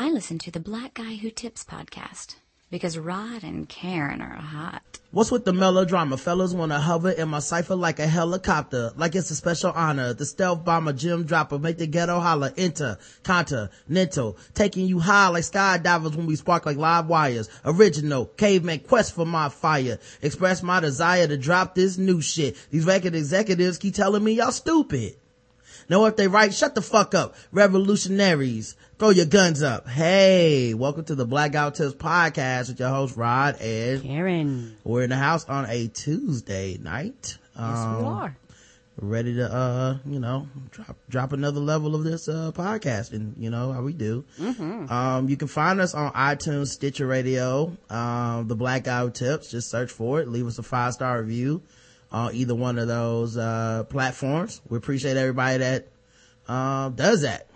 I listen to the Black Guy Who Tips podcast because Rod and Karen are hot. What's with the melodrama? Fellas wanna hover in my cipher like a helicopter, like it's a special honor. The stealth bomber, gym dropper, make the ghetto holler, enter, continental, taking you high like skydivers when we spark like live wires. Original, caveman quest for my fire. Express my desire to drop this new shit. These record executives keep telling me y'all stupid. Know if they right, shut the fuck up. Revolutionaries, throw your guns up. Hey, welcome to the Black Guy Who Tips podcast with your host Rod and Karen. We're in the house on a Tuesday night. Yes, um, we are. Ready to, uh, you know, drop, drop another level of this, uh, podcast and, you know, how we do. Mm-hmm. Um, you can find us on iTunes, Stitcher Radio, um, the Black Guy Who Tips. Just search for it. Leave us a five star review on either one of those uh, platforms. We appreciate everybody that uh, does that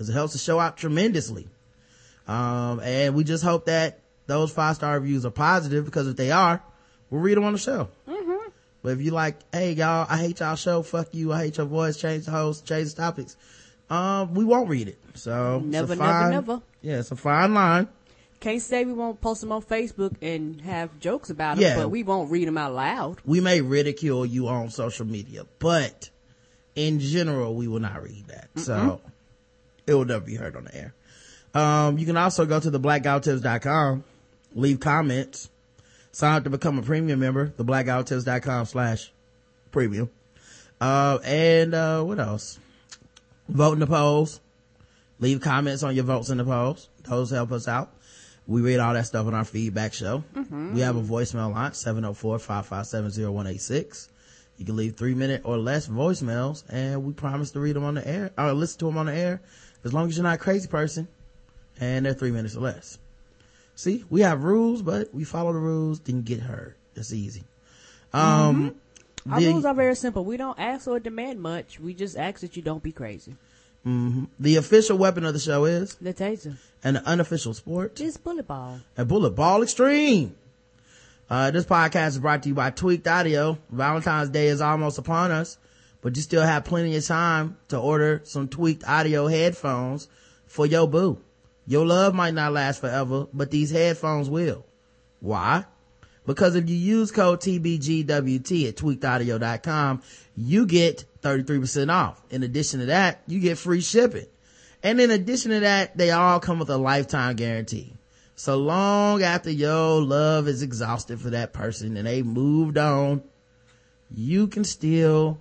because it helps the show out tremendously. Um, and we just hope that those five star reviews are positive because if they are, we'll read them on the show. Mm-hmm. But if you like, hey y'all, I hate y'all show, fuck you, I hate your voice, change the host, change the topics, um, we won't read it. So never, fine, never, never. Yeah, it's a fine line. Can't say we won't post them on Facebook and have jokes about them, yeah. but we won't read them out loud. We may ridicule you on social media, but in general, we will not read that. Mm-mm. So it will never be heard on the air. Um, you can also go to the blackguywhotips.com, leave comments, sign up to become a premium member, the blackguywhotips.com slash premium. Uh, and, uh, what else? Vote in the polls. Leave comments on your votes in the polls. Those help us out. We read all that stuff on our feedback show. Mm-hmm. We have a voicemail line, 704-557-0186. You can leave three minute or less voicemails and we promise to read them on the air or listen to them on the air as long as you're not a crazy person and they're three minutes or less. See, we have rules, but we follow the rules, didn't get hurt. That's easy. Um, mm-hmm. Our the, rules are very simple. We don't ask or demand much. We just ask that you don't be crazy. Mm-hmm. The official weapon of the show is the taser, and the unofficial sport is bullet ball. A bullet ball extreme. Uh, this podcast is brought to you by Tweaked Audio. Valentine's Day is almost upon us, but you still have plenty of time to order some Tweaked Audio headphones for your boo. Your love might not last forever, but these headphones will. Why? Because if you use code TBGWT at tweakedaudio.com, you get 33% off. In addition to that, you get free shipping. And in addition to that, they all come with a lifetime guarantee. So long after your love is exhausted for that person and they moved on, you can still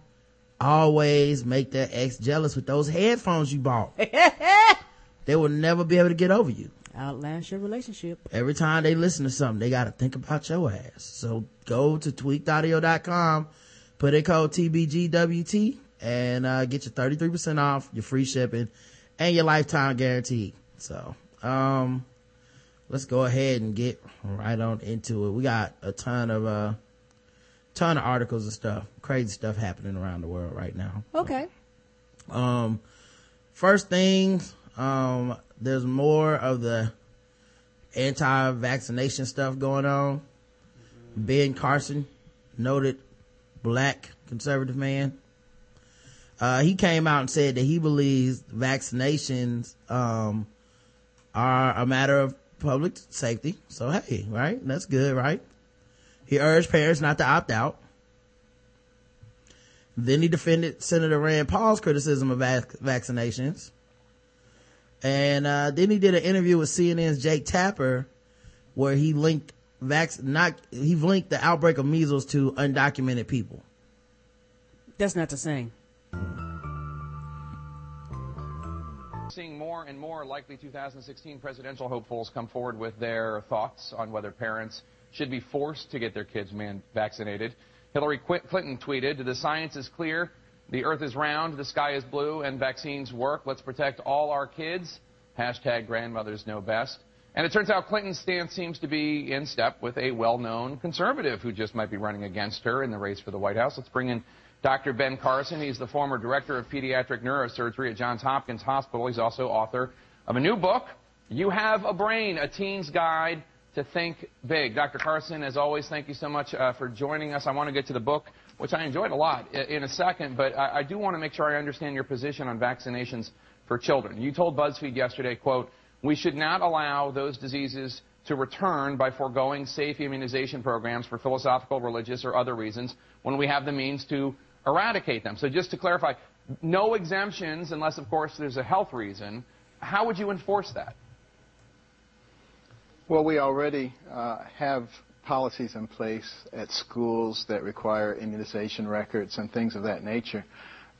always make their ex jealous with those headphones you bought. they will never be able to get over you. Outlast your relationship. Every time they listen to something, they got to think about your ass. So go to tweakedaudio.com put in code TBGWT and uh, get your 33% off, your free shipping, and your lifetime guarantee. So, um, let's go ahead and get right on into it. We got a ton of, uh, ton of articles and stuff, crazy stuff happening around the world right now. Okay. Um, first things, um, there's more of the anti-vaccination stuff going on. Ben Carson, noted black conservative man. Uh, he came out and said that he believes vaccinations, um, are a matter of public safety. So hey, right? That's good, right? He urged parents not to opt out. Then he defended Senator Rand Paul's criticism of vac- vaccinations. And, uh, then he did an interview with CNN's Jake Tapper where he linked vac- not, he linked the outbreak of measles to undocumented people. That's not the same. Seeing more and more likely 2016 presidential hopefuls come forward with their thoughts on whether parents should be forced to get their kids man- vaccinated. Hillary Clinton tweeted, The science is clear. The earth is round, the sky is blue, and vaccines work. Let's protect all our kids. Hashtag grandmothers know best. And it turns out Clinton's stance seems to be in step with a well-known conservative who just might be running against her in the race for the White House. Let's bring in Dr. Ben Carson. He's the former director of pediatric neurosurgery at Johns Hopkins Hospital. He's also author of a new book, You Have a Brain, a teen's guide to think big. Dr. Carson, as always, thank you so much uh, for joining us. I want to get to the book, which I enjoyed a lot, in a second, but I, I do want to make sure I understand your position on vaccinations for children. You told BuzzFeed yesterday, quote, we should not allow those diseases to return by foregoing safe immunization programs for philosophical, religious, or other reasons when we have the means to eradicate them. So just to clarify, no exemptions unless, of course, there's a health reason. How would you enforce that? Well, we already uh, have policies in place at schools that require immunization records and things of that nature.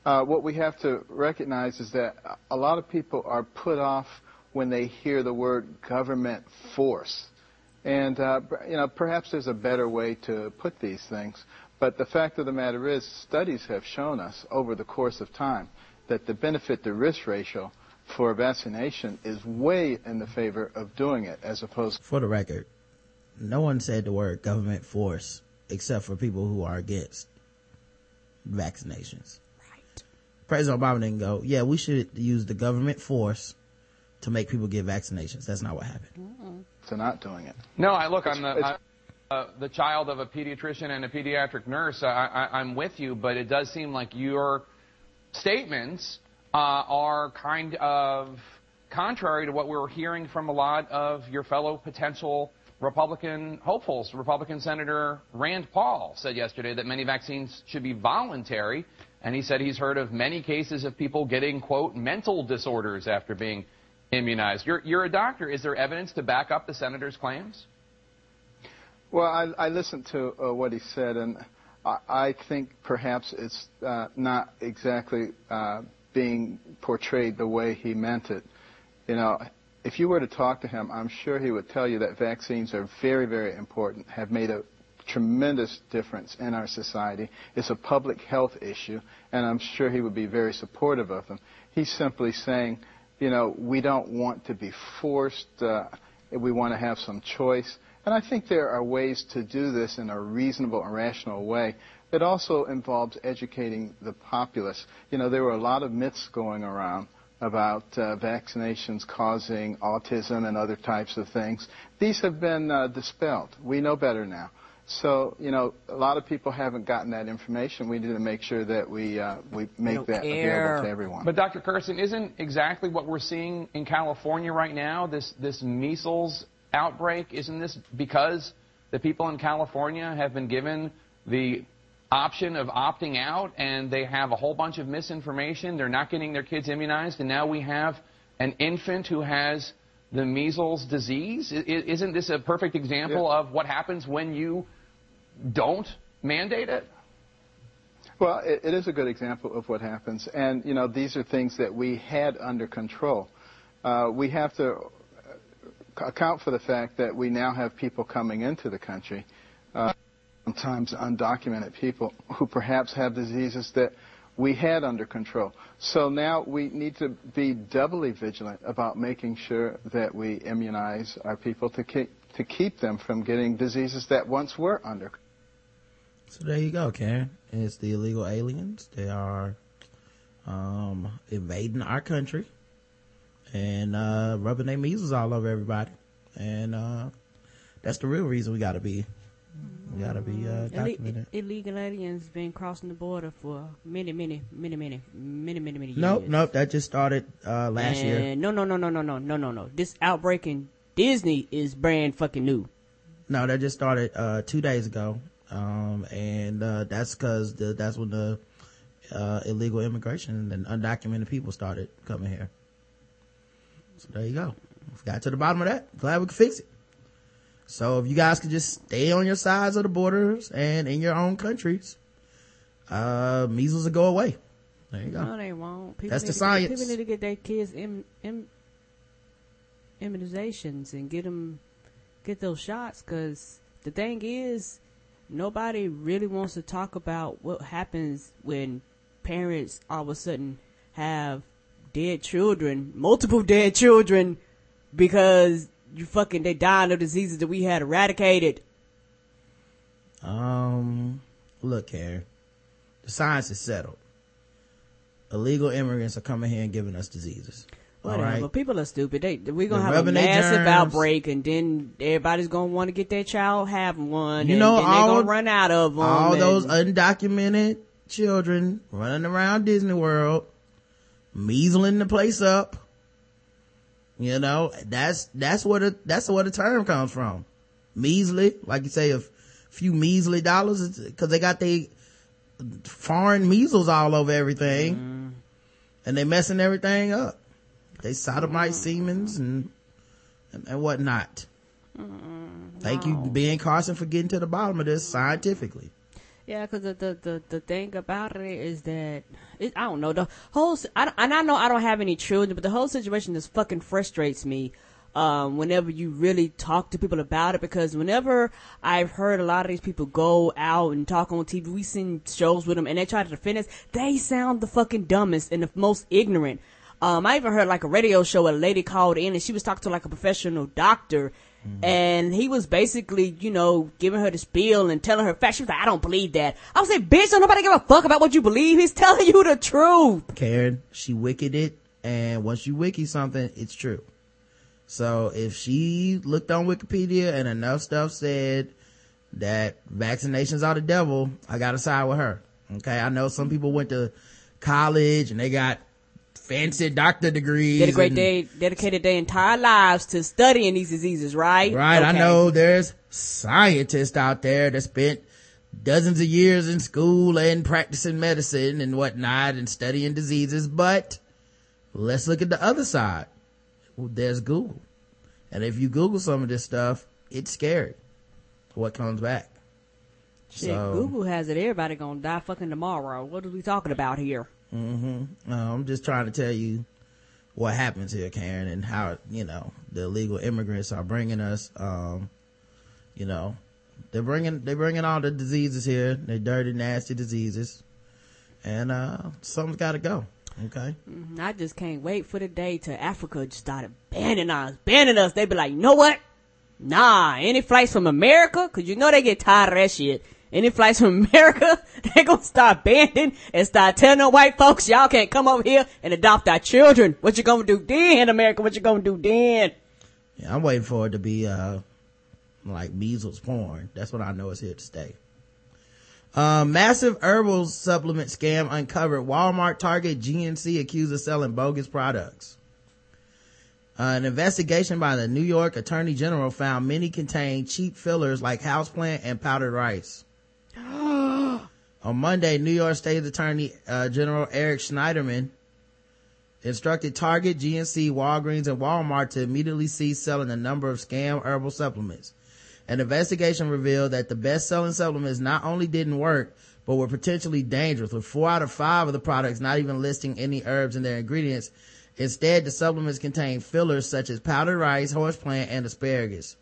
Uh, what we have to recognize is that a lot of people are put off when they hear the word government force. And, uh, you know, perhaps there's a better way to put these things. But the fact of the matter is, studies have shown us over the course of time that the benefit to risk ratio for vaccination is way in the favor of doing it as opposed to For the record, no one said the word government force except for people who are against vaccinations. Right. President Obama didn't go, yeah, we should use the government force to make people get vaccinations. That's not what happened. Mm-hmm. To not doing it. No, I look, I'm the, I, uh, the child of a pediatrician and a pediatric nurse. I, I'm with you, but it does seem like your statements are kind of contrary to what we were hearing from a lot of your fellow potential Republican hopefuls. Republican Senator Rand Paul said yesterday that many vaccines should be voluntary, and he said he's heard of many cases of people getting, quote, mental disorders after being immunized. You're, you're a doctor. Is there evidence to back up the senator's claims? Well, I, I listened to uh, what he said, and I, I think perhaps it's uh, not exactly uh, being portrayed the way he meant it. You know, if you were to talk to him, I'm sure he would tell you that vaccines are very, very important, have made a tremendous difference in our society. It's a public health issue, and I'm sure he would be very supportive of them. He's simply saying, you know, we don't want to be forced. Uh, we want to have some choice. And I think there are ways to do this in a reasonable and rational way. It also involves educating the populace. You know, there were a lot of myths going around about uh, vaccinations causing autism and other types of things. These have been uh, dispelled. We know better now. So, you know, a lot of people haven't gotten that information. We need to make sure that we uh, we make that care. available to everyone. But Dr. Carson, isn't exactly what we're seeing in California right now, this this measles outbreak, isn't this because the people in California have been given the option of opting out and they have a whole bunch of misinformation. They're not getting their kids immunized, and now we have an infant who has the measles disease. Isn't this a perfect example yeah. of what happens when you don't mandate it? Well, it, it is a good example of what happens. And, you know, these are things that we had under control. Uh, we have to account for the fact that we now have people coming into the country, uh, sometimes undocumented people, who perhaps have diseases that we had under control. So now we need to be doubly vigilant about making sure that we immunize our people to keep, to keep them from getting diseases that once were under control. So there you go, Karen. It's the illegal aliens. They are um, invading our country and uh, rubbing their measles all over everybody. And uh, that's the real reason we got to be we gotta be uh, documented. illegal aliens been crossing the border for many, many, many, many, many, many, many years. Nope, nope. That just started uh, last and year. No, no, no, no, no, no, no, no, no. This outbreak in Disney is brand fucking new. No, that just started uh, two days ago, um, and uh, that's because that's when the uh, illegal immigration and undocumented people started coming here. So there you go. Got to the bottom of that. Glad we could fix it. So if you guys could just stay on your sides of the borders and in your own countries, uh, measles will go away. There you go. No, they won't. People That's the science. Get, people need to get their kids Im, Im, immunizations and get them get those shots because the thing is, nobody really wants to talk about what happens when parents all of a sudden have dead children, multiple dead children, because you fucking they dying of diseases that we had eradicated. Um, look here, the science is settled. Illegal immigrants are coming here and giving us diseases. Whatever. Right. But people are stupid. They we're gonna have a massive outbreak, and then everybody's gonna want to get their child having one. You know, all, they're gonna run out of them. All those undocumented children running around Disney World, measling the place up You know, that's, that's what it, that's where the term comes from. Measly, like you say, a few measly dollars, cause they got the foreign measles all over everything. Mm. And they messing everything up. They sodomite mm. Siemens and, and, and whatnot. Mm, Thank you, Ben Carson, for getting to the bottom of this scientifically. Yeah, because the, the, the the thing about it is that it, I don't know the whole. I, and I know I don't have any children, but the whole situation just fucking frustrates me. Um, whenever you really talk to people about it, because whenever I've heard a lot of these people go out and talk on TV, we seen shows with them and they try to defend us, they sound the fucking dumbest and the most ignorant. Um, I even heard like a radio show, a lady called in and she was talking to like a professional doctor Mm-hmm. And he was basically, you know, giving her the spiel and telling her facts. She was like, I don't believe that. I was like, bitch, don't nobody give a fuck about what you believe. He's telling you the truth. Karen, she wicked it. And once you wiki something, it's true. So if she looked on Wikipedia and enough stuff said that vaccinations are the devil, I gotta side with her. Okay. I know some people went to college and they got fancy doctor degrees. Did a great day, dedicated their entire lives to studying these diseases, right? Right. Okay. I know there's scientists out there that spent dozens of years in school and practicing medicine and whatnot and studying diseases, but let's look at the other side. There's Google. And if you Google some of this stuff, it's scary. What comes back? Shit, so, Google has it. Everybody gonna die fucking tomorrow. What are we talking about here? Mm-hmm. Uh, I'm just trying to tell you what happens here, Karen, and how, you know, the illegal immigrants are bringing us, um, you know, they're bringing, they're bringing all the diseases here. They're dirty, nasty diseases. And, uh, something's gotta go. Okay. Mm-hmm. I just can't wait for the day to Africa just started banning us, banning us. They be like, you know what? Nah, any flights from America? Cause you know they get tired of that shit any flights from America, they're gonna start banning and start telling the white folks, y'all can't come over here and adopt our children. What you gonna do then, America? What you gonna do then? Yeah, I'm waiting for it to be, uh, like measles porn. That's what I know is here to stay. Uh, massive herbal supplement scam uncovered. Walmart, Target, GNC accused of selling bogus products. Uh, an investigation by the New York Attorney General found many contained cheap fillers like houseplant and powdered rice. On Monday, New York State Attorney uh, General Eric Schneiderman instructed Target, GNC, Walgreens, and Walmart to immediately cease selling a number of scam herbal supplements. An investigation revealed that the best-selling supplements not only didn't work, but were potentially dangerous, with four out of five of the products not even listing any herbs in their ingredients. Instead, the supplements contained fillers such as powdered rice, houseplant, and asparagus.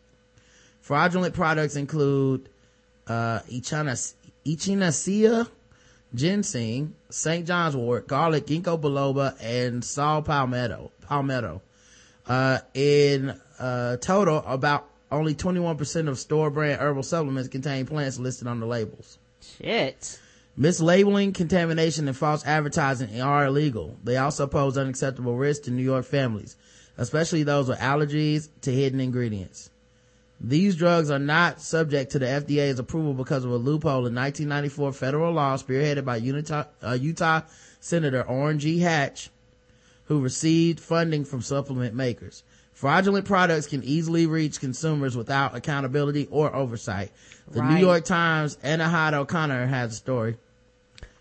Fraudulent products include uh, Echinacea, ginseng, St. John's wort, garlic, ginkgo biloba, and saw palmetto. Palmetto. Uh, in uh, total, about only 21% of store brand herbal supplements contain plants listed on the labels. Shit. Mislabeling, contamination, and false advertising are illegal. They also pose unacceptable risks to New York families, especially those with allergies to hidden ingredients. These drugs are not subject to the FDA's approval because of a loophole in 1994 federal law spearheaded by Utah, uh, Utah Senator Orrin G. Hatch, who received funding from supplement makers. Fraudulent products can easily reach consumers without accountability or oversight. The right. New York Times Anahad O'Connor has a story.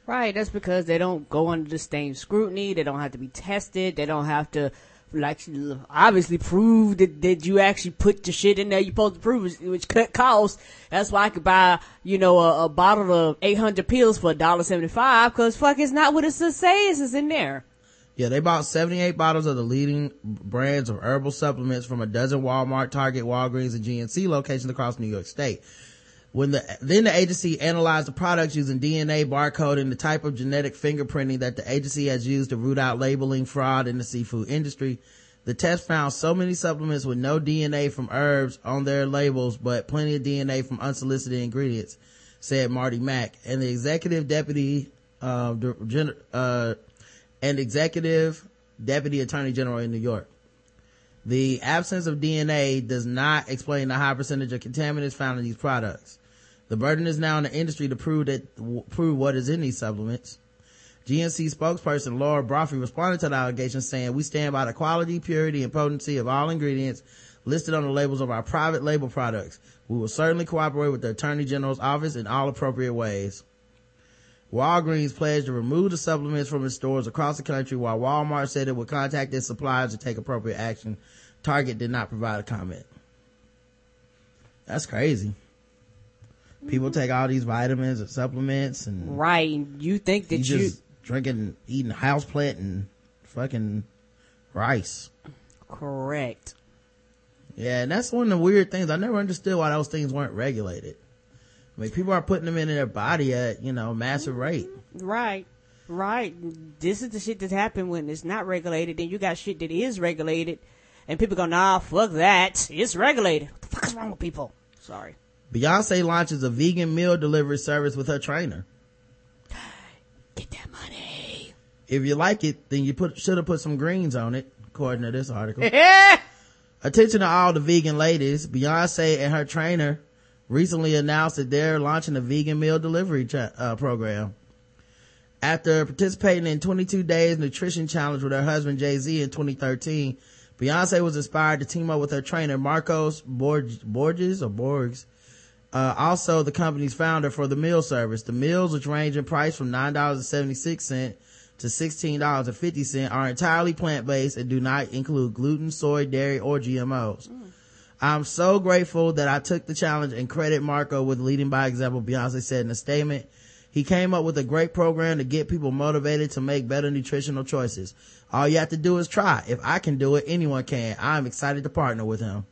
Right, that's because they don't go under the same scrutiny. They don't have to be tested. They don't have to like obviously prove that, that you actually put the shit in there you're supposed to prove, which cut costs. That's why I could buy, you know, a, a bottle of 800 pills for $1.75 because fuck, it's not what it says it's in there. Yeah, they bought 78 bottles of the leading brands of herbal supplements from a dozen Walmart, Target, Walgreens, and GNC locations across New York State. When the, then the agency analyzed the products using DNA barcoding, the type of genetic fingerprinting that the agency has used to root out labeling fraud in the seafood industry. The test found so many supplements with no DNA from herbs on their labels, but plenty of DNA from unsolicited ingredients, said Marty Mack. And the executive deputy, uh, uh, and executive deputy attorney general in New York. The absence of DNA does not explain the high percentage of contaminants found in these products. The burden is now on the industry to prove that, prove what is in these supplements. GNC spokesperson Laura Brophy responded to the allegations saying, we stand by the quality, purity, and potency of all ingredients listed on the labels of our private label products. We will certainly cooperate with the Attorney General's office in all appropriate ways. Walgreens pledged to remove the supplements from its stores across the country while Walmart said it would contact its suppliers to take appropriate action. Target did not provide a comment. That's crazy. People take all these vitamins and supplements and Right. You think that you you, just drinking, eating houseplant and fucking rice. correct. Yeah, and that's one of the weird things. I never understood why those things weren't regulated. I mean, people are putting them in their body at, you know, massive rate. Right. Right. This is the shit that happened when it's not regulated. Then you got shit that is regulated. And people go, nah, fuck that. It's regulated. What the fuck is wrong with people? Sorry. Beyonce launches a vegan meal delivery service with her trainer. Get that money. If you like it, then you put, should have put some greens on it, according to this article. Attention to all the vegan ladies. Beyonce and her trainer recently announced that they're launching a vegan meal delivery cha- uh, program. After participating in 22 days nutrition challenge with her husband Jay-Z in 2013, Beyonce was inspired to team up with her trainer Marcos Borg- Borges or Borgs, uh, also the company's founder for the meal service. The meals, which range in price from $9.76 to $16.50 are entirely plant-based and do not include gluten, soy, dairy, or GMOs. I'm so grateful that I took the challenge and credit Marco with leading by example, Beyonce said in a statement. He came up with a great program to get people motivated to make better nutritional choices. All you have to do is try. If I can do it, anyone can. I'm excited to partner with him.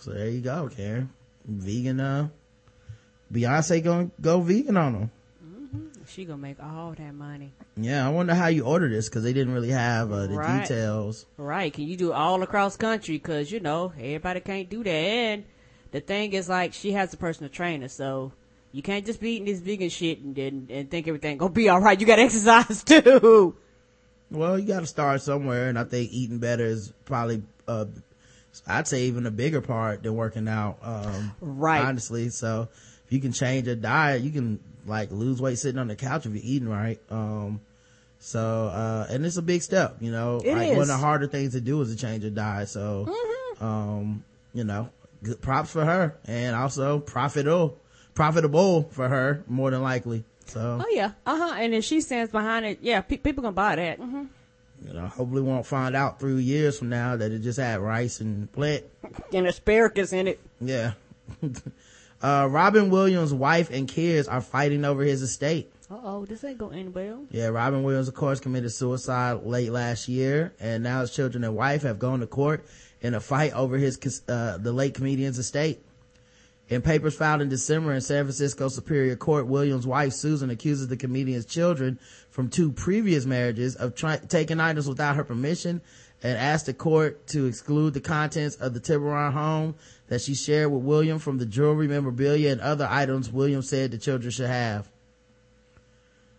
So there you go, Karen. Vegan, uh, Beyonce gonna go vegan on them. She gonna make all that money. Yeah, I wonder how you order this because they didn't really have uh, the Right. details. Right. Can you do it all across country? Cause you know, everybody can't do that. And the thing is like, she has a personal trainer, so you can't just be eating this vegan shit and and, and think everything gonna be alright. You gotta exercise too. Well, you got to start somewhere, and I think eating better is probably, uh, I'd say even a bigger part than working out. Um, Right. Honestly, so if you can change your diet, you can like lose weight sitting on the couch if you're eating right. Um, so, uh, and it's a big step, you know, It like one of the harder things to do is to change your diet. So, Mm-hmm. um, you know, good props for her and also profitable, profitable for her more than likely. So, Oh yeah. Uh huh. And if she stands behind it, yeah, pe- people gonna buy that. hmm you know, hopefully won't find out three years from now that it just had rice and plant. And asparagus in it. Yeah. uh, Robin Williams' wife and kids are fighting over his estate. Uh oh, this ain't gonna end well. Yeah, Robin Williams, of course, committed suicide late last year, and now his children and wife have gone to court in a fight over his, uh, the late comedian's estate. In papers filed in December in San Francisco Superior Court, Williams' wife Susan accuses the comedian's children from two previous marriages of try- taking items without her permission and asked the court to exclude the contents of the Tiburon home that she shared with William from the jewelry, memorabilia, and other items William said the children should have.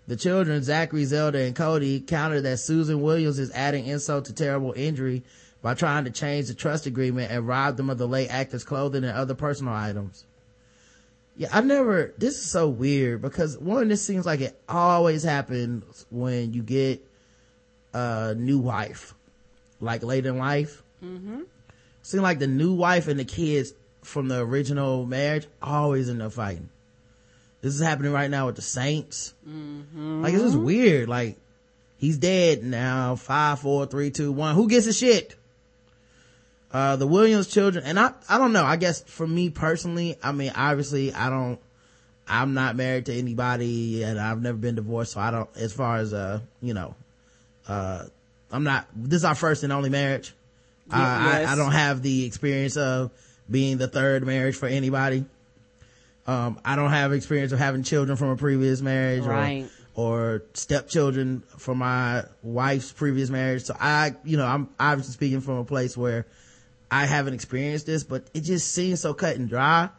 The children, Zachary, Zelda, and Cody, counter that Susan Williams is adding insult to terrible injury by trying to change the trust agreement and rob them of the late actor's clothing and other personal items. Yeah, I never, this is so weird because one, this seems like it always happens when you get a new wife, like late in life. Mm-hmm. Seems like the new wife and the kids from the original marriage always end up fighting. This is happening right now with the Saints. Like, it's just weird. Like, he's dead now. Five, four, three, two, one. Who gets the shit? Uh, the Williams children, and I, I don't know. I guess for me personally, I mean, obviously, I don't, I'm not married to anybody and I've never been divorced. So I don't, as far as, uh, you know, uh, I'm not, this is our first and only marriage. Uh, I, yes. I don't have the experience of being the third marriage for anybody. Um, I don't have experience of having children from a previous marriage Right. or, or stepchildren from my wife's previous marriage. So I, you know, I'm obviously speaking from a place where I haven't experienced this, but it just seems so cut and dry.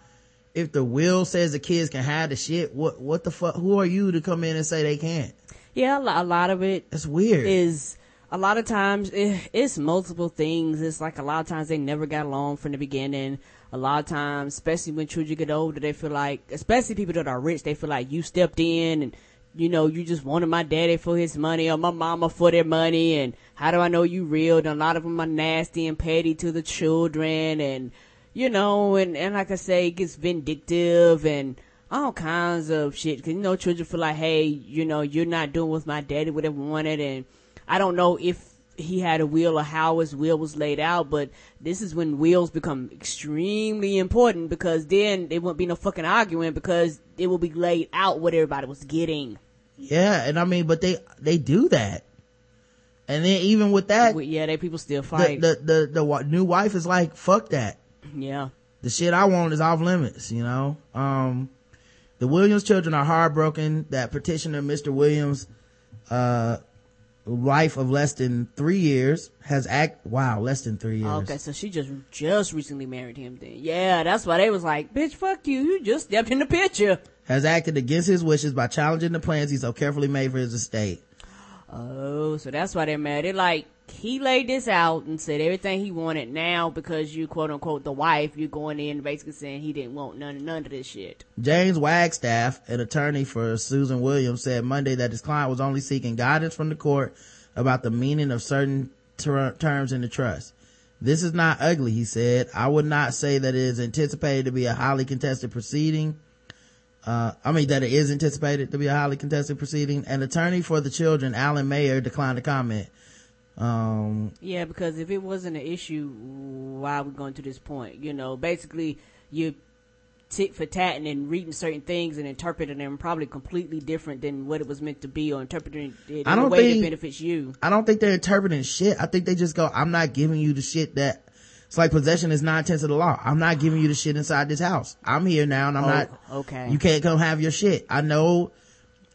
If the will says the kids can have the shit, what, what the fuck, who are you to come in and say they can't? Yeah, a lot of it That's weird. is a lot of times it, it's multiple things. It's like a lot of times they never got along from the beginning. A lot of times, especially when children get older, they feel like, especially people that are rich, they feel like you stepped in and you know, you just wanted my daddy for his money or my mama for their money and how do I know you real? And a lot of them are nasty and petty to the children and, you know, and, and like I say, it gets vindictive and all kinds of shit. Cause you know, children feel like, hey, you know, you're not doing what my daddy would have wanted and I don't know if he had a will or how his will was laid out, but this is when wills become extremely important because then there won't be no fucking arguing because it will be laid out what everybody was getting. Yeah, and I mean, but they they do that, and then even with that, yeah, they people still the, fight. the the the wa- new wife is like, fuck that. yeah. The shit I want is off limits. You know. Um, the Williams children are heartbroken that petitioner Mr. Williams, uh, life of less than three years has act. Wow, less than three years. Okay, so she just just recently married him then. Yeah, that's why they was like, bitch, fuck you. You just stepped in the picture. Has acted against his wishes by challenging the plans he so carefully made for his estate. Oh, so that's why they're mad. They're like, he laid this out and said everything he wanted now because you quote unquote the wife, you're going in basically saying he didn't want none none of this shit. James Wagstaff, an attorney for Susan Williams, said Monday that his client was only seeking guidance from the court about the meaning of certain ter- terms in the trust. This is not ugly, he said. I would not say that it is anticipated to be a highly contested proceeding. Uh, I mean that it is anticipated to be a highly contested proceeding. An attorney for the children, Alan Mayer, declined to comment. Um, Yeah, because if it wasn't an issue, why are we going to this point? You know, basically you tit for tatting and reading certain things and interpreting them probably completely different than what it was meant to be or interpreting it in I a don't way think- that benefits you. I don't think they're interpreting shit. I think they just go, I'm not giving you the shit that, it's like possession is nine tenths of the law. I'm not giving you the shit inside this house. I'm here now and I'm Oh, not, okay. you can't come have your shit. I know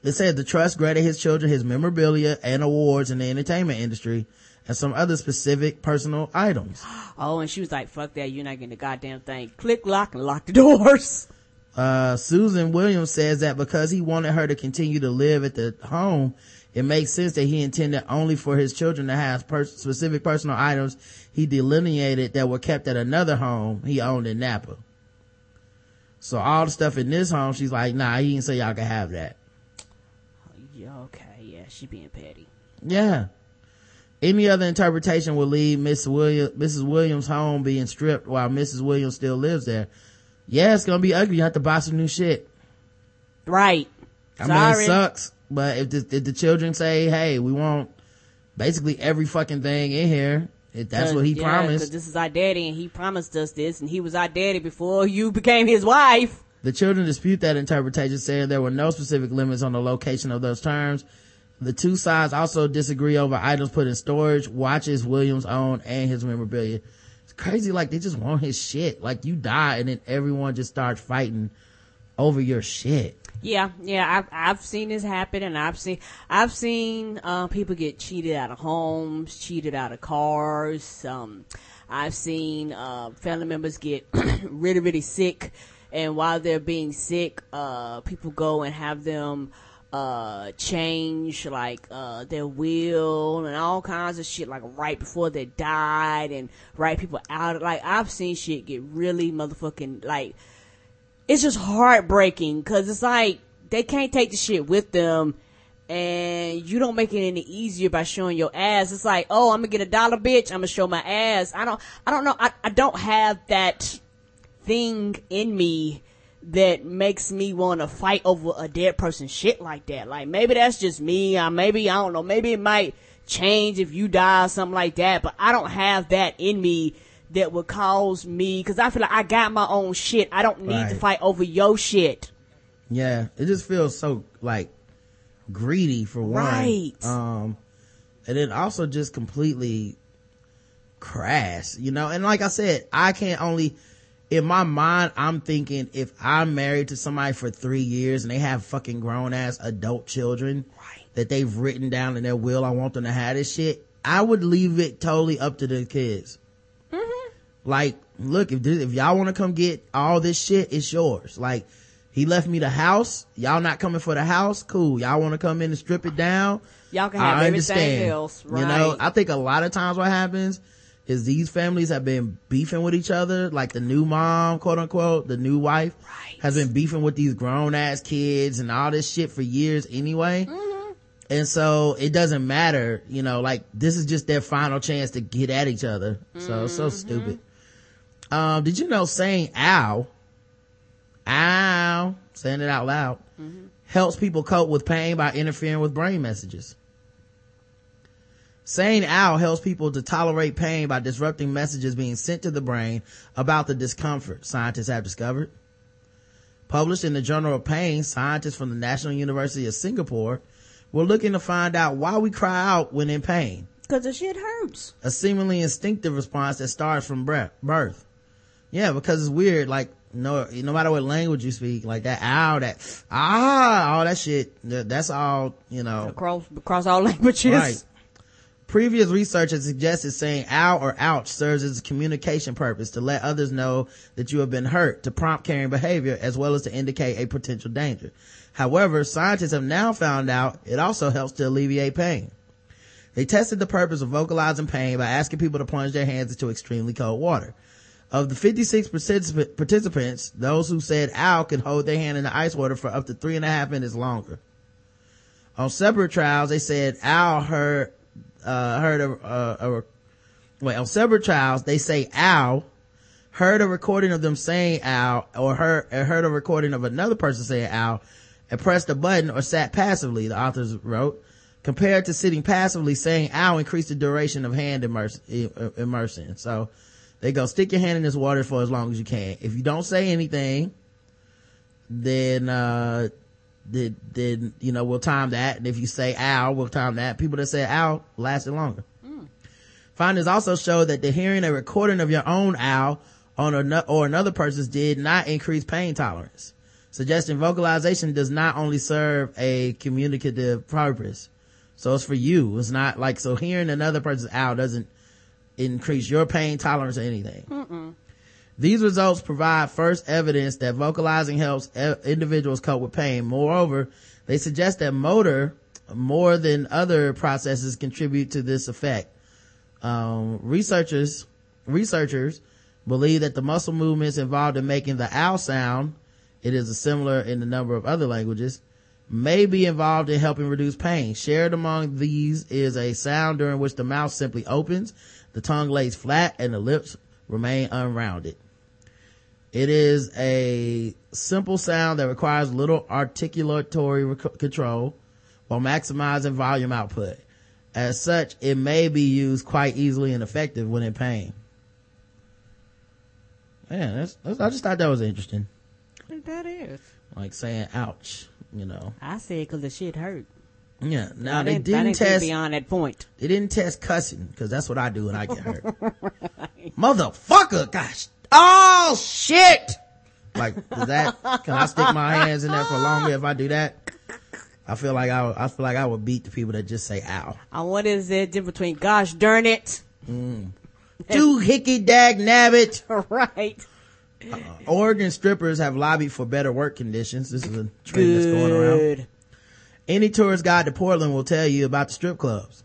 it said the trust granted his children his memorabilia and awards in the entertainment industry and some other specific personal items. Oh, and she was like, fuck that, you're not getting the goddamn thing. Click, lock, and lock the doors. Uh, Susan Williams says that because he wanted her to continue to live at the home, it makes sense that he intended only for his children to have pers- specific personal items he delineated that were kept at another home he owned in Napa. So all the stuff in this home, she's like, nah, he didn't say y'all can have that. She being petty. Yeah. Any other interpretation would leave Miss Williams, Mrs. Williams' home being stripped while Mrs. Williams still lives there. Yeah, it's gonna be ugly. You have to buy some new shit. Right. I mean, it sucks, but if the, if the children say, hey, we want basically every fucking thing in here, if that's what he yeah, promised. this is our daddy and he promised us this and he was our daddy before you became his wife. The children dispute that interpretation, saying there were no specific limits on the location of those terms. The two sides also disagree over items put in storage, watches Williams owned, and his memorabilia. It's crazy, like they just want his shit. Like you die and then everyone just starts fighting over your shit. Yeah, yeah, I've I've seen this happen, and I've seen I've seen uh, people get cheated out of homes, cheated out of cars. Um, I've seen uh, family members get really really sick, and while they're being sick, uh, people go and have them uh change like uh their will and all kinds of shit like right before they died and write people out like I've seen shit get really motherfucking like it's just heartbreaking because it's like they can't take the shit with them and you don't make it any easier by showing your ass. It's like, oh, I'm gonna get a dollar, bitch. I'm gonna show my ass. I don't, I don't know. I, I don't have that thing in me that makes me want to fight over a dead person's shit like that. Like maybe that's just me. Or maybe I don't know. Maybe it might change if you die or something like that. But I don't have that in me that would cause me because I feel like I got my own shit. I don't need to fight over your shit. Yeah, it just feels so like greedy for one. Right. Um, and then also just completely crass, you know. And like I said, I can't only in my mind, I'm thinking if I'm married to somebody for three years and they have fucking grown ass adult children Right. that they've written down in their will, I want them to have this shit. I would leave it totally up to the kids. Mm-hmm. Like, look, if this, if y'all want to come get all this shit, it's yours. Like, he left me the house. Y'all not coming for the house? Cool. Y'all want to come in and strip it down? Y'all can have I everything understand. else, You know. I think a lot of times what happens is these families have been beefing with each other. Like the new mom, quote unquote, the new wife Right. has been beefing with these grown ass kids and all this shit for years anyway. Mm-hmm. And so it doesn't matter, you know, like this is just their final chance to get at each other. So, so mm-hmm. stupid. Um, did you know saying ow, ow, saying it out loud mm-hmm. helps people cope with pain by interfering with brain messages? Saying ow helps people to tolerate pain by disrupting messages being sent to the brain about the discomfort, scientists have discovered. Published in the Journal of Pain, scientists from the National University of Singapore were looking to find out why we cry out when in pain, Cause the shit hurts. a seemingly instinctive response that starts from birth. Yeah, because it's weird, like, no, no matter what language you speak, like that ow, that ah, all that shit, that- that's all, you know. Across, across all languages. Right. Previous research has suggested saying ow or ouch serves as a communication purpose to let others know that you have been hurt, to prompt caring behavior, as well as to indicate a potential danger. However, scientists have now found out it also helps to alleviate pain. They tested the purpose of vocalizing pain by asking people to plunge their hands into extremely cold water. Of the 56 particip- participants, those who said ow could hold their hand in the ice water for up to three and a half minutes longer. On separate trials, they said ow heard, uh, heard a, a, on separate trials, they say ow, heard a recording of them saying ow, or heard, heard a recording of another person saying ow, and pressed a button or sat passively, the authors wrote. Compared to sitting passively, saying ow increased the duration of hand uh, immersion. So, they go stick your hand in this water for as long as you can. If you don't say anything, then, uh, then, then, you know, we'll time that. And if you say ow, we'll time that. People that say ow lasted longer. Findings also show that the hearing a recording of your own ow on a, or another person's did not increase pain tolerance, suggesting vocalization does not only serve a communicative purpose. So it's for you. It's not like, so hearing another person's ow doesn't increase your pain tolerance or anything. These results provide first evidence that vocalizing helps e- individuals cope with pain. Moreover, they suggest that motor, more than other processes, contribute to this effect. Um, researchers, researchers believe that the muscle movements involved in making the ow sound, it is similar in a number of other languages, may be involved in helping reduce pain. Shared among these is a sound during which the mouth simply opens, the tongue lays flat, and the lips remain unrounded. It is a simple sound that requires little articulatory rec- control while maximizing volume output. As such, it may be used quite easily and effective when in pain. Man, that's, that's, I just thought that was interesting. That is. Like saying ouch, you know. I said because the shit hurt. Yeah. Now I they didn't, didn't didn't test, beyond that point. they didn't test cussing because that's what I do when I get hurt. Motherfucker, gosh. Oh shit! Like, does that, can I stick my hands in there for longer if I do that? I feel like I, I feel like I would beat the people that just say ow. And what is the difference between gosh darn it? Mm. Do hickey dag nabbit. right. Uh, Oregon strippers have lobbied for better work conditions. This is a trend that's going around. Any tourist guide to Portland will tell you about the strip clubs.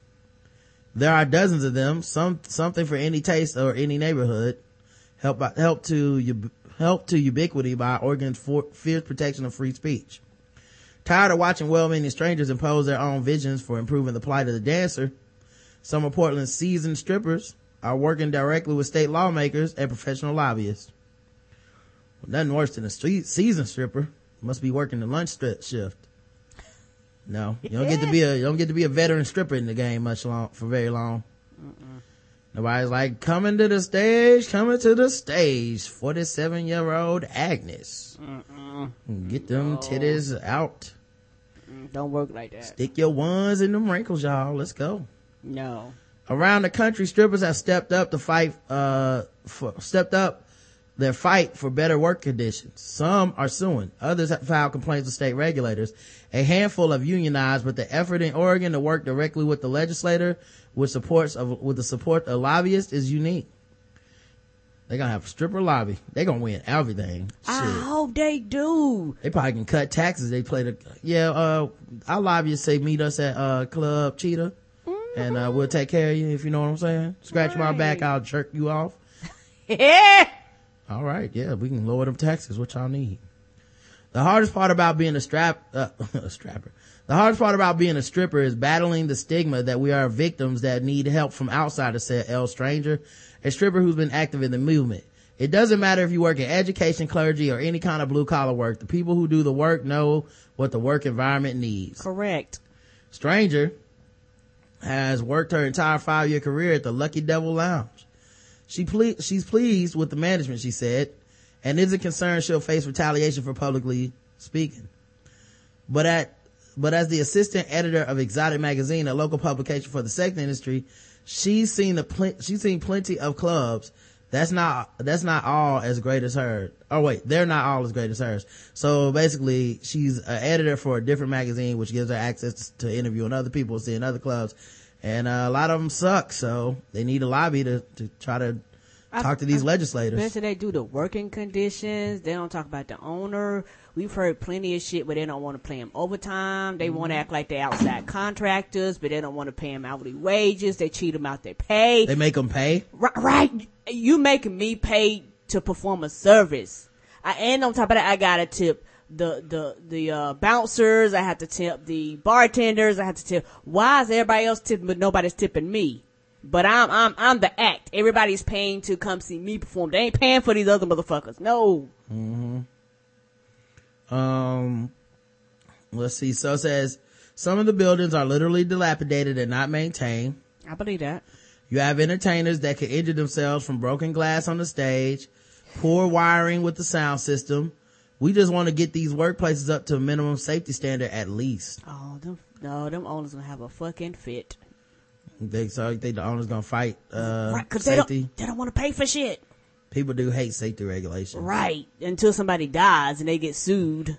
There are dozens of them, some, something for any taste or any neighborhood. Help, by, help to, help to ubiquity by Oregon's for, fierce protection of free speech. Tired of watching well-meaning strangers impose their own visions for improving the plight of the dancer, some of Portland's seasoned strippers are working directly with state lawmakers and professional lobbyists. Nothing worse than a street seasoned stripper. Must be working the lunch shift. No, you don't get to be a you don't get to be a veteran stripper in the game much long for very long. Nobody's like coming to the stage, coming to the stage. Forty seven year old Agnes, get them titties out. Don't work like that. Stick your ones in them wrinkles, y'all. Let's go. No. Around the country, strippers have stepped up to fight, uh, for, stepped up their fight for better work conditions. Some are suing. Others have filed complaints with state regulators. A handful have unionized, but the effort in Oregon to work directly with the legislator with supports of, with the support of lobbyists is unique. They're gonna have a stripper lobby. They're gonna win everything. I hope they do. They probably can cut taxes. They play the, yeah, uh, our lobbyists say meet us at, uh, Club Cheetah. and uh, we'll take care of you if you know what I'm saying. Scratch my back, I'll jerk you off. Yeah. All right, yeah, we can lower them taxes. What y'all need? The hardest part about being a strap, uh, a strapper. The hardest part about being a stripper is battling the stigma that we are victims that need help from outsiders, said Elle Stranger, a stripper who's been active in the movement. It doesn't matter if you work in education, clergy, or any kind of blue collar work. The people who do the work know what the work environment needs. Correct. Stranger has worked her entire five year career at the Lucky Devil Lounge. She ple- she's pleased with the management, she said, and isn't concerned she'll face retaliation for publicly speaking. But at, but as the assistant editor of Exotic Magazine, a local publication for the sex industry, she's seen a pl- she's seen plenty of clubs. That's not, that's not all as great as her. Oh wait, they're not all as great as hers. So basically, she's an editor for a different magazine, which gives her access to interviewing other people, seeing other clubs. And uh, a lot of them suck, so they need a lobby to, to try to talk to these I- legislators. Especially they do the working conditions. They don't talk about the owner. We've heard plenty of shit but they don't want to pay them overtime. They Mm-hmm. want to act like they're outside contractors, but they don't want to pay them hourly wages. They cheat them out their pay. They make them pay. Right, right. You making me pay to perform a service. I, and on top of that, I gotta tip the, the, the, uh, bouncers. I have to tip the bartenders. I have to tip. Why is everybody else tipping, but nobody's tipping me? But I'm, I'm, I'm the act. Everybody's paying to come see me perform. They ain't paying for these other motherfuckers. No. Um, let's see. So it says some of the buildings are literally dilapidated and not maintained. I believe that. You have entertainers that could injure themselves from broken glass on the stage, poor wiring with the sound system. We just want to get these workplaces up to a minimum safety standard at least. Oh, them, no, them owners gonna have a fucking fit. They, so you think the owner's gonna fight, uh, right, cause they safety? don't, they don't want to pay for shit. People do hate safety regulations. Right. Until somebody dies and they get sued.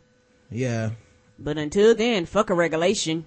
Yeah. But until then, fuck a regulation.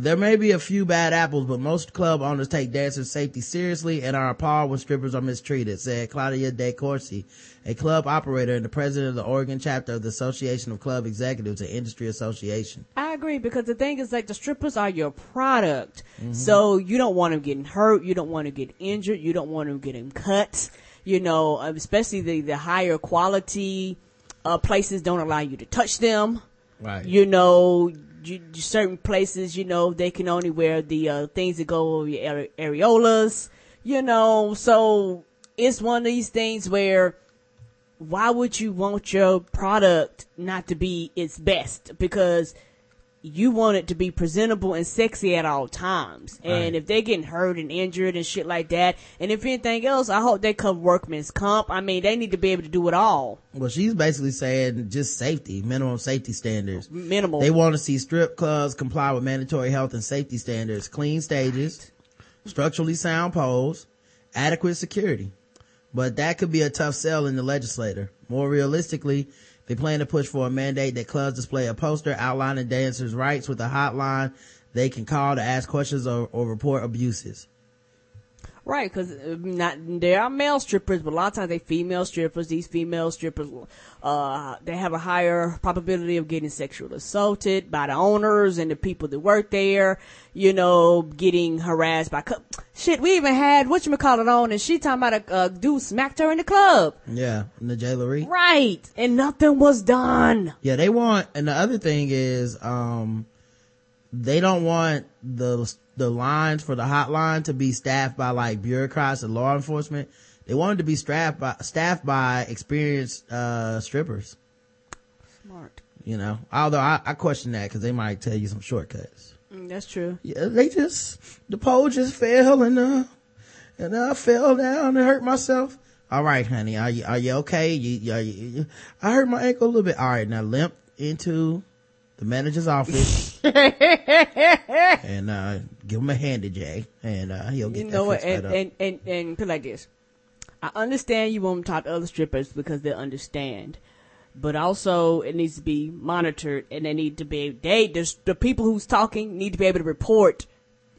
There may be a few bad apples, but most club owners take dancers' safety seriously and are appalled when strippers are mistreated, said Claudia De Corsi, a club operator and the president of the Oregon chapter of the Association of Club Executives and Industry Association. I agree because the thing is like the strippers are your product. So you don't want them getting hurt. You don't want to get injured. You don't want them getting cut. You know, especially the, the higher quality, uh, places don't allow you to touch them. Right. You know, you, certain places, you know, they can only wear the, uh, things that go over your areolas. You know, so it's one of these things where why would you want your product not to be its best? Because you want it to be presentable and sexy at all times. And Right. if they're getting hurt and injured and shit like that, and if anything else, I hope they come workman's comp. I mean, they need to be able to do it all. Well, she's basically saying just safety, minimum safety standards. Minimal. They want to see strip clubs comply with mandatory health and safety standards, clean stages, structurally sound poles, adequate security. But that could be a tough sell in the legislature. More realistically, they plan to push for a mandate that clubs display a poster outlining dancers' rights with a hotline they can call to ask questions or, or report abuses. Right, because not there are male strippers, but a lot of times they female strippers. These female strippers, uh, they have a higher probability of getting sexually assaulted by the owners and the people that work there. You know, getting harassed by co- shit. We even had what you call it on, and she talking about a uh, dude smacked her in the club. Yeah, in the jailery. Right, and nothing was done. Yeah, they want, and the other thing is, um, they don't want the, the lines for the hotline to be staffed by like bureaucrats and law enforcement. They wanted to be staffed by, staffed by experienced, uh, strippers, Smart. you know, although I, I question that because they might tell you some shortcuts. Mm, that's true. Yeah, they just, the pole just fell and, uh, and I fell down and hurt myself. All right, honey, are you, are you okay? You, are you, you- I hurt my ankle a little bit. All right, now limp into the manager's office and, uh, give him a handy Jay and, uh, he'll get You that know what? right And, and, and, and put like this. I understand you want to talk to other strippers because they understand. But also, it needs to be monitored and they need to be, they, the, the people who's talking need to be able to report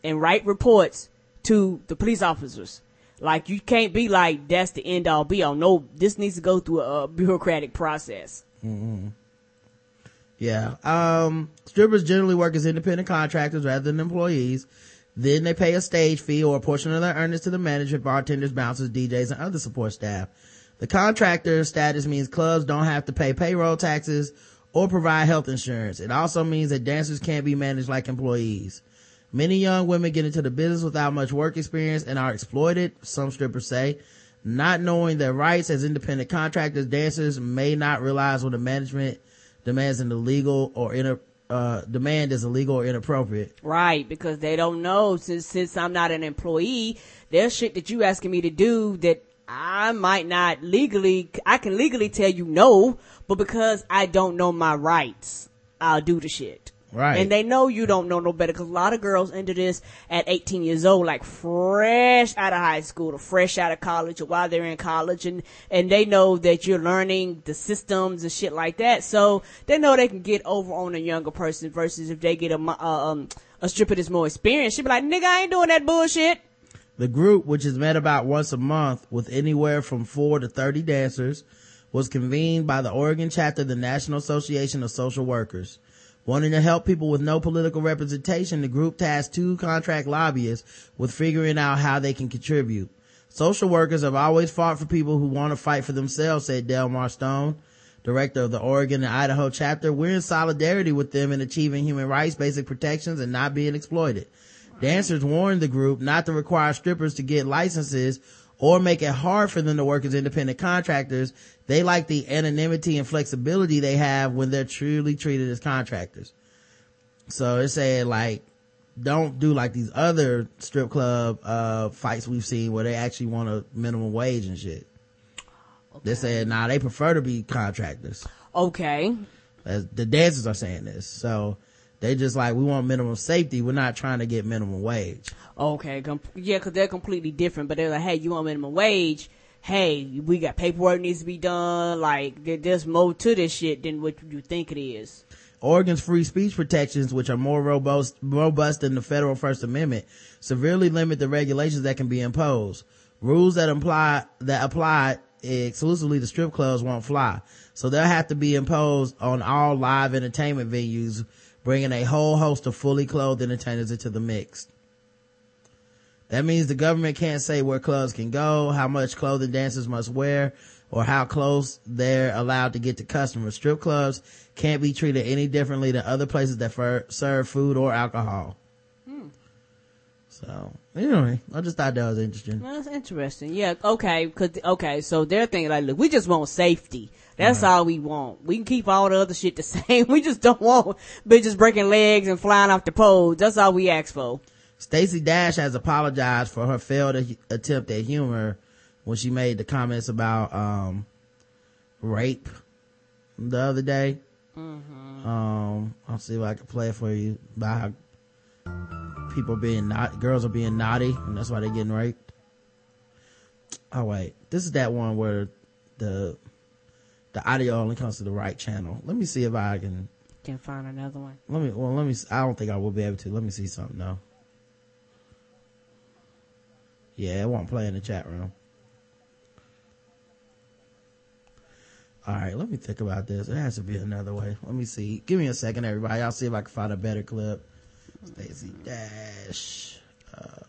and write reports to the police officers. Like, you can't be like, that's the end all be all. No, this needs to go through a, bureaucratic process. Yeah. Um, strippers generally work as independent contractors rather than employees. Then they pay a stage fee or a portion of their earnings to the management, bartenders, bouncers, DJs, and other support staff. The contractor status means clubs don't have to pay payroll taxes or provide health insurance. It also means that dancers can't be managed like employees. Many young women get into the business without much work experience and are exploited, some strippers say. Not knowing their rights as independent contractors, dancers may not realize when the management demands an illegal or inter, uh, demand is illegal or inappropriate. Right, because they don't know since since I'm not an employee, there's shit that you asking me to do that I might not legally I can legally tell you no, but because I don't know my rights, I'll do the shit. Right. And they know you don't know no better because a lot of girls enter this at 18 years old, like fresh out of high school or fresh out of college or while they're in college and, and they know that you're learning the systems and shit like that. So they know they can get over on a younger person versus if they get a, uh, um, a stripper that's more experienced. She'll be like, nigga, I ain't doing that bullshit. The group, which is met about once a month with anywhere from four to 30 dancers, was convened by the Oregon chapter of the National Association of Social Workers. Wanting to help people with no political representation, the group tasked two contract lobbyists with figuring out how they can contribute. Social workers have always fought for people who want to fight for themselves, said Delmar Stone, director of the Oregon and Idaho chapter. We're in solidarity with them in achieving human rights, basic protections, and not being exploited. Dancers warned the group not to require strippers to get licenses or make it hard for them to work as independent contractors. They like the anonymity and flexibility they have when they're truly treated as contractors. So they're saying like, don't do like these other strip club, uh, fights we've seen where they actually want a minimum wage and shit. Okay. They said, nah, they prefer to be contractors. Okay. As the dancers are saying this. So, they just like, we want minimum safety. We're not trying to get minimum wage. Okay. Com- yeah, cause they're completely different, but they're like, hey, you want minimum wage? Hey, we got paperwork needs to be done. Like, there's more to this shit than what you think it is. Oregon's free speech protections, which are more robust, robust than the federal First Amendment, severely limit the regulations that can be imposed. Rules that apply, that apply exclusively to strip clubs won't fly. So they'll have to be imposed on all live entertainment venues bringing a whole host of fully clothed entertainers into the mix. That means the government can't say where clubs can go, how much clothing dancers must wear, or how close they're allowed to get to customers. Strip clubs can't be treated any differently than other places that fer- serve food or alcohol. Hmm. So, anyway, I just thought that was interesting. Well, that's interesting. Yeah, okay, cause, okay, so they're thinking like, look, we just want safety. That's all we want. We can keep all the other shit the same. We just don't want bitches breaking legs and flying off the poles. That's all we ask for. Stacey Dash has apologized for her failed attempt at humor when she made the comments about um, rape the other day. Mm-hmm. Um, I'll see if I can play it for you about how people being not girls are being naughty and that's why they're getting raped. Oh wait, this is that one where the the audio only comes to the right channel. Let me see if I can can find another one. Let me well let me I don't think I will be able to. Let me see something though. Yeah, it won't play in the chat room. All right, let me think about this. There has to be another way. Let me see. Give me a second, everybody. I'll see if I can find a better clip. Stacey Dash. Uh,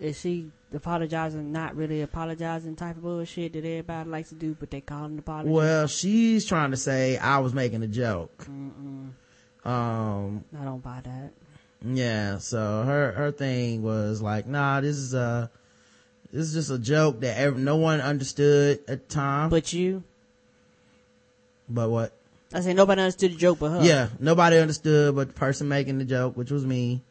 Is she apologizing, not really apologizing type of bullshit that everybody likes to do, but they call an apology. Well, she's trying to say I was making a joke. Mm-mm. Um, I don't buy that. Yeah, so her her thing was like, nah, this is a this is just a joke that no one understood at the time. But you. But what? I say nobody understood the joke but her. Yeah, nobody understood but the person making the joke, which was me.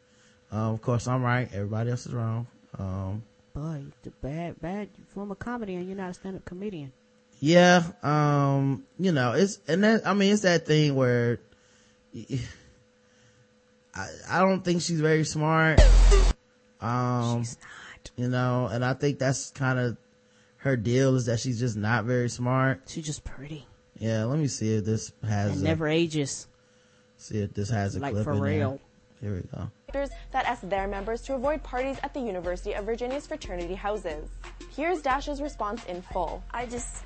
Um, of course, I'm right. Everybody else is wrong. Um, boy, the bad, bad form of comedy and you're not a stand-up comedian. Yeah, um, you know, it's, and that, I mean, it's that thing where, I, I don't think she's very smart. Um, she's not. You know, and I think that's kind of her deal is that she's just not very smart. She's just pretty. Yeah, let me see if this has. It never ages. See if this has a like clip for in real. There. Here we go that asked their members to avoid parties at the University of Virginia's fraternity houses. Here's Dash's response in full. I just,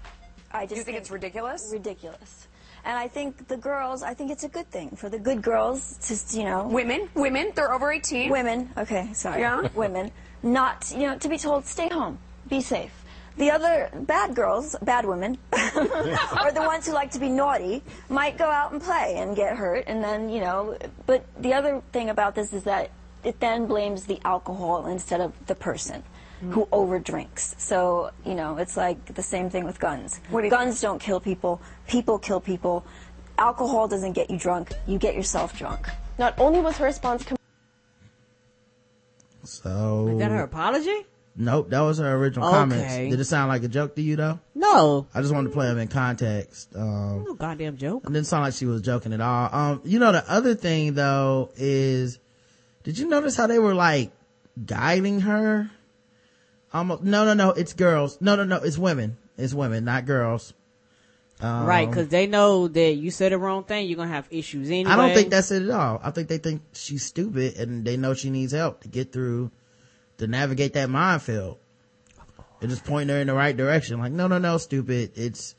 I just you think, think it's ridiculous. Ridiculous. And I think the girls, I think it's a good thing for the good girls to, you know, Women, women, they're over 18. women, okay, sorry, Yeah. women, not, you know, to be told, stay home, be safe. The other bad girls, bad women, or the ones who like to be naughty, might go out and play and get hurt, and then, you know, but the other thing about this is that it then blames the alcohol instead of the person who overdrinks. So, you know, it's like the same thing with guns. What do you guns don't kill people, people kill people. Alcohol doesn't get you drunk, you get yourself drunk. Not only was her response com- So Is that her apology? Nope, that was her original Okay. comments. Did it sound like a joke to you though? No. I just wanted to play them in context. Um, No goddamn joke. it didn't sound like she was joking at all. Um, you know, the other thing though is, did you notice how they were like guiding her? Almost, no, no, no, it's girls. No, no, no, it's women. It's women, not girls. Um, right, because they know that you said the wrong thing, you're gonna have issues anyway. I don't think that's it at all. I think they think she's stupid and they know she needs help to get through, to navigate that minefield. They're just pointing her in the right direction. Like, no, no, no, stupid. It's,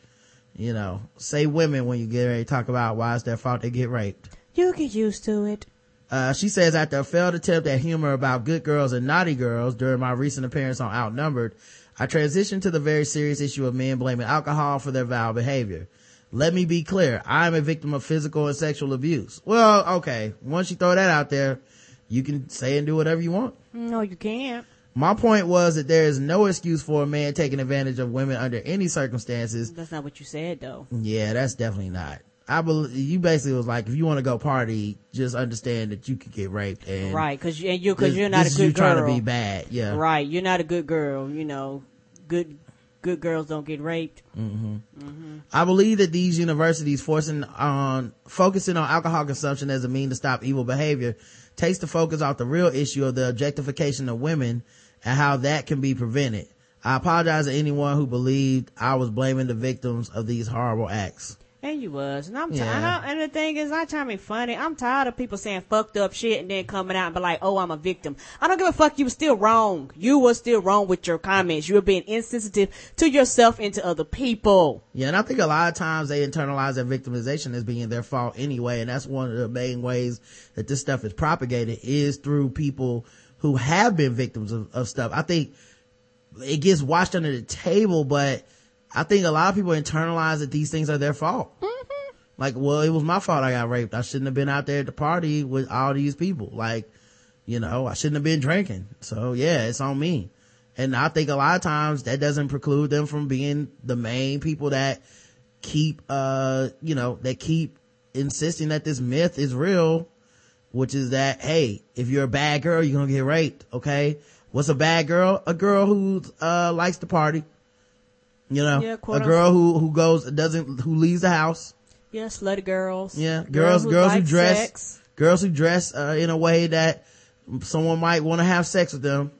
you know, say women when you get ready to talk about why it's their fault they get raped. you get used to it. Uh, she says after a failed attempt at humor about good girls and naughty girls during my recent appearance on Outnumbered, I transitioned to the very serious issue of men blaming alcohol for their vile behavior. Let me be clear. I am a victim of physical and sexual abuse. Well, okay. Once you throw that out there, you can say and do whatever you want. No, you can't. My point was that there is no excuse for a man taking advantage of women under any circumstances. That's not what you said though. Yeah, that's definitely not. I believe you basically was like, if you want to go party, just understand that you could get raped and Right, because you, and you, cause this- you're not this a good you girl. trying to be bad. Yeah. Right, you're not a good girl. You know, good good girls don't get raped. Mm-hmm. Mm-hmm. I believe that these universities forcing on focusing on alcohol consumption as a mean to stop evil behavior takes the focus off the real issue of the objectification of women and how that can be prevented. I apologize to anyone who believed I was blaming the victims of these horrible acts. And you was, and I'm ti- Yeah. and, I, and the thing is, not trying to be funny. I'm tired of people saying fucked up shit and then coming out and be like, "Oh, I'm a victim." I don't give a fuck. You were still wrong. You were still wrong with your comments. You were being insensitive to yourself and to other people. Yeah, and I think a lot of times they internalize their victimization as being their fault anyway, and that's one of the main ways that this stuff is propagated is through people who have been victims of, of stuff. I think it gets washed under the table, but I think a lot of people internalize that these things are their fault. Like, well, it was my fault I got raped. I shouldn't have been out there at the party with all these people. Like, you know, I shouldn't have been drinking. So yeah, it's on me. And I think a lot of times that doesn't preclude them from being the main people that keep, uh, you know, that keep insisting that this myth is real, which is that, hey, if you're a bad girl, you're gonna get raped. Okay. What's a bad girl? A girl who, uh, likes to party. You know, Yeah, a girl who, who goes, doesn't, who leaves the house. Yeah, slutty girls. Yeah, girls, girls who like dress, sex. girls who dress uh, in a way that someone might want to have sex with them.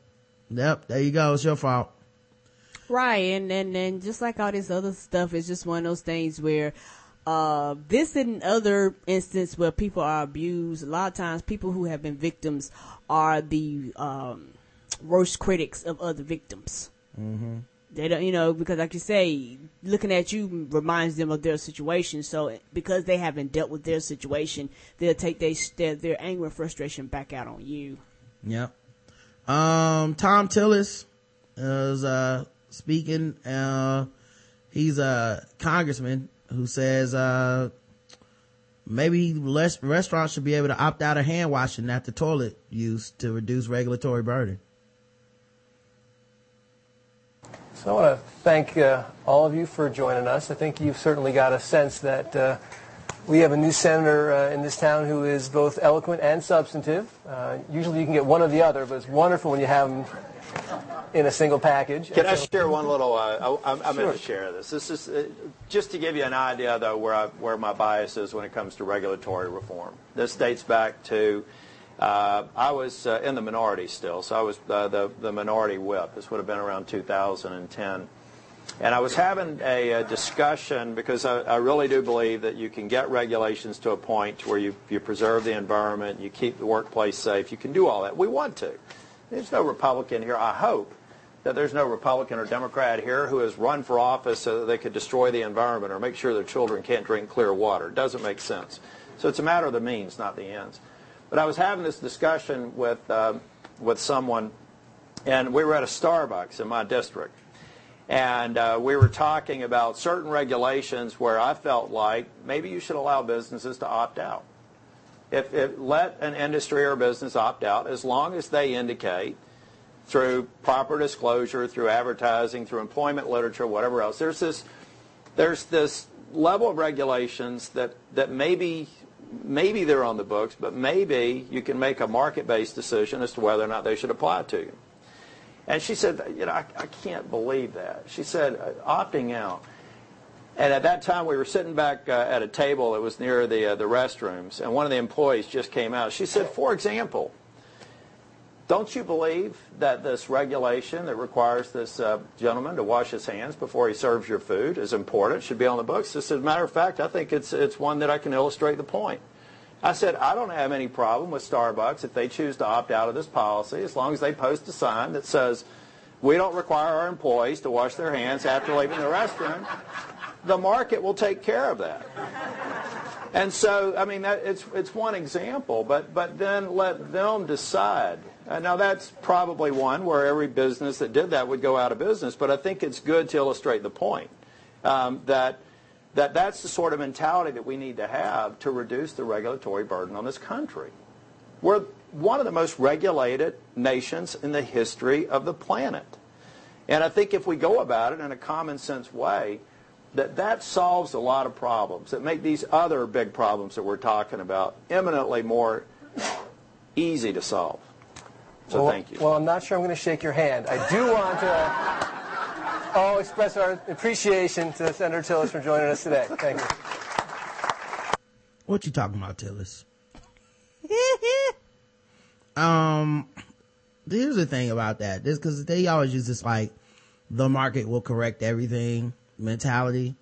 Yep, there you go. It's your fault. Right, and and and just like all this other stuff, it's just one of those things where, uh, this and other instance where people are abused. A lot of times, people who have been victims are the um, worst critics of other victims. Mm-hmm. They don't, you know, because like you say, looking at you reminds them of their situation. So because they haven't dealt with their situation, they'll take they, their their anger and frustration back out on you. Yep. Um, Thom Tillis is uh speaking. Uh, he's a congressman who says uh maybe less restaurants should be able to opt out of hand washing after toilet use to reduce regulatory burden. So I want to thank uh, all of you for joining us. I think you've certainly got a sense that uh, we have a new senator uh, in this town who is both eloquent and substantive. Uh, usually you can get one or the other, but it's wonderful when you have them in a single package. Can I And share one little? Uh, I, I'm, I'm going to share this. This is uh, just to give you an idea, though, where I, where my bias is when it comes to regulatory reform. This dates back to I was uh, in the minority still, so I was uh, the minority whip. This would have been around 2010. And I was having a, discussion because I, really do believe that you can get regulations to a point where you, you preserve the environment, you keep the workplace safe, you can do all that. We want to. There's no Republican here, I hope, that there's no Republican or Democrat here who has run for office so that they could destroy the environment or make sure their children can't drink clear water. It doesn't make sense. So it's a matter of the means, not the ends. But I was having this discussion with, uh, with someone, and we were at a Starbucks in my district. And uh, we were talking about certain regulations where I felt like maybe you should allow businesses to opt out. If, if let an industry or business opt out as long as they indicate through proper disclosure, through advertising, through employment literature, whatever else. There's this, there's this level of regulations that, that maybe, maybe they're on the books, but maybe you can make a market-based decision as to whether or not they should apply to you. And she said, you know, I, I can't believe that. She said, uh, opting out. And at that time, we were sitting back uh, at a table that was near the, uh, the restrooms, and one of the employees just came out. She said, for example, don't you believe that this regulation that requires this uh, gentleman to wash his hands before he serves your food is important, should be on the books? As a matter of fact, I think it's, it's one that I can illustrate the point. I said, I don't have any problem with Starbucks if they choose to opt out of this policy as long as they post a sign that says, we don't require our employees to wash their hands after leaving the restroom. The market will take care of that. And so, I mean, it's, it's one example, but, but then let them decide now, that's probably one where every business that did that would go out of business, but I think it's good to illustrate the point um, that, that that's the sort of mentality that we need to have to reduce the regulatory burden on this country. We're one of the most regulated nations in the history of the planet. And I think if we go about it in a common sense way, that that solves a lot of problems that make these other big problems that we're talking about eminently more easy to solve. So well, thank you. Well, I'm not sure I'm going to shake your hand. I do want to all express our appreciation to Senator Tillis for joining us today. Thank you. What you talking about, Tillis? um, here's the thing about that. This because they always use this like the market will correct everything mentality.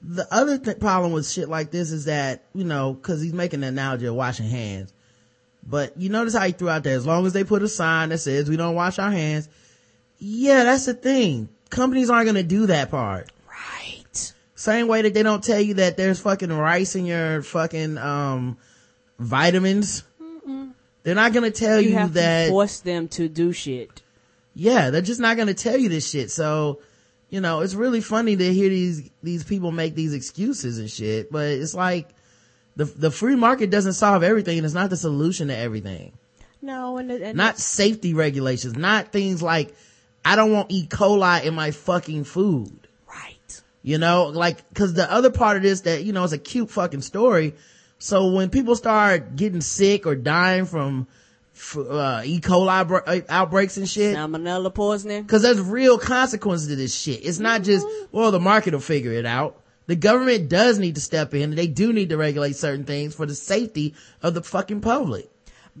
The other th- problem with shit like this is that you know because he's making an analogy of washing hands but you notice how he threw out there, as long as they put a sign that says we don't wash our hands. Yeah, that's the thing. Companies aren't going to do that part. Right. Same way that they don't tell you that there's fucking rice in your fucking, um, vitamins. Mm-mm. They're not going to tell you, you that. force them to do shit. Yeah, they're just not going to tell you this shit. So, you know, it's really funny to hear these, these people make these excuses and shit, but it's like, the the free market doesn't solve everything and it's not the solution to everything no and, and not safety regulations not things like i don't want e coli in my fucking food right you know like because the other part of this that you know is a cute fucking story so when people start getting sick or dying from uh, E. coli uh, outbreaks and shit. Salmonella poisoning. Cause there's real consequences to this shit. It's not just, well, the market will figure it out the government does need to step in. They do need to regulate certain things for the safety of the fucking public.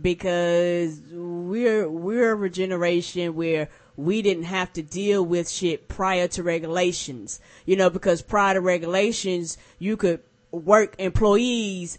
Because we're, we're a generation where we didn't have to deal with shit prior to regulations. You know, because prior to regulations, you could work employees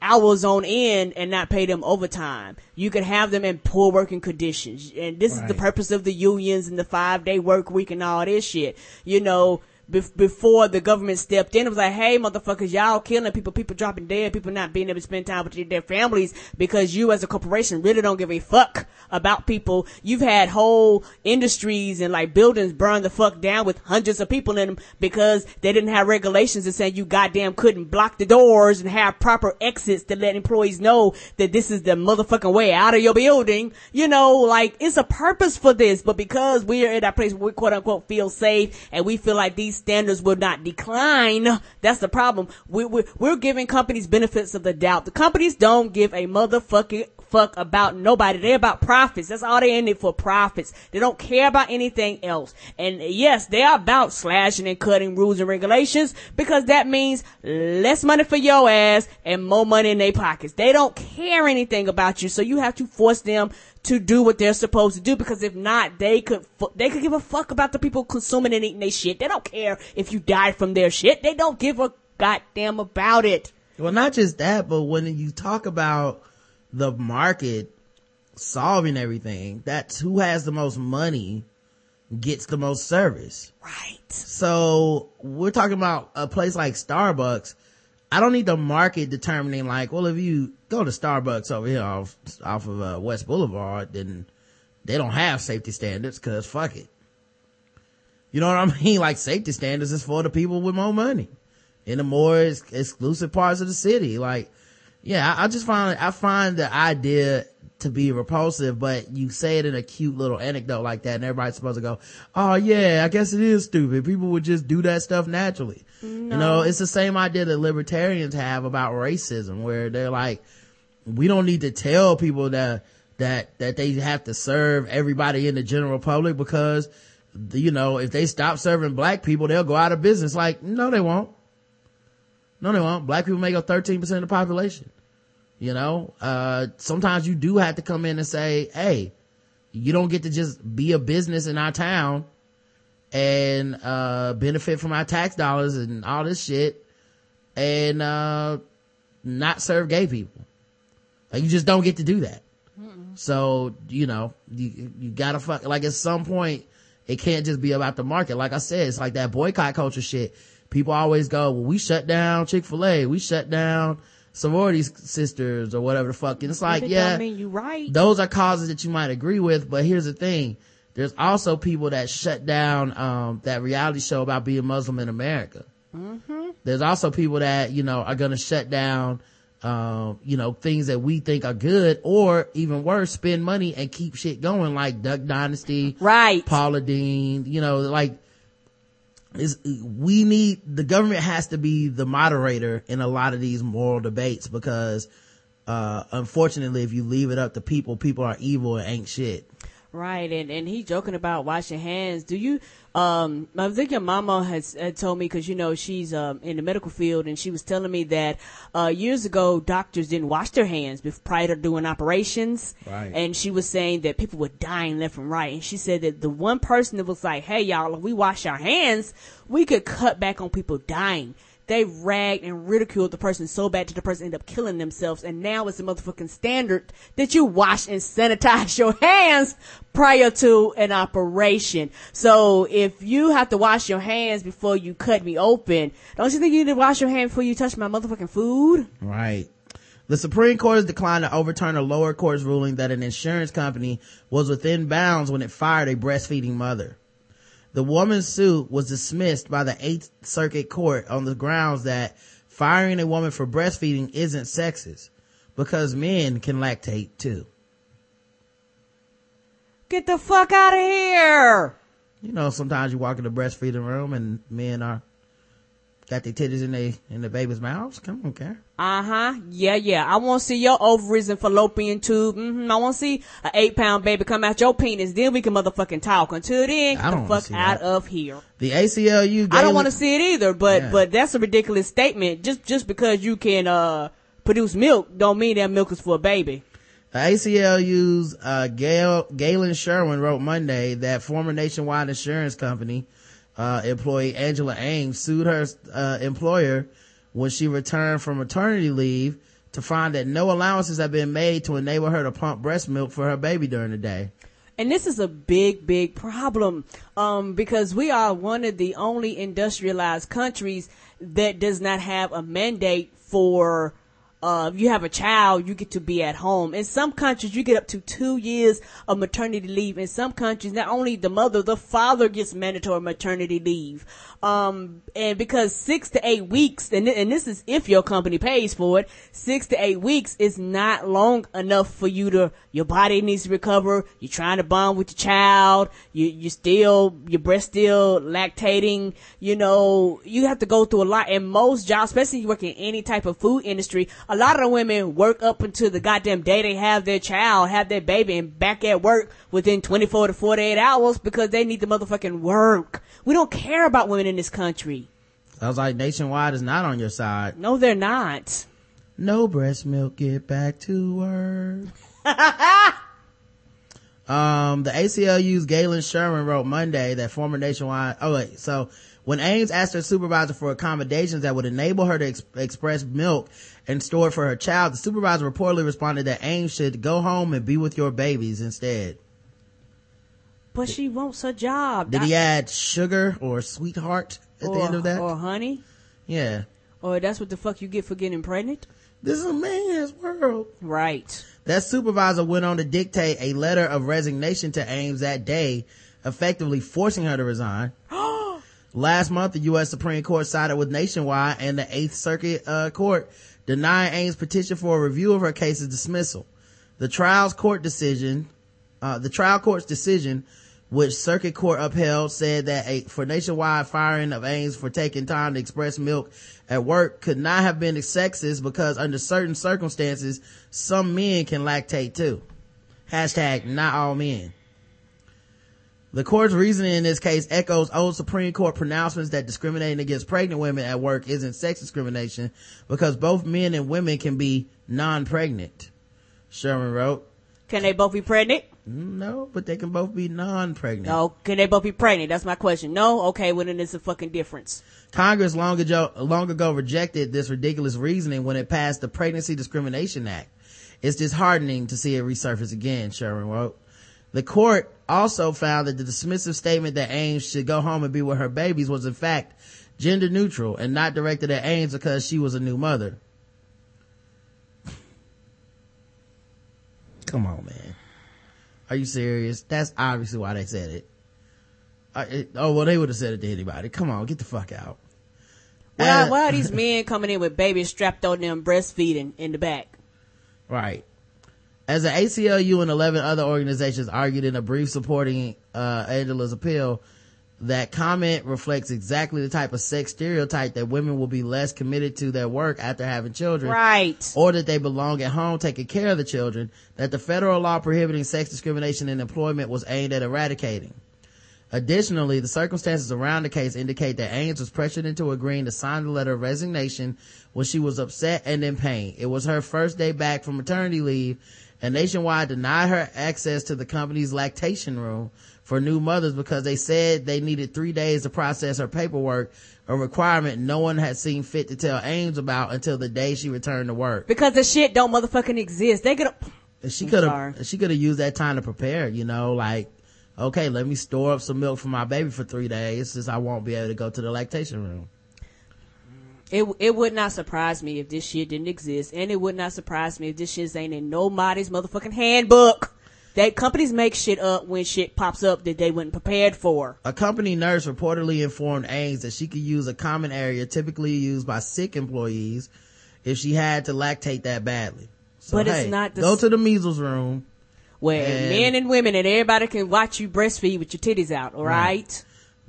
hours on end and not pay them overtime. You could have them in poor working conditions. And this right. is the purpose of the unions and the five day work week and all this shit. You know, before the government stepped in. It was like, hey, motherfuckers, y'all killing people, people dropping dead, people not being able to spend time with their families because you as a corporation really don't give a fuck about people. You've had whole industries and like buildings burn the fuck down with hundreds of people in them because they didn't have regulations that said you goddamn couldn't block the doors and have proper exits to let employees know that this is the motherfucking way out of your building. You know, like it's a purpose for this, but because we're in that place where we quote unquote feel safe and we feel like these standards will not decline. That's the problem. We, we, we're giving companies benefits of the doubt. The companies don't give a motherfucking fuck about nobody. They're about profits. That's all they're in it for profits. They don't care about anything else. And yes, they are about slashing and cutting rules and regulations because that means less money for your ass and more money in their pockets. They don't care anything about you. So you have to force them to do what they're supposed to do because if not, they could they could give a fuck about the people consuming and eating their shit. They don't care if you die from their shit. They don't give a goddamn about it. Well, not just that, but when you talk about the market solving everything, that's who has the most money gets the most service. Right. So we're talking about a place like Starbucks. I don't need the market determining like, well, if you go to Starbucks over here off, off of uh, West Boulevard, then they don't have safety standards cause fuck it. You know what I mean? Like safety standards is for the people with more money in the more ex- exclusive parts of the city. Like, yeah, I, I just find, I find the idea to be repulsive, but you say it in a cute little anecdote like that and everybody's supposed to go, oh yeah, I guess it is stupid. People would just do that stuff naturally. You know, it's the same idea that libertarians have about racism where they're like, we don't need to tell people that, that, that they have to serve everybody in the general public because, you know, if they stop serving black people, they'll go out of business. Like, no, they won't. No, they won't. Black people make up 13% of the population. You know, uh, sometimes you do have to come in and say, Hey, you don't get to just be a business in our town and, uh, benefit from our tax dollars and all this shit and, uh, not serve gay people. Like you just don't get to do that. So, you know, you, you gotta fuck, like at some point, it can't just be about the market. Like I said, it's like that boycott culture shit. People always go, well, we shut down Chick-fil-A. We shut down sorority sisters or whatever the fuck. And it's like, yeah, mean you right. those are causes that you might agree with, but here's the thing. There's also people that shut down, um, that reality show about being Muslim in America. There's also people that, you know, are gonna shut down, um, you know, things that we think are good or even worse, spend money and keep shit going like Duck Dynasty. Right. Paula Deen, you know, like, is we need the government has to be the moderator in a lot of these moral debates because uh unfortunately if you leave it up to people people are evil and ain't shit Right, and and he joking about washing hands. Do you? Um, I think your mama has had told me because you know she's um in the medical field, and she was telling me that uh years ago doctors didn't wash their hands before, prior to doing operations. Right. And she was saying that people were dying left and right, and she said that the one person that was like, "Hey y'all, if we wash our hands, we could cut back on people dying." They ragged and ridiculed the person so bad that the person ended up killing themselves. And now it's a motherfucking standard that you wash and sanitize your hands prior to an operation. So if you have to wash your hands before you cut me open, don't you think you need to wash your hands before you touch my motherfucking food? right the supreme court has declined to overturn a lower court's ruling that an insurance company was within bounds when it fired a breastfeeding mother the woman's suit was dismissed by the eighth circuit court on the grounds that firing a woman for breastfeeding isn't sexist because men can lactate too Get the fuck out of here! you know sometimes you walk in the breastfeeding room and men are got their titties in they in the baby's mouths come on Karen. Uh huh. Yeah, yeah. I want to see your ovaries and fallopian tube. hmm I want to see an eight pound baby come out your penis. Then we can motherfucking talk. Until then, get the fuck out that. of here. the aclu I don't want to see it either. But Yeah. but that's a ridiculous statement. Just just because you can uh produce milk, don't mean that milk is for a baby. The ACLU's uh, Gail, Galen Sherwin wrote Monday that former Nationwide Insurance Company uh, employee Angela Ames sued her uh, employer when she returned from maternity leave to find that no allowances have been made to enable her to pump breast milk for her baby during the day. And this is a big, big problem, um, because we are one of the only industrialized countries that does not have a mandate for, uh, you have a child, you get to be at home. In some countries, you get up to two years of maternity leave. In some countries, not only the mother, the father gets mandatory maternity leave. Um, and because six to eight weeks, and, and this is if your company pays for it, six to eight weeks is not long enough for you to, your body needs to recover. You're trying to bond with your child. You, you still, your breast still lactating. You know, you have to go through a lot. And most jobs, especially you work in any type of food industry, a lot of women work up until the goddamn day they have their child, have their baby, and back at work within 24 to 48 hours because they need the motherfucking work. We don't care about women in this country. I was like, Nationwide is not on your side. No, they're not. No breast milk, get back to work. um, the ACLU's Galen Sherman wrote Monday that former Nationwide, oh wait, so when Ames asked her supervisor for accommodations that would enable her to ex- express milk and store it for her child, the supervisor reportedly responded that Ames should go home and be with your babies instead. But she wants a job. Did he add sugar or sweetheart at or, the end of that? Or honey? yeah. Or that's what the fuck you get for getting pregnant? This is a man's world. Right. That supervisor went on to dictate a letter of resignation to Ames that day, effectively forcing her to resign. Last month, the U.S. Supreme Court sided with Nationwide and the Eighth Circuit uh, Court denying Ames' petition for a review of her case's dismissal. The trial's court decision, uh, the trial court's decision, which Circuit Court upheld, said that a, for Nationwide firing of Ames for taking time to express milk at work could not have been sexist because under certain circumstances, some men can lactate too. Hashtag not all men. The court's reasoning in this case echoes old Supreme Court pronouncements that discriminating against pregnant women at work isn't sex discrimination because both men and women can be non-pregnant. Sherman wrote. Can they both be pregnant? No, but they can both be non-pregnant. No. Can they both be pregnant? That's my question. No? Okay, well then it's a fucking difference. Congress long ago, long ago rejected this ridiculous reasoning when it passed the Pregnancy Discrimination Act. It's disheartening to see it resurface again, Sherman wrote. The court also found that the dismissive statement that Ames should go home and be with her babies was in fact gender neutral and not directed at Ames because she was a new mother. Come on, man. Are you serious? That's obviously why they said it. Uh, it oh, well, they would have said it to anybody. Come on, get the fuck out. Why, Uh, why are these men coming in with babies strapped on them breastfeeding in the back? Right. As the ACLU and 11 other organizations argued in a brief supporting uh, Angela's appeal, that comment reflects exactly the type of sex stereotype that women will be less committed to their work after having children. Right. Or that they belong at home taking care of the children, that the federal law prohibiting sex discrimination in employment was aimed at eradicating. Additionally, the circumstances around the case indicate that Ames was pressured into agreeing to sign the letter of resignation when she was upset and in pain. It was her first day back from maternity leave and Nationwide denied her access to the company's lactation room for new mothers because they said they needed three days to process her paperwork, a requirement no one had seen fit to tell Ames about until the day she returned to work. Because the shit don't motherfucking exist. They could have. She could have. she could have used that time to prepare, you know, like, okay, let me store up some milk for my baby for three days since I won't be able to go to the lactation room. It it would not surprise me if this shit didn't exist, and it would not surprise me if this shit ain't in nobody's motherfucking handbook. That companies make shit up when shit pops up that they weren't prepared for. A company nurse reportedly informed Ames that she could use a common area typically used by sick employees if she had to lactate that badly. So, But it's not the go to the measles room. Where And- men and women and everybody can watch you breastfeed with your titties out, all right?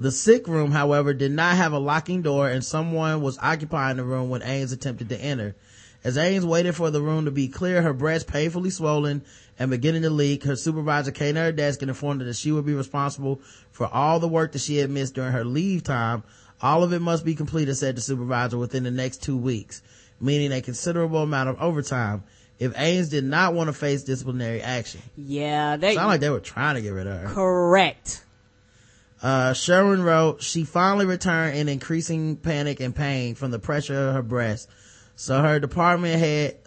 The sick room, however, did not have a locking door and someone was occupying the room when Ames attempted to enter. As Ames waited for the room to be clear, her breast painfully swollen and beginning to leak, her supervisor came to her desk and informed her that she would be responsible for all the work that she had missed during her leave time. All of it must be completed, said the supervisor, within the next two weeks, meaning a considerable amount of overtime. If Ames did not want to face disciplinary action. Yeah, they Sound like they were trying to get rid of her. correct. Uh, Sherwin wrote, she finally returned in increasing panic and pain from the pressure of her breast. So her department head,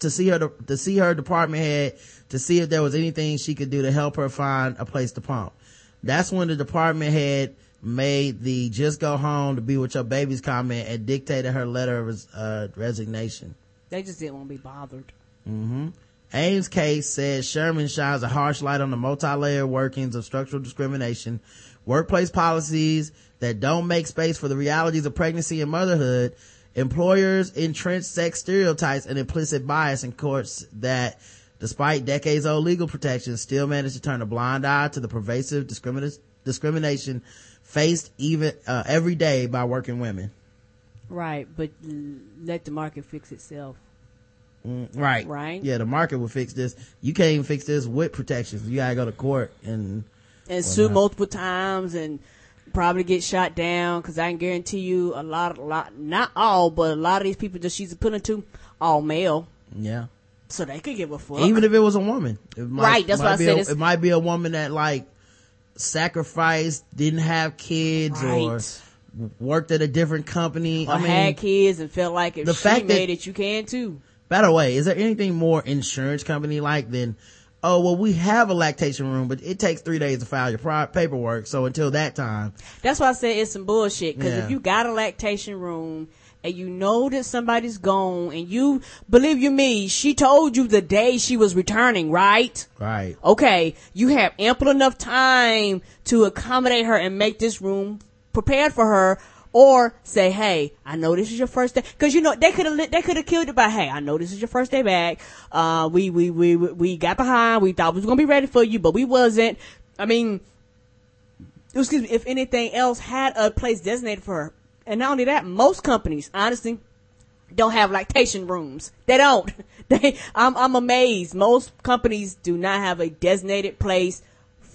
to see her, to see her department head, to see if there was anything she could do to help her find a place to pump. That's when the department head made the just go home to be with your babies comment and dictated her letter of res- uh, resignation. They just didn't want to be bothered. hmm Ames' case says Sherman shines a harsh light on the multi-layered workings of structural discrimination, workplace policies that don't make space for the realities of pregnancy and motherhood, employers entrenched sex stereotypes and implicit bias in courts that, despite decades old legal protections, still manage to turn a blind eye to the pervasive discrimin- discrimination faced even uh, every day by working women. Right, but l- let the market fix itself. Mm, right. Right. Yeah, the market will fix this. You can't even fix this with protections. You gotta go to court and and sue whatnot. multiple times and probably get shot down because I can guarantee you a lot, a lot, not all, but a lot of these people that she's appealing to, all male, Yeah. so they could give a fuck. Even if it was a woman. It might, Right, that's what I said. a- it might be a woman that like sacrificed, didn't have kids or worked at a different company. or I mean, had kids and felt like if the she fact that- made it, you can too. by the way, is there anything more insurance company like than, oh, well, we have a lactation room, but it takes three days to file your pri- paperwork. So until that time, That's why I said it's some bullshit. Because Yeah. if you got a lactation room and you know that somebody's gone, and you believe you me, she told you the day she was returning, right? right. Okay, you have ample enough time to accommodate her and make this room prepared for her. Or say, hey, I know this is your first day, cause you know, they could have, they could have killed it by, hey, I know this is your first day back. Uh, we, we, we, we got behind. We thought we was gonna be ready for you, but we wasn't. I mean, excuse me, if anything else had a place designated for her. And not only that, most companies, honestly, don't have lactation rooms. They don't. They, I'm, I'm amazed. Most companies do not have a designated place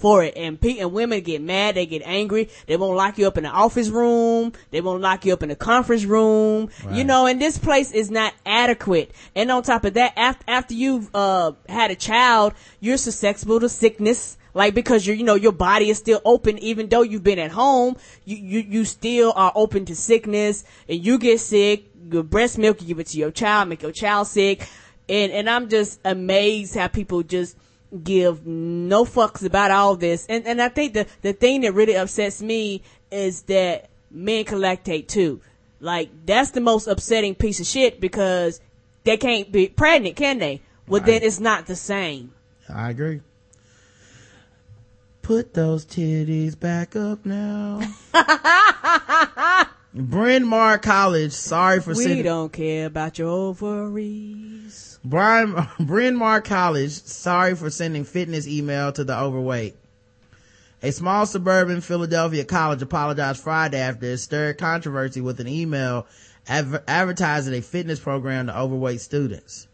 for it. And pe- and women get mad. They get angry. They won't lock you up in the office room. They won't lock you up in the conference room. You know, and this place is not adequate. And on top of that, after, after you've, uh, had a child, you're susceptible to sickness. Like because you're, you know, your body is still open, even though you've been at home, you, you, you still are open to sickness and you get sick, your breast milk, you give it to your child, make your child sick. And, and I'm just amazed how people just give no fucks about all this. And, and I think the, the thing that really upsets me is that men can lactate too. Like, that's the most upsetting piece of shit because they can't be pregnant, can they? Well, then it's not the same. I agree. Put those titties back up now. Bryn Mawr College, sorry for we sending. don't care about your ovaries. Brian, Bryn Mawr College, sorry for sending fitness email to the overweight. A small suburban Philadelphia college apologized Friday after it stirred controversy with an email adver- advertising a fitness program to overweight students.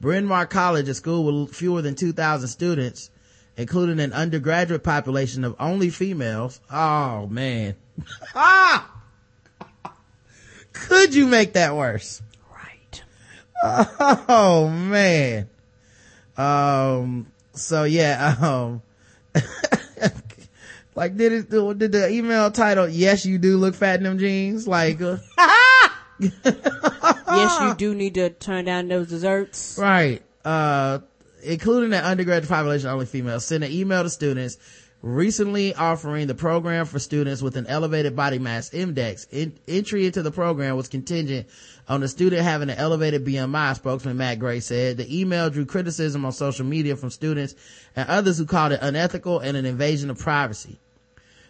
Bryn Mawr College, a school with fewer than 2,000 students, including an undergraduate population of only females. Oh man. ah! Could you make that worse? Oh man. Um. So yeah. Um. like did it? Did the email title? Yes, you do look fat in them jeans. Like. Uh, yes, you do need to turn down those desserts. Right. Uh, including the undergraduate population, only females, sent an email to students recently offering the program for students with an elevated body mass index. In, entry into the program was contingent on the student having an elevated BMI, spokesman Matt Gray said. The email drew criticism on social media from students and others who called it unethical and an invasion of privacy.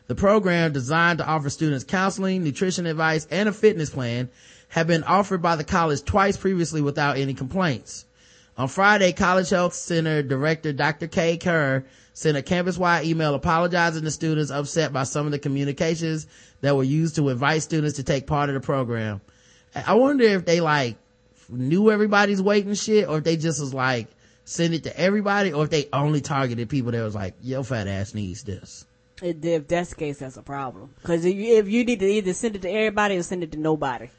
The program designed to offer students counseling, nutrition advice, and a fitness plan had been offered by the college twice previously without any complaints. On Friday, College Health Center Director Dr. Kay Kerr sent a campus-wide email apologizing to students upset by some of the communications that were used to invite students to take part of the program. I wonder if they like knew everybody's weight and shit, or if they just was like send it to everybody, or if they only targeted people that was like, yo fat ass needs this. If if that's the case, that's a problem. Because if you, if you need to either send it to everybody or send it to nobody.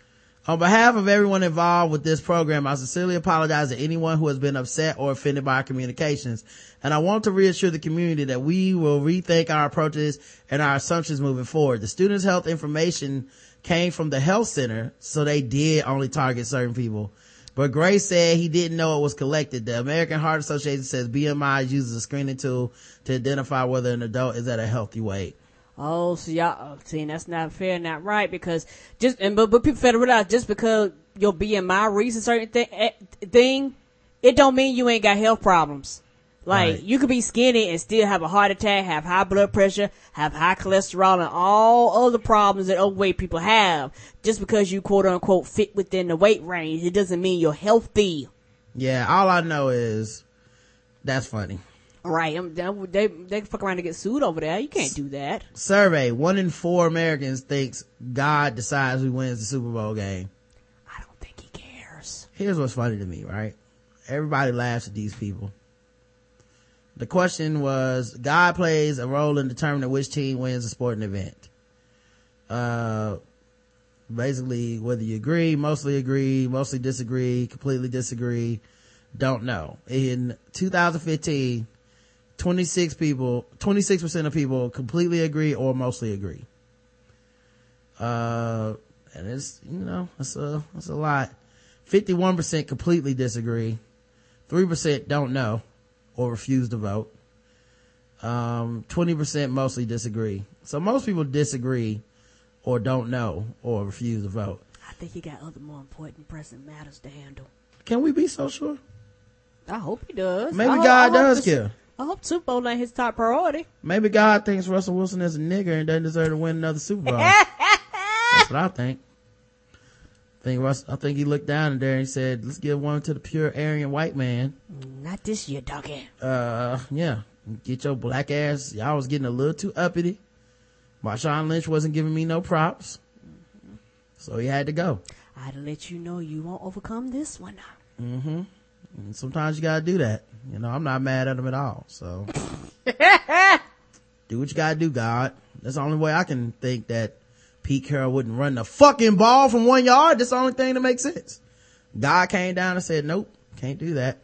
On behalf of everyone involved with this program, I sincerely apologize to anyone who has been upset or offended by our communications. And I want to reassure the community that we will rethink our approaches and our assumptions moving forward. The students' health information came from the health center, so they did only target certain people. But Gray said he didn't know it was collected. The American Heart Association says BMI uses a screening tool to identify whether an adult is at a healthy weight. Oh, so y'all, see, that's not fair, not right, because just, and, but, but people fail to realize just because your BMI reads a certain thing, eh, thing, it don't mean you ain't got health problems. Like, Right. you could be skinny and still have a heart attack, have high blood pressure, have high cholesterol, and all other problems that overweight people have. Just because you quote unquote fit within the weight range, it doesn't mean you're healthy. Yeah, all I know is that's funny. Right. I'm, they, they fuck around and get sued over there. You can't do that. Survey, one in four Americans thinks God decides who wins the Super Bowl game. I don't think he cares. Here's what's funny to me, right? Everybody laughs at these people. The question was, God plays a role in determining which team wins a sporting event. Uh, basically, whether you agree, mostly agree, mostly disagree, completely disagree, don't know. In 2015, 26 people, 26% of people completely agree or mostly agree. Uh, and it's, you know, it's a, it's a lot. 51% completely disagree. 3% don't know. Or refuse to vote. Um, 20% mostly disagree. So most people disagree or don't know or refuse to vote. I think he got other more important pressing matters to handle. Can we be so sure? I hope he does. Maybe I God hope does care. I hope Super Bowl ain't his top priority. Maybe God thinks Russell Wilson is a nigger and doesn't deserve to win another Super Bowl. That's what I think. I think Russ, I think he looked down in there and he said, let's give one to the pure Aryan white man. Not this year, doggy. Uh, yeah. Get your black ass. Y'all was getting a little too uppity. Marshawn Lynch wasn't giving me no props. So he had to go. I'd let you know you won't overcome this one. Mm-hmm. And sometimes you gotta do that. You know, I'm not mad at him at all. So do what you gotta do, God. That's the only way I can think that Pete Carroll wouldn't run the fucking ball from one yard. That's the only thing that makes sense. God came down and said, nope, can't do that.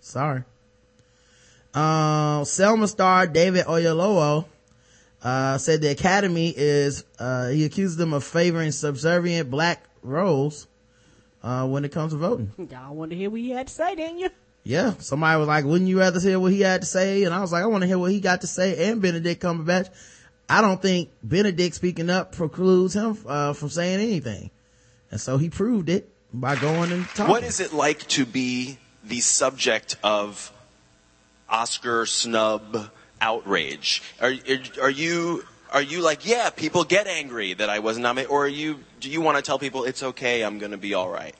Sorry. Uh, Selma star David Oyelowo, uh, said the Academy is, uh, he accused them of favoring subservient black roles, uh, when it comes to voting. Y'all want to hear what he had to say, didn't you? Yeah. Somebody was like, wouldn't you rather hear what he had to say? And I was like, I want to hear what he got to say and Benedict Cumberbatch. I don't think Benedict speaking up precludes him, uh, from saying anything. And so he proved it by going and talking. What is it like to be the subject of Oscar snub outrage? Are, are you are you like, yeah, people get angry that I wasn't nominated, or are you do you want to tell people it's okay, I'm going to be all right?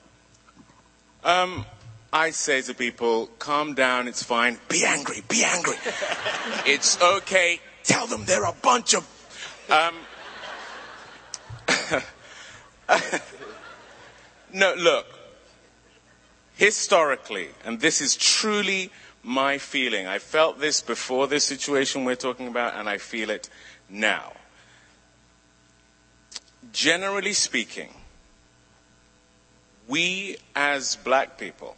Um, I say to people, calm down, it's fine. Be angry, be angry. it's okay. Tell them they're a bunch of. Um, no, look. Historically, and this is truly my feeling, I felt this before this situation we're talking about, and I feel it now. Generally speaking, we as black people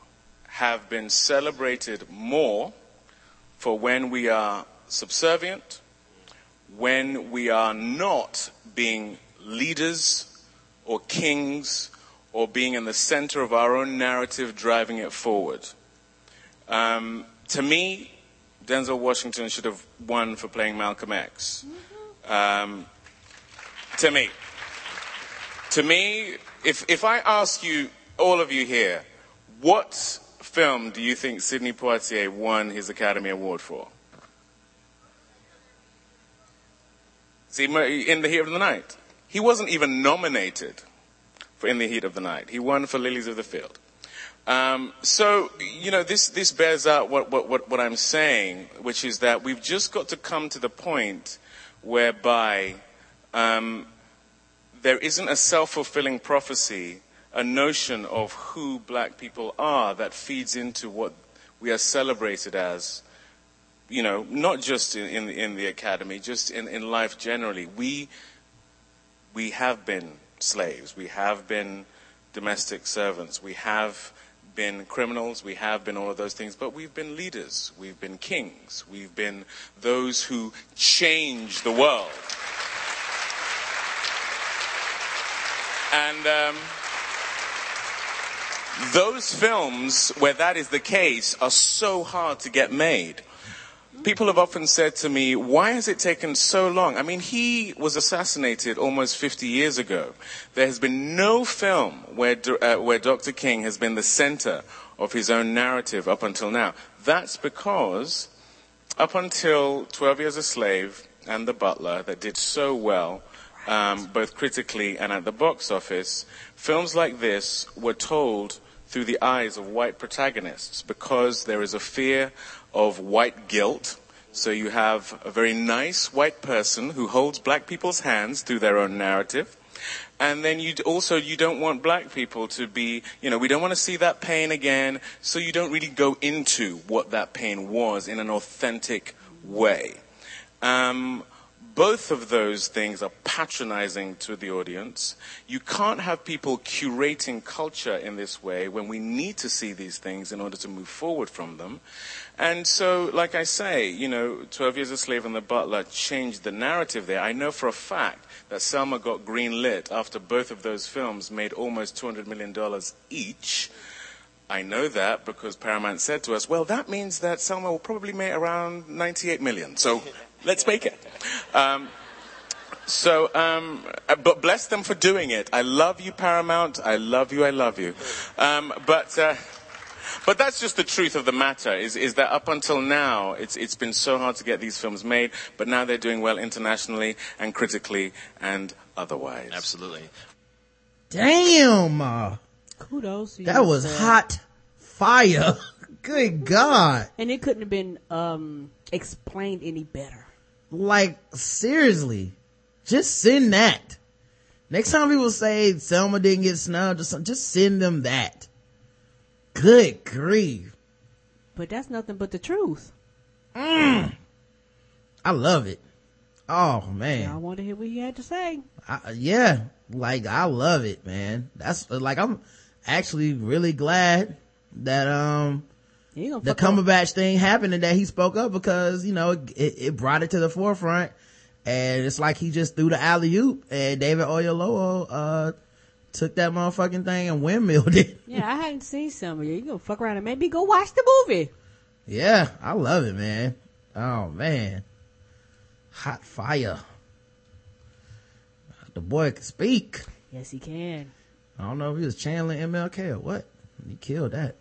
have been celebrated more for when we are subservient, when we are not being leaders or kings or being in the center of our own narrative driving it forward. Um, to me, Denzel Washington should have won for playing Malcolm X. Um, to me. To me, if, if I ask you, all of you here, what film do you think Sidney Poitier won his Academy Award for? See, in the heat of the night. He wasn't even nominated for In the Heat of the Night. He won for Lilies of the Field. Um, so, you know, this, this bears out what, what, what, what I'm saying, which is that we've just got to come to the point whereby um, there isn't a self fulfilling prophecy, a notion of who black people are that feeds into what we are celebrated as you know, not just in, in, in the academy, just in, in life generally. We, we have been slaves. We have been domestic servants. We have been criminals. We have been all of those things. But we've been leaders. We've been kings. We've been those who change the world. And um, those films where that is the case are so hard to get made. People have often said to me, why has it taken so long? I mean, he was assassinated almost 50 years ago. There has been no film where, uh, where Dr. King has been the center of his own narrative up until now. That's because up until 12 Years a Slave and The Butler, that did so well, um, both critically and at the box office, films like this were told through the eyes of white protagonists because there is a fear of white guilt. So you have a very nice white person who holds black people's hands through their own narrative. And then you also, you don't want black people to be, you know, we don't want to see that pain again. So you don't really go into what that pain was in an authentic way. Um, both of those things are patronizing to the audience. You can't have people curating culture in this way when we need to see these things in order to move forward from them. And so, like I say, you know, 12 Years a Slave and The Butler changed the narrative there. I know for a fact that Selma got green lit after both of those films made almost $200 million each. I know that because Paramount said to us, well, that means that Selma will probably make around 98 million. So let's make it. Um, so, um, but bless them for doing it. I love you, Paramount. I love you. I love you. Um, but, uh, but that's just the truth of the matter. Is is that up until now, it's it's been so hard to get these films made, but now they're doing well internationally and critically and otherwise. Absolutely. Damn. uh, Kudos. to that you, was sir. hot fire. Good God. And it couldn't have been um, explained any better. Like, seriously. Just send that. Next time people say Selma didn't get snubbed or something, just send them that. Good grief. But that's nothing but the truth. Mm. I love it. Oh man. I want to hear what he had to say. I, yeah, like I love it, man. That's like I'm actually really glad that um the fuck up. Cumberbatch thing happened and that he spoke up because you know it, it brought it to the forefront, and it's like he just threw the alley oop and David Oyelowo uh took that motherfucking thing and windmilled it. Yeah, I hadn't seen some of you. You gonna fuck around and maybe go watch the movie. Yeah, I love it, man. Oh man, hot fire. The boy can speak. Yes, he can. I don't know if he was channeling MLK or what. He killed that.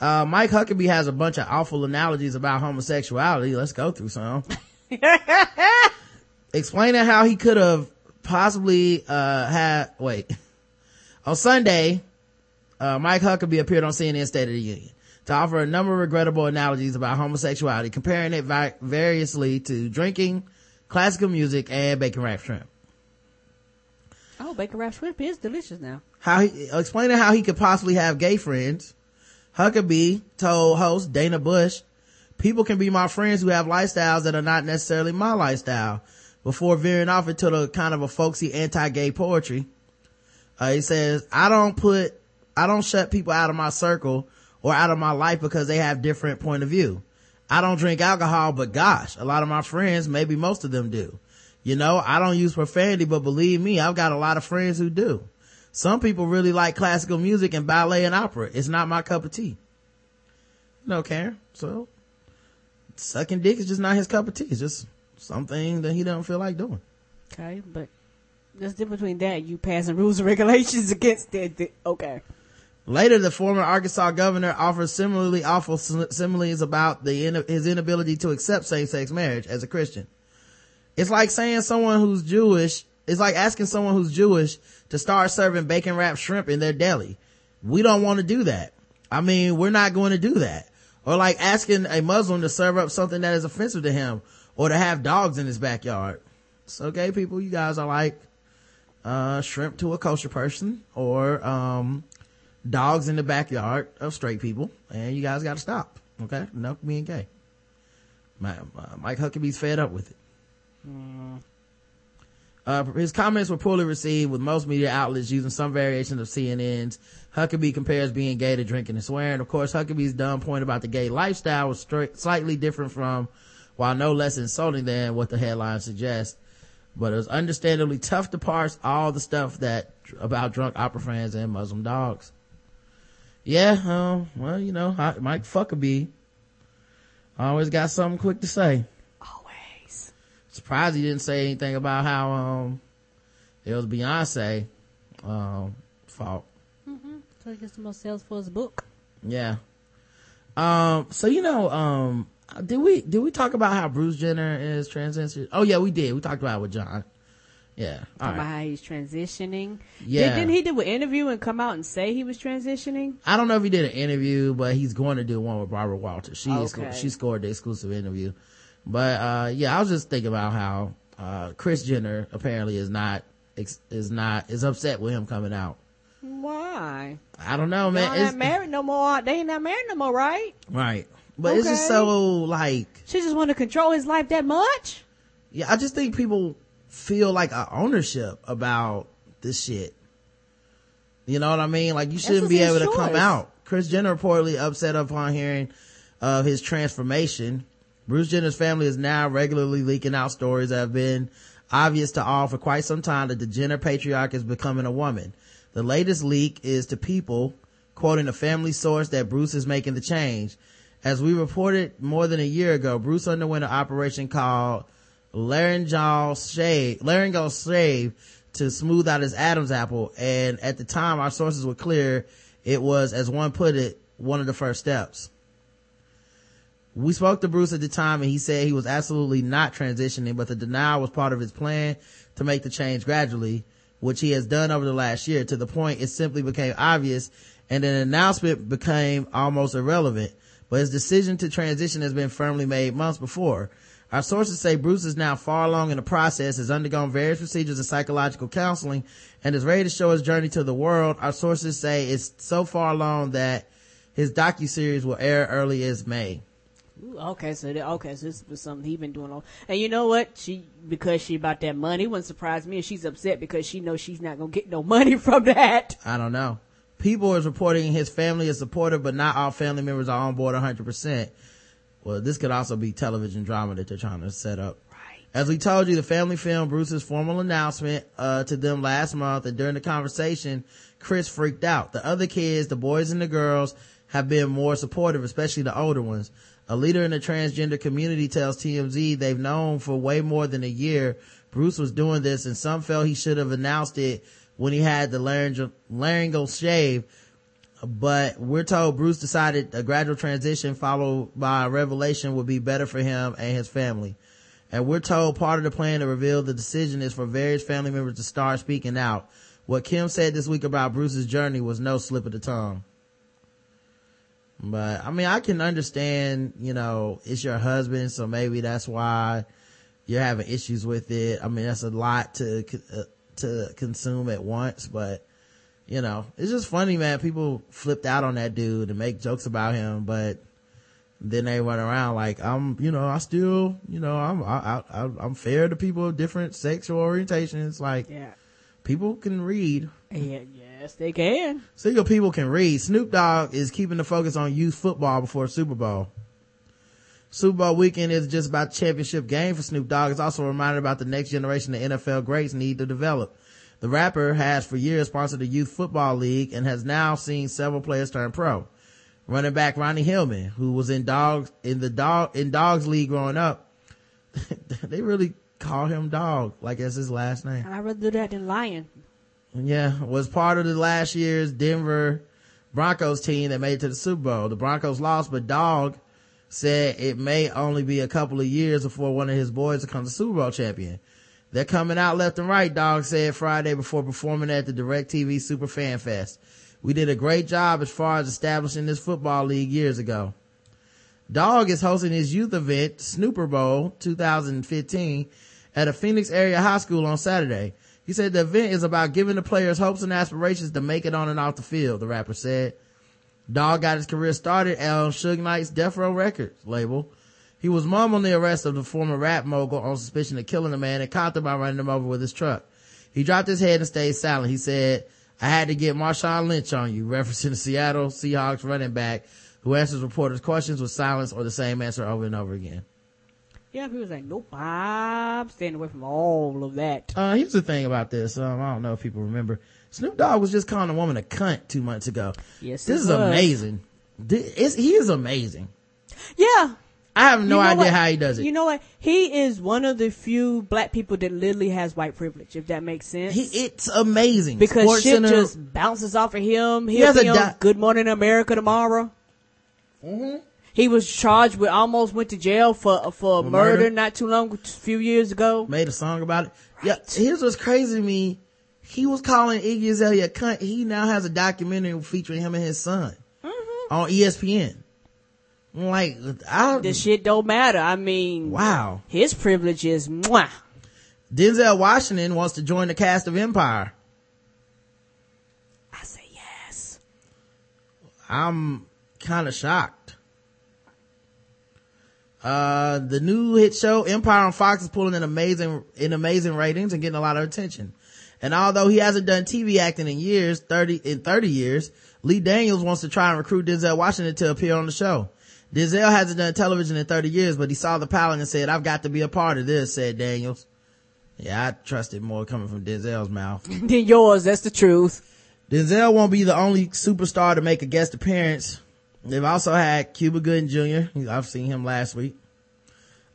Uh, Mike Huckabee has a bunch of awful analogies about homosexuality. Let's go through some. Explaining how he could have possibly, uh, had, wait. On Sunday, uh, Mike Huckabee appeared on CNN State of the Union to offer a number of regrettable analogies about homosexuality, comparing it vi- variously to drinking, classical music, and bacon wrapped shrimp. Oh, bacon wrapped shrimp is delicious now. how he explaining how he could possibly have gay friends. Huckabee told host Dana Bash, "People can be my friends who have lifestyles that are not necessarily my lifestyle." Before veering off into the kind of a folksy anti-gay poetry, uh, he says, "I don't put, I don't shut people out of my circle or out of my life because they have different point of view. I don't drink alcohol, but gosh, a lot of my friends, maybe most of them do." You know, I don't use profanity, but believe me, I've got a lot of friends who do. Some people really like classical music and ballet and opera. It's not my cup of tea. No, Karen. So, sucking dick is just not his cup of tea. It's just something that he doesn't feel like doing. Okay, but there's a difference between that you passing rules and regulations against it. Th- Okay. Later, the former Arkansas governor offers similarly awful sim- similes about the his inability to accept same-sex marriage as a Christian. It's like saying someone who's Jewish, it's like asking someone who's Jewish to start serving bacon wrapped shrimp in their deli. We don't want to do that. I mean, we're not going to do that. Or like asking a Muslim to serve up something that is offensive to him or to have dogs in his backyard. So gay people, you guys are like, uh, shrimp to a kosher person or, um, dogs in the backyard of straight people. And you guys got to stop. Okay. Enough being gay. My, uh, Mike Huckabee's fed up with it. Uh, his comments were poorly received with most media outlets using some variation of CNN's. Huckabee compares being gay to drinking and swearing. Of course, Huckabee's dumb point about the gay lifestyle was straight, slightly different from, while no less insulting than what the headline suggests. But it was understandably tough to parse all the stuff that about drunk opera fans and Muslim dogs. Yeah, um, well, you know, I- Mike Fuckabee always got something quick to say. Always. Surprised he didn't say anything about how, um, it was Beyonce, um, fault. Mm-hmm. So he gets the most sales for his book. Yeah. Um, so you know, um, did we, did we talk about how Bruce Jenner is transgender? Oh yeah, we did. We talked about it with John. Yeah. About how he's transitioning. Yeah. Did, didn't he do an interview and come out and say he was transitioning? I don't know if he did an interview, but he's going to do one with Barbara Walters. She is, Okay. she scored the exclusive interview. But, uh, yeah, I was just thinking about how, uh, Kris Jenner apparently is not, is not, is upset with him coming out. Why? I don't know, man. It's- not married no more. They ain't not married no more, right? right. But it's just so like, She just want to control his life that much? Yeah, I just think people feel like a ownership about this shit. You know what I mean? Like you shouldn't be able to come out. Kris Jenner reportedly upset upon hearing of his transformation. Bruce Jenner's family is now regularly leaking out stories that have been obvious to all for quite some time that the Jenner patriarch is becoming a woman. The latest leak is to people, quoting a family source that Bruce is making the change. As we reported more than a year ago, Bruce underwent an operation called laryngeal shave, laryngeal shave to smooth out his Adam's apple. And at the time, our sources were clear. It was, as one put it, one of the first steps. We spoke to Bruce at the time and he said he was absolutely not transitioning, but the denial was part of his plan to make the change gradually, which he has done over the last year to the point it simply became obvious and an announcement became almost irrelevant but his decision to transition has been firmly made months before. Our sources say Bruce is now far along in the process, has undergone various procedures of psychological counseling, and is ready to show his journey to the world. Our sources say it's so far along that his docu-series will air early as May. Ooh, okay, so the, okay, so this was something he been doing all. And you know what? She because she about that money wouldn't surprise me, and she's upset because she knows she's not gonna get no money from that. I don't know. People is reporting his family is supportive, but not all family members are on board 100%. Well, this could also be television drama that they're trying to set up. Right. As we told you, the family filmed Bruce's formal announcement, uh, to them last month, and during the conversation, Kris freaked out. The other kids, the boys and the girls, have been more supportive, especially the older ones. A leader in the transgender community tells TMZ they've known for way more than a year Bruce was doing this and some felt he should have announced it when he had the laryngeal, laryngeal shave. But we're told Bruce decided a gradual transition followed by a revelation would be better for him and his family. And we're told part of the plan to reveal the decision is for various family members to start speaking out. What Kim said this week about Bruce's journey was no slip of the tongue. But I mean, I can understand, you know, it's your husband, so maybe that's why you're having issues with it. I mean, that's a lot to, uh, to consume at once, but you know, it's just funny, man. People flipped out on that dude and make jokes about him, but then they run around like I'm, you know, I still, you know, I'm, I, I, I'm fair to people of different sexual orientations. Like, yeah. people can read. Yeah, yes, they can. Single people can read. Snoop Dogg is keeping the focus on youth football before Super Bowl. Super Bowl weekend is just about championship game for Snoop Dogg. It's also a reminder about the next generation of NFL greats need to develop. The rapper has for years sponsored the youth football league and has now seen several players turn pro. Running back Ronnie Hillman, who was in dogs, in the dog, in dogs league growing up, they really call him dog, like that's his last name. I'd rather do that than lion. Yeah, was part of the last year's Denver Broncos team that made it to the Super Bowl. The Broncos lost, but Dogg said it may only be a couple of years before one of his boys becomes a Super Bowl champion. They're coming out left and right, Dogg said Friday before performing at the DirecTV Super Fan Fest. We did a great job as far as establishing this football league years ago. Dogg is hosting his youth event, Snooper Bowl 2015, at a Phoenix area high school on Saturday. He said the event is about giving the players hopes and aspirations to make it on and off the field, the rapper said. Dogg got his career started on Suge Knight's Death Row Records label. He was mum on the arrest of the former rap mogul on suspicion of killing a man and caught him by running him over with his truck. He dropped his head and stayed silent. He said, I had to get Marshawn Lynch on you, referencing the Seattle Seahawks running back who answers reporters' questions with silence or the same answer over and over again. Yeah, people say, nope, I'm staying away from all of that. Uh, here's the thing about this. Um, I don't know if people remember. Snoop Dogg was just calling a woman a cunt two months ago. Yes, This is was. amazing. This, he is amazing. Yeah. I have no You know idea what? how he does it. You know what? He is one of the few black people that literally has white privilege, if that makes sense. He, it's amazing. because Sports shit Center- just bounces off of him. He He'll has a be di- Good Morning America tomorrow. Mm-hmm. He was charged with almost went to jail for for For murder, murder? not too long, a few years ago. made a song about it. Yeah, here's what's crazy to me. He was calling Iggy Azalea a cunt. He now has a documentary featuring him and his son Mm-hmm. on ESPN. Like, I The shit don't matter. I mean, wow. his privilege is mwah. Denzel Washington wants to join the cast of Empire. I say yes. I'm kind of shocked. Uh, the new hit show Empire on Fox is pulling in amazing, in amazing ratings and getting a lot of attention. And although he hasn't done TV acting in years, 30, in 30 years, Lee Daniels wants to try and recruit Denzel Washington to appear on the show. Denzel hasn't done television in 30 years, but he saw the pilot and said, I've got to be a part of this, said Daniels. Yeah, I trusted more coming from Denzel's mouth. than yours, that's the truth. Denzel won't be the only superstar to make a guest appearance. They've also had Cuba Gooding Jr. I've seen him last week.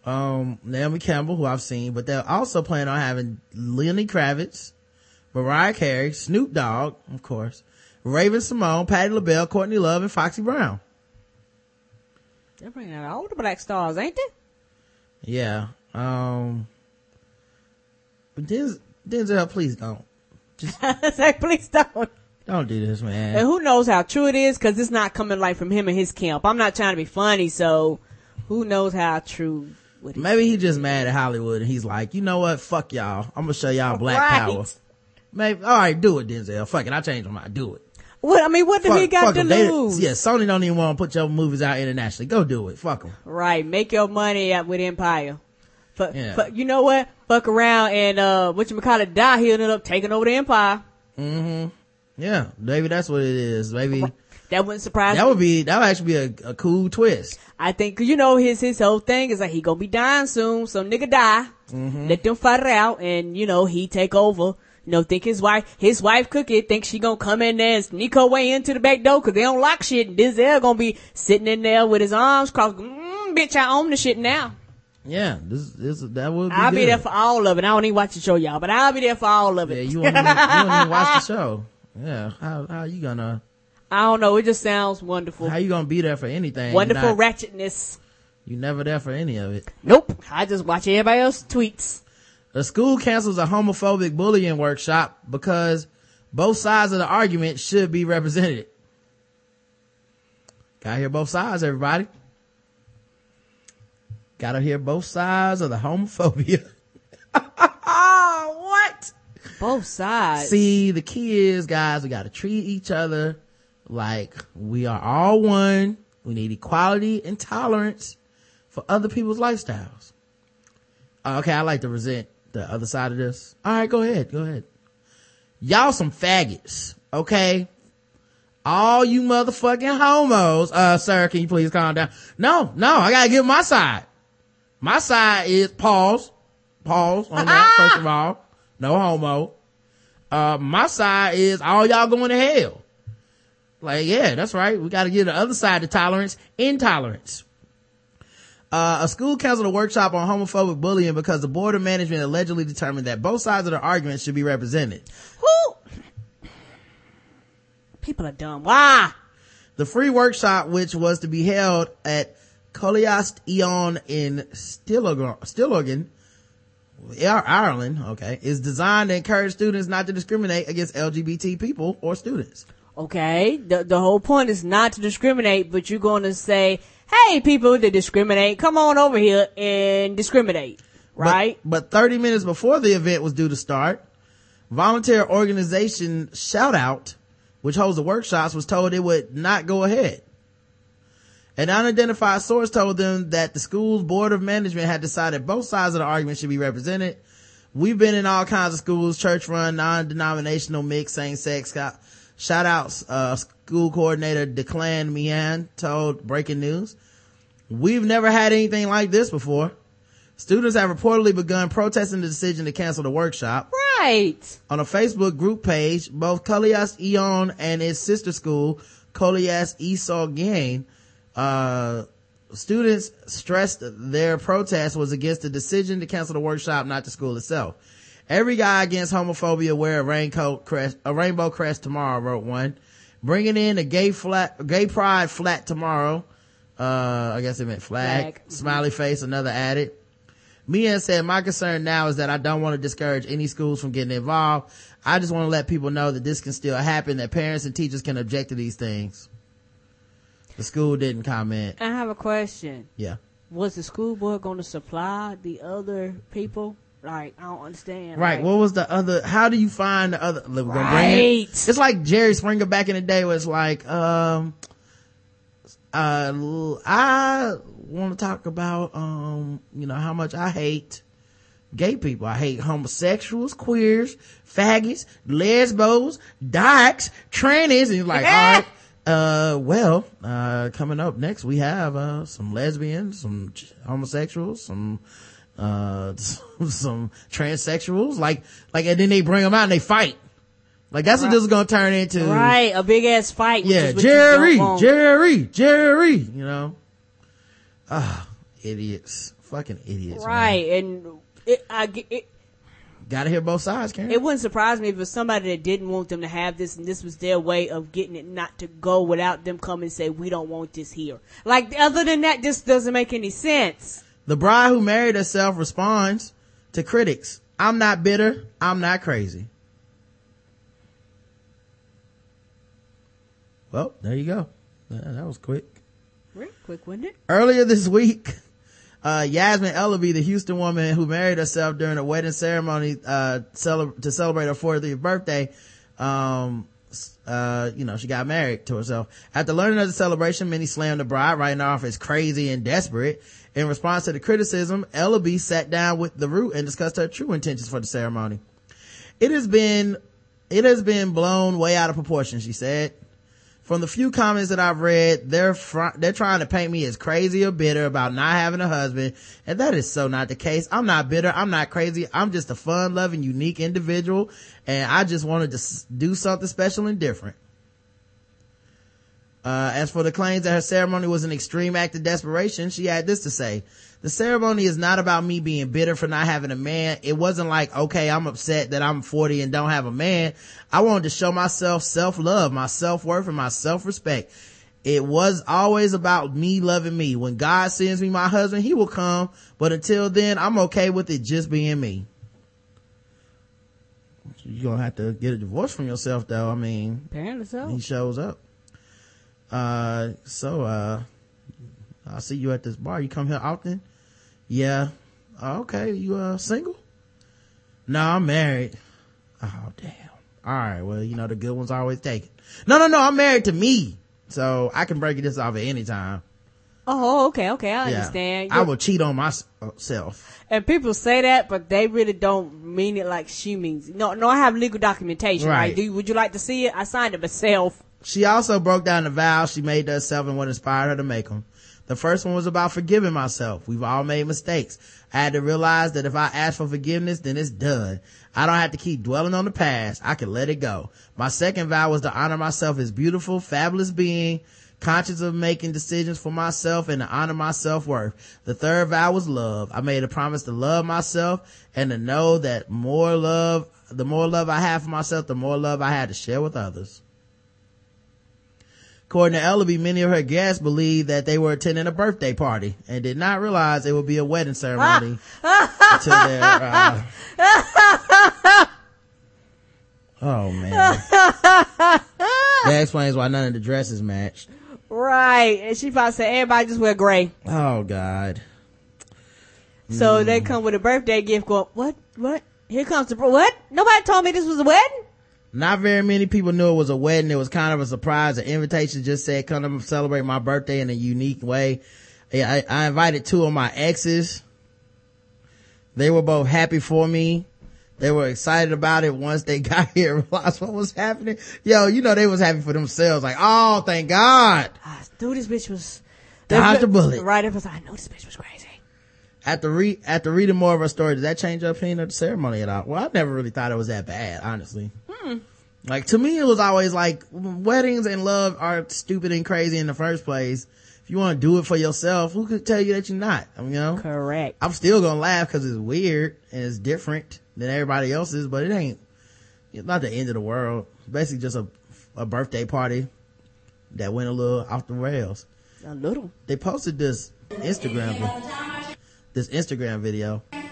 Um, Naomi Campbell, who I've seen, but they're also planning on having Lenny Kravitz, Mariah Carey, Snoop Dogg, of course, Raven-Symoné, Patti LaBelle, Courtney Love, and Foxy Brown. They're bringing out all the black stars, ain't they? Yeah. Um, but Denzel, Denzel please don't. Just like, please don't. Don't do this, man. And who knows how true it is because it's not coming like from him and his camp. I'm not trying to be funny, so who knows how true. Maybe he just mad at Hollywood and he's like, you know what? Fuck y'all. I'm gonna show y'all black Right. power. Maybe, alright, do it, Denzel. Fuck it. I changed my mind. Do it. What I mean, what did Fuck- he got to 'em. They- lose? yeah, Sony don't even want to put your movies out internationally. Go do it. Fuck them. Right, make your money out with Empire. Fuck, Yeah. fuck- you know what? Fuck around and uh, what you call it? Die. He ended up taking over the Empire. Mm-hmm. Yeah, maybe that's what it is. Maybe That wouldn't surprise that would be that would actually be a, a cool twist. I think you know his his whole thing is like he gonna be dying soon, so nigga die. Mhm. Let them fight it out, and you know he take over. You know, think his wife, his wife Cookie, think she gonna come in there and sneak her way into the back door cause they don't lock shit. And Denzel gonna be sitting in there with his arms crossed. Mm, bitch, I own the shit now. Yeah, this this that would be. I'll be there for all of it. I don't even watch the show, y'all, but I'll be there for all of it. Yeah, you won't, even, you won't even watch the show. Yeah, how how you gonna I don't know. It just sounds wonderful. how you gonna be there for anything? Wonderful not- ratchetness. You never there for any of it. Nope. I just watch everybody else tweets. The school cancels a homophobic bullying workshop because both sides of the argument should be represented. Gotta hear both sides, everybody. Gotta hear both sides of the homophobia. what? Both sides. See, the key is, guys, we gotta treat each other like we are all one. We need equality and tolerance for other people's lifestyles. Okay, I like to resent the other side of this. All right, go ahead, go ahead. Y'all some faggots, okay? All you motherfucking homos. Uh, sir, can you please calm down? No, no, I gotta give my side. My side is pause, pause on that, first of all. No homo. Uh, my side is all y'all going to hell. Like, yeah, that's right. We gotta give the other side the tolerance, intolerance. Uh, a school canceled a workshop on homophobic bullying because the board of management allegedly determined that both sides of the argument should be represented. Who? People are dumb. Why? The free workshop, which was to be held at Coláiste Eoin in Stillorgan, Ireland, okay, is designed to encourage students not to discriminate against LGBT people or students. Okay. The, the whole point is not to discriminate, but you're going to say, hey, people that discriminate, come on over here and discriminate. Right? But, but 30 minutes before the event was due to start, volunteer organization Shout Out, which holds the workshops, was told it would not go ahead. An unidentified source told them that the school's board of management had decided both sides of the argument should be represented. We've been in all kinds of schools, church run, non-denominational, mixed, same sex. Shout outs, uh, school coordinator Declan Mian told breaking news. We've never had anything like this before. Students have reportedly begun protesting the decision to cancel the workshop. Right. On a Facebook group page, both Kolias Eon and its sister school, Kolias Esau Gain, uh, students stressed their protest was against the decision to cancel the workshop, not the school itself. Every guy against homophobia wear a raincoat crest, a rainbow crest tomorrow, wrote one. Bringing in a gay flat, gay pride flat tomorrow. Uh, I guess it meant flag. Flag. Smiley face, another added. Mia said, my concern now is that I don't want to discourage any schools from getting involved. I just want to let people know that this can still happen, that parents and teachers can object to these things. The school didn't comment. I have a question. Yeah. Was the school board going to supply the other people? Like, I don't understand. Right. Like, What was the other? How do you find the other? We're gonna bring it. Right. It's like Jerry Springer back in the day was like, um, uh, I want to talk about, um, you know, how much I hate gay people. I hate homosexuals, queers, faggots, lesbos, dykes, trannies, and like, all right. Uh, well, uh, coming up next, we have, uh, some lesbians, some homosexuals, some, uh, some transsexuals, like, like, and then they bring them out and they fight. Like that's what this is gonna turn into. Right, a big ass fight. Yeah, is what you Jerry. Jerry, Jerry. You know. Ah, idiots. Fucking idiots. man. Right, and it, I it. Gotta hear both sides, Karen. It wouldn't surprise me if it was somebody that didn't want them to have this, and this was their way of getting it not to go without them coming and say, "We don't want this here." Like, other than that, this doesn't make any sense. The bride who married herself responds to critics. I'm not bitter. I'm not crazy. Well, there you go. That was quick. Real quick, wasn't it? Earlier this week, uh, Yasmin Eleby, the Houston woman who married herself during a wedding ceremony, uh, cele- to celebrate her 40th birthday, um, uh, you know, she got married to herself. After learning of the celebration, many slammed the bride, writing her off as crazy and desperate. In response to the criticism, Eleby sat down with the root and discussed her true intentions for the ceremony. It has been, it has been blown way out of proportion, she said. From the few comments that I've read, they're fr- they're trying to paint me as crazy or bitter about not having a husband, and that is so not the case. I'm not bitter. I'm not crazy. I'm just a fun-loving, unique individual, and I just wanted to do something special and different. Uh, as for the claims that her ceremony was an extreme act of desperation, she had this to say. The ceremony is not about me being bitter for not having a man. It wasn't like, okay, I'm upset that I'm 40 and don't have a man. I wanted to show myself self-love, my self-worth, and my self-respect. It was always about me loving me. When God sends me my husband, he will come. But until then, I'm okay with it just being me. You're gonna have to get a divorce from yourself though. I mean, Apparently so. he shows up. Uh, so, uh, I'll see you at this bar. You come here often? Yeah. Oh, okay. You, uh, single? No, I'm married. Oh, damn. All right. Well, you know, the good ones always taken. No, no, no. I'm married to me. So I can break this off at any time. Oh, okay, okay, I Yeah. understand. I will cheat on myself. And people say that, but they really don't mean it like she means. it. No, no, I have legal documentation. Right? Right. Do you, would you like to see it? I signed it myself. She also broke down the vows she made to herself and what inspired her to make them. The first one was about forgiving myself. We've all made mistakes. I had to realize that if I ask for forgiveness, then it's done. I don't have to keep dwelling on the past. I can let it go. My second vow was to honor myself as beautiful, fabulous being, conscious of making decisions for myself and to honor my self-worth. The third vow was love. I made a promise to love myself and to know that more love, the more love I have for myself, the more love I had to share with others. According to Eleby, many of her guests believed that they were attending a birthday party and did not realize it would be a wedding ceremony until their, uh, oh man. that explains why none of the dresses matched. Right. And she probably said everybody just wear gray. Oh god. So Mm. they come with a birthday gift going, what, what? Here comes the, what? Nobody told me this was a wedding? Not very many people knew it was a wedding. It was kind of a surprise. The invitation just said, come to celebrate my birthday in a unique way. I, I invited two of my exes. They were both happy for me. They were excited about it once they got here and realized what was happening. Yo, you know, they was happy for themselves. Like, oh, thank God. Dude, this bitch was, Dodged a bullet. Right. Was, I know this bitch was crazy. After re, after reading more of her story, does that change your opinion of the ceremony at all? Well, I never really thought it was that bad, honestly. Hmm. Like to me, it was always like weddings and love are stupid and crazy in the first place. If you want to do it for yourself, who could tell you that you're not? I mean, you know, correct. I'm still gonna laugh because it's weird and it's different than everybody else's, but it ain't. It's not the end of the world. It's basically just a a birthday party that went a little off the rails. A little. They posted this Instagram, this Instagram video. I'm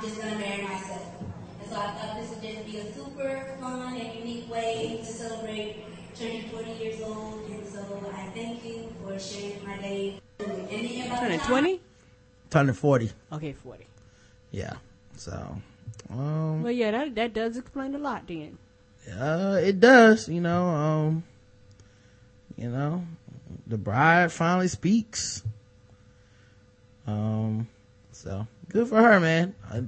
just gonna marry myself. And so I thought this would just be a super fun and unique way to celebrate turning 40 years old. And so I thank you for sharing my day. And Turning 20? Turning 40. Okay, 40. Yeah. So, um, Well, yeah, that, that does explain a lot then. uh, it does, you know, um, you know, the bride finally speaks. Um, so good for her, man. I,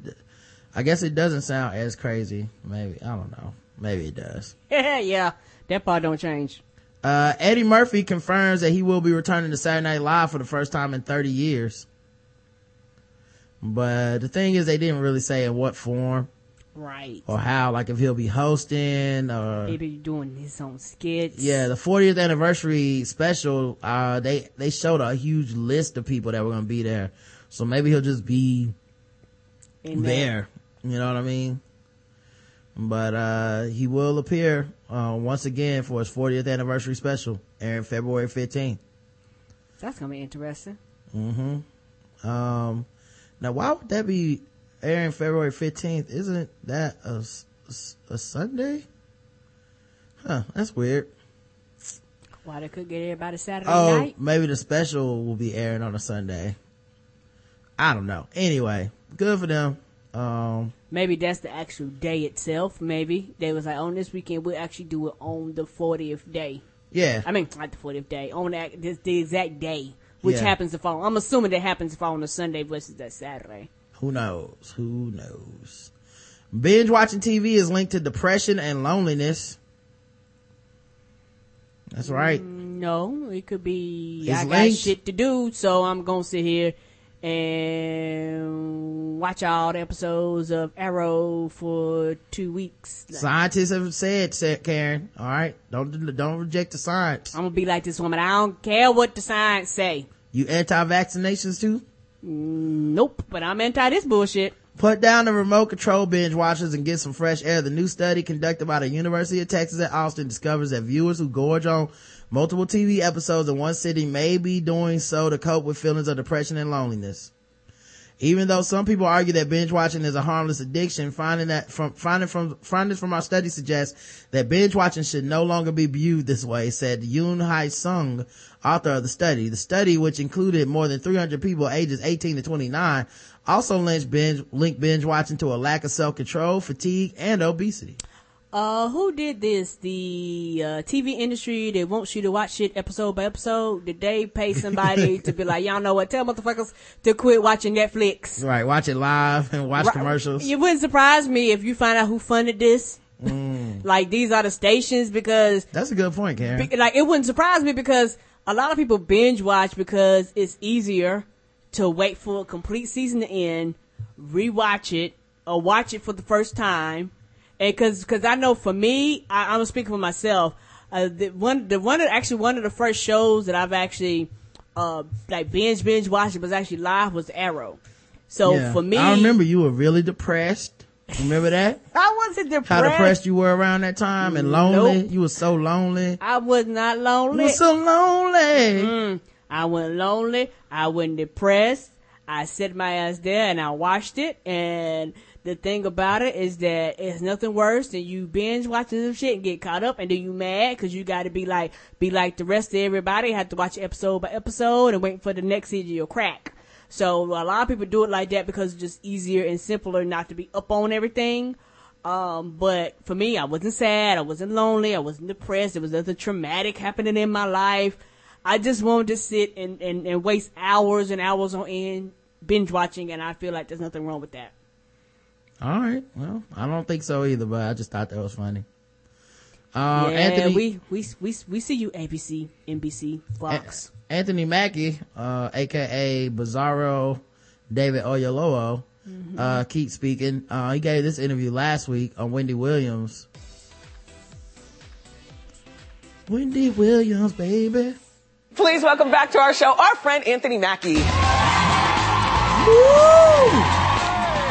I guess it doesn't sound as crazy. Maybe, I don't know. Maybe it does. Yeah, yeah. That part don't change. Uh, Eddie Murphy confirms that he will be returning to Saturday Night Live for the first time in 30 years. But the thing is, they didn't really say in what form. Right. or how like if he'll be hosting or Maybe doing his own skits. yeah the 40th anniversary special uh they they showed a huge list of people that were gonna be there so maybe he'll just be In there you know what i mean but uh he will appear uh once again for his 40th anniversary special airing february 15th That's gonna be interesting. mm-hmm um now why would that be airing february 15th isn't that a a sunday huh that's weird Why they could get everybody Saturday Oh, night? maybe the special will be airing on a Sunday. I don't know. Anyway, good for them. Um, Maybe that's the actual day itself. Maybe they was like, on this weekend we'll actually do it on the 40th day. yeah. I mean, not the 40th day, on this, the exact day, which Yeah. happens to fall. I'm assuming that happens to fall on a Sunday versus that Saturday. Who knows? Who knows? Binge watching TV is linked to depression and loneliness. That's right. No, it could be It's I got shit to do, so I'm gonna sit here and watch all the episodes of Arrow for two weeks. Scientists have said, said Karen. All right, don't don't reject the science. I'm gonna be like this woman. I don't care what the science say. You anti-vaccinations too? Nope, but I'm anti this bullshit. Put down the remote control binge watchers and get some fresh air. The new study conducted by the University of Texas at Austin discovers that viewers who gorge on multiple TV episodes in one sitting may be doing so to cope with feelings of depression and loneliness. Even though some people argue that binge watching is a harmless addiction, finding that from finding from findings from our study suggests that binge watching should no longer be viewed this way, said Yoon Hee Sung, author of the study. The study, which included more than 300 people ages 18 to 29, also linked binge, linked binge watching to a lack of self-control, fatigue, and obesity. Uh, who did this? The uh, TV industry that wants you to watch shit episode by episode. Did they pay somebody to be like, y'all know what? Tell motherfuckers to quit watching Netflix. Right, watch it live and watch Right. commercials. It wouldn't surprise me if you find out who funded this. Mm. Like these are the stations because That's a good point, Karen. Be- like it wouldn't surprise me because a lot of people binge watch because it's easier to wait for a complete season to end, rewatch it, or watch it for the first time. And cause, cause I know for me, I, I'm speaking for myself, uh, the one, the one, actually one of the first shows that I've actually, uh, like binge, binge watched was actually live was Arrow. So Yeah. for me, I remember you were really depressed. Remember that? I wasn't depressed. How depressed you were around that time and lonely. Nope. You were so lonely. I was not lonely. You were so lonely. Mm, I wasn't lonely. I wasn't depressed. I sat my ass there and I watched it. And the thing about it is that it's nothing worse than you binge watching some shit and get caught up and then you mad because you got to be like, be like the rest of everybody, have to watch episode by episode and wait for the next season of crack. So a lot of people do it like that because it's just easier and simpler not to be up on everything. Um, but for me, I wasn't sad. I wasn't lonely. I wasn't depressed. There was nothing traumatic happening in my life. I just wanted to sit and, and, and waste hours and hours on end binge watching, and I feel like there's nothing wrong with that. All right. Well, I don't think so either, but I just thought that was funny. Uh, yeah, Anthony, we, we, we, we see you, ABC, NBC, Fox. Anthony Mackie, uh, aka Bizarro David Oyelowo, Mm-hmm. uh, keep speaking. Uh, he gave this interview last week on Wendy Williams. Wendy Williams, baby. Please welcome back to our show our friend Anthony Mackie. Woo!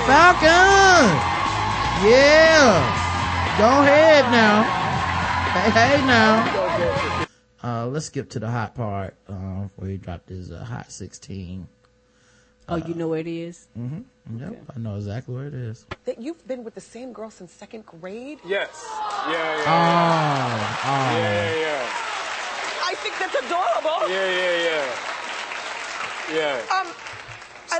Falcon! Yeah! Go ahead now. Hey, hey now. Uh, let's skip to the hot part, uh, where he dropped his, uh, hot 16. oh, you know where it is? Mm-hmm. Yep, I know exactly where it is. That you've been with the same girl since second grade? Yes. Yeah, yeah. Oh, oh. Yeah, yeah, I think that's adorable. yeah. Yeah, yeah, yeah. Um,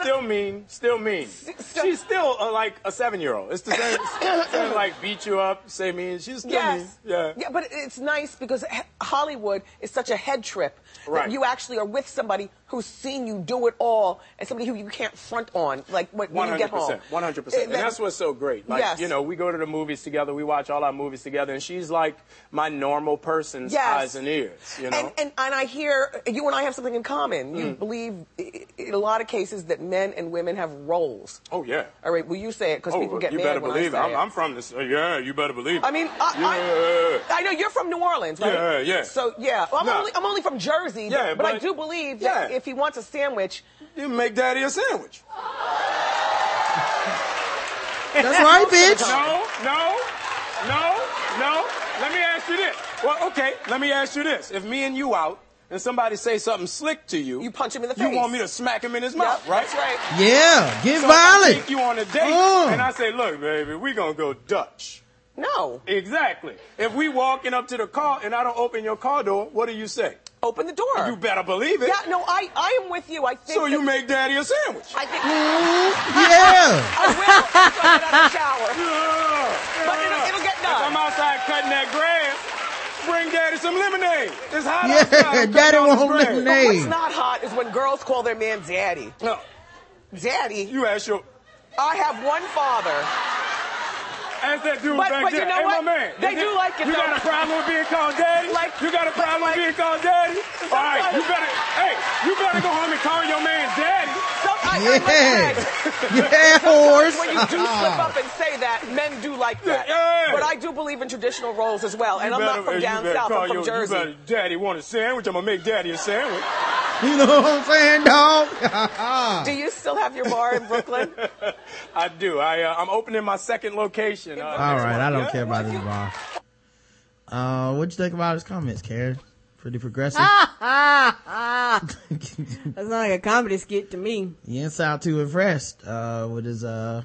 Still mean, still mean. She's still uh, like a seven-year-old. It's the same, same like beat you up, say mean. She's still yes. mean. Yeah. Yeah, but it's nice because Hollywood is such a head trip. that You actually are with somebody who's seen you do it all and somebody who you can't front on, like when, when you get home. One hundred percent, and that's what's so great. Like Yes. you know, we go to the movies together, we watch all our movies together, and she's like my normal person's Yes. eyes and ears. You know, And, and, and I hear you and I have something in common. You Mm. believe in a lot of cases that men and women have roles. oh yeah. All right, well, you say it because Oh, people get you mad better when believe I it. say I'm. I'm from this. uh, yeah, you better believe it. I mean, I, yeah. I, I know you're from New Orleans, right? Yeah, yeah. So yeah, well, I'm, Nah. only, I'm only from Jersey, but, Yeah, but, I do believe that yeah. if he wants a sandwich, you make daddy a sandwich. That's right, bitch. No, no, no, no. Let me ask you this. Well, okay, let me ask you this. If me and you out and somebody say something slick to you, you punch him in the face. you want me to smack him in his mouth, right? That's right. Yeah, get so If I violent. take you on a date Oh. and I say, look, baby, we gonna go Dutch. No. Exactly. If we walking up to the car and I don't open your car door, what do you say? Open the door. You better believe it. Yeah, no, I, I am with you. I think. So you make daddy a sandwich. I think. Yeah. I will after I get out of the shower. But it'll, it'll get If I'm outside cutting that grass, bring daddy some lemonade. It's hot Yeah, outside. I'm cutting daddy all this want. But what's not hot is when girls call their man daddy. No, Daddy. you ask your I have one father. Ask that dude But- back but you know hey, what? my man. They do like it, You though. got a problem with being called daddy? Like- you got a problem like- with being called daddy? All right, you better. Hey, you better go home and call your man daddy. Some, I, I Yeah. must say, Yeah, horse. when you do slip up and say that, men do like that. Yeah. But I do believe in traditional roles as well. And You I'm better- not from you down south. call I'm from your- Jersey. You better, daddy want a sandwich? I'm gonna make daddy a sandwich. You know what I'm saying, dog? Do you still have your bar in Brooklyn? I do. I uh, I'm opening my second location. Uh, All next right, month. I don't Yeah. care about this bar. Uh, what'd you think about his comments, Karen? Pretty progressive. That's not like a comedy skit to me. He didn't sound too impressed uh, with his. Uh,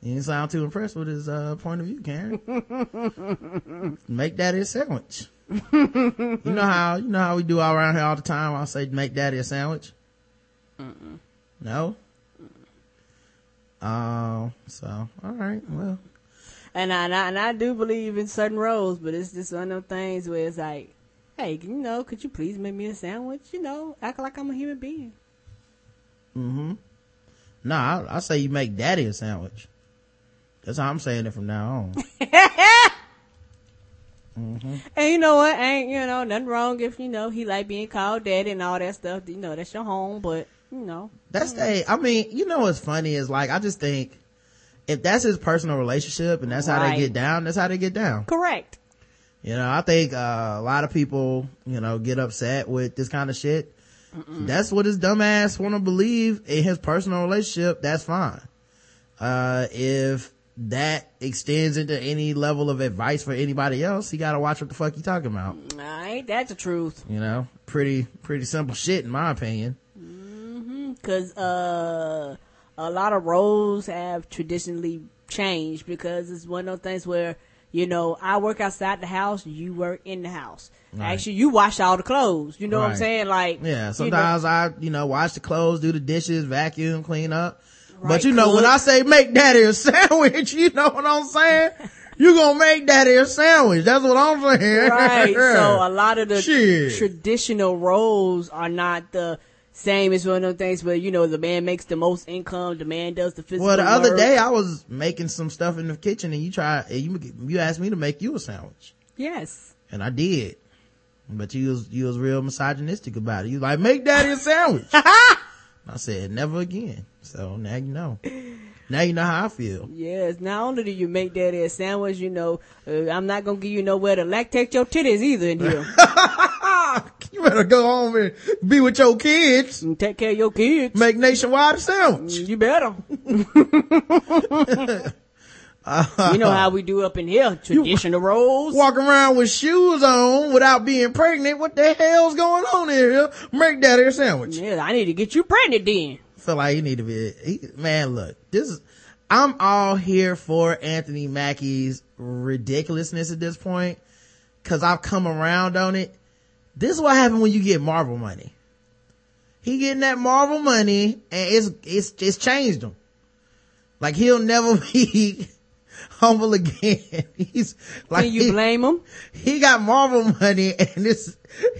he didn't sound too impressed with his uh, point of view, Karen. make daddy a sandwich. you know how you know how we do all around here all the time. I'll say make daddy a sandwich. No. Um. so all right. Well. And I, and I and I do believe in certain roles, but it's just one of those things where it's like, hey, you know, could you please make me a sandwich? You know, act like I'm a human being. Mm-hmm. No, I, I say you make daddy a sandwich. That's how I'm saying it from now on. mm-hmm. And you know what? Ain't you know nothing wrong if you know he like being called daddy and all that stuff. You know that's your home, but you know That's the, I mean, you know what's funny is like, I just think if that's his personal relationship and that's how they get down, that's how they get down. correct. You know, I think, uh, a lot of people, you know, get upset with this kind of shit. That's what his dumbass want to believe in his personal relationship. That's fine. Uh, if that extends into any level of advice for anybody else, he got to watch what the fuck he talking about. Nah, ain't that the truth? You know, pretty, pretty simple shit in my opinion. Because uh, a lot of roles have traditionally changed because it's one of those things where you know I work outside the house, you work in the house. Right. Actually, you wash all the clothes. You know what I'm saying? Like Yeah, you know- sometimes I, you know, wash the clothes, do the dishes, vacuum, clean up. Right, but you know, when. I say make daddy a sandwich, you know what I'm saying? you gonna make daddy a sandwich. That's what I'm saying. right. So a lot of the Shit. traditional roles are not the same as one of those things where you know the man makes the most income, the man does the physical. well, the other work. day I was making some stuff in the kitchen and you try, you, you asked me to make you a sandwich. yes. And I did. But you was, you was real misogynistic about it. You was like, make daddy a sandwich. I said, never again. So now you know. Now you know how I feel. Yes, not only do you make that a sandwich, you know, uh, I'm not gonna give you nowhere to lactate your titties either in here. You better go home and be with your kids. And take care of your kids. Make nationwide a sandwich. Mm, you better. you know how we do up in here, traditional roles. Walk around with shoes on without being pregnant. What the hell's going on here? Make that a sandwich. Yeah, I need to get you pregnant then. Feel like you need to be, he, man, look, this is, I'm all here for Anthony Mackie's ridiculousness at this point. Cause I've come around on it. This is what happened when you get Marvel money. He getting that Marvel money and it's, it's, it's changed him. Like he'll never be humble again. He's like, Can you he- blame him? He got Marvel money and this,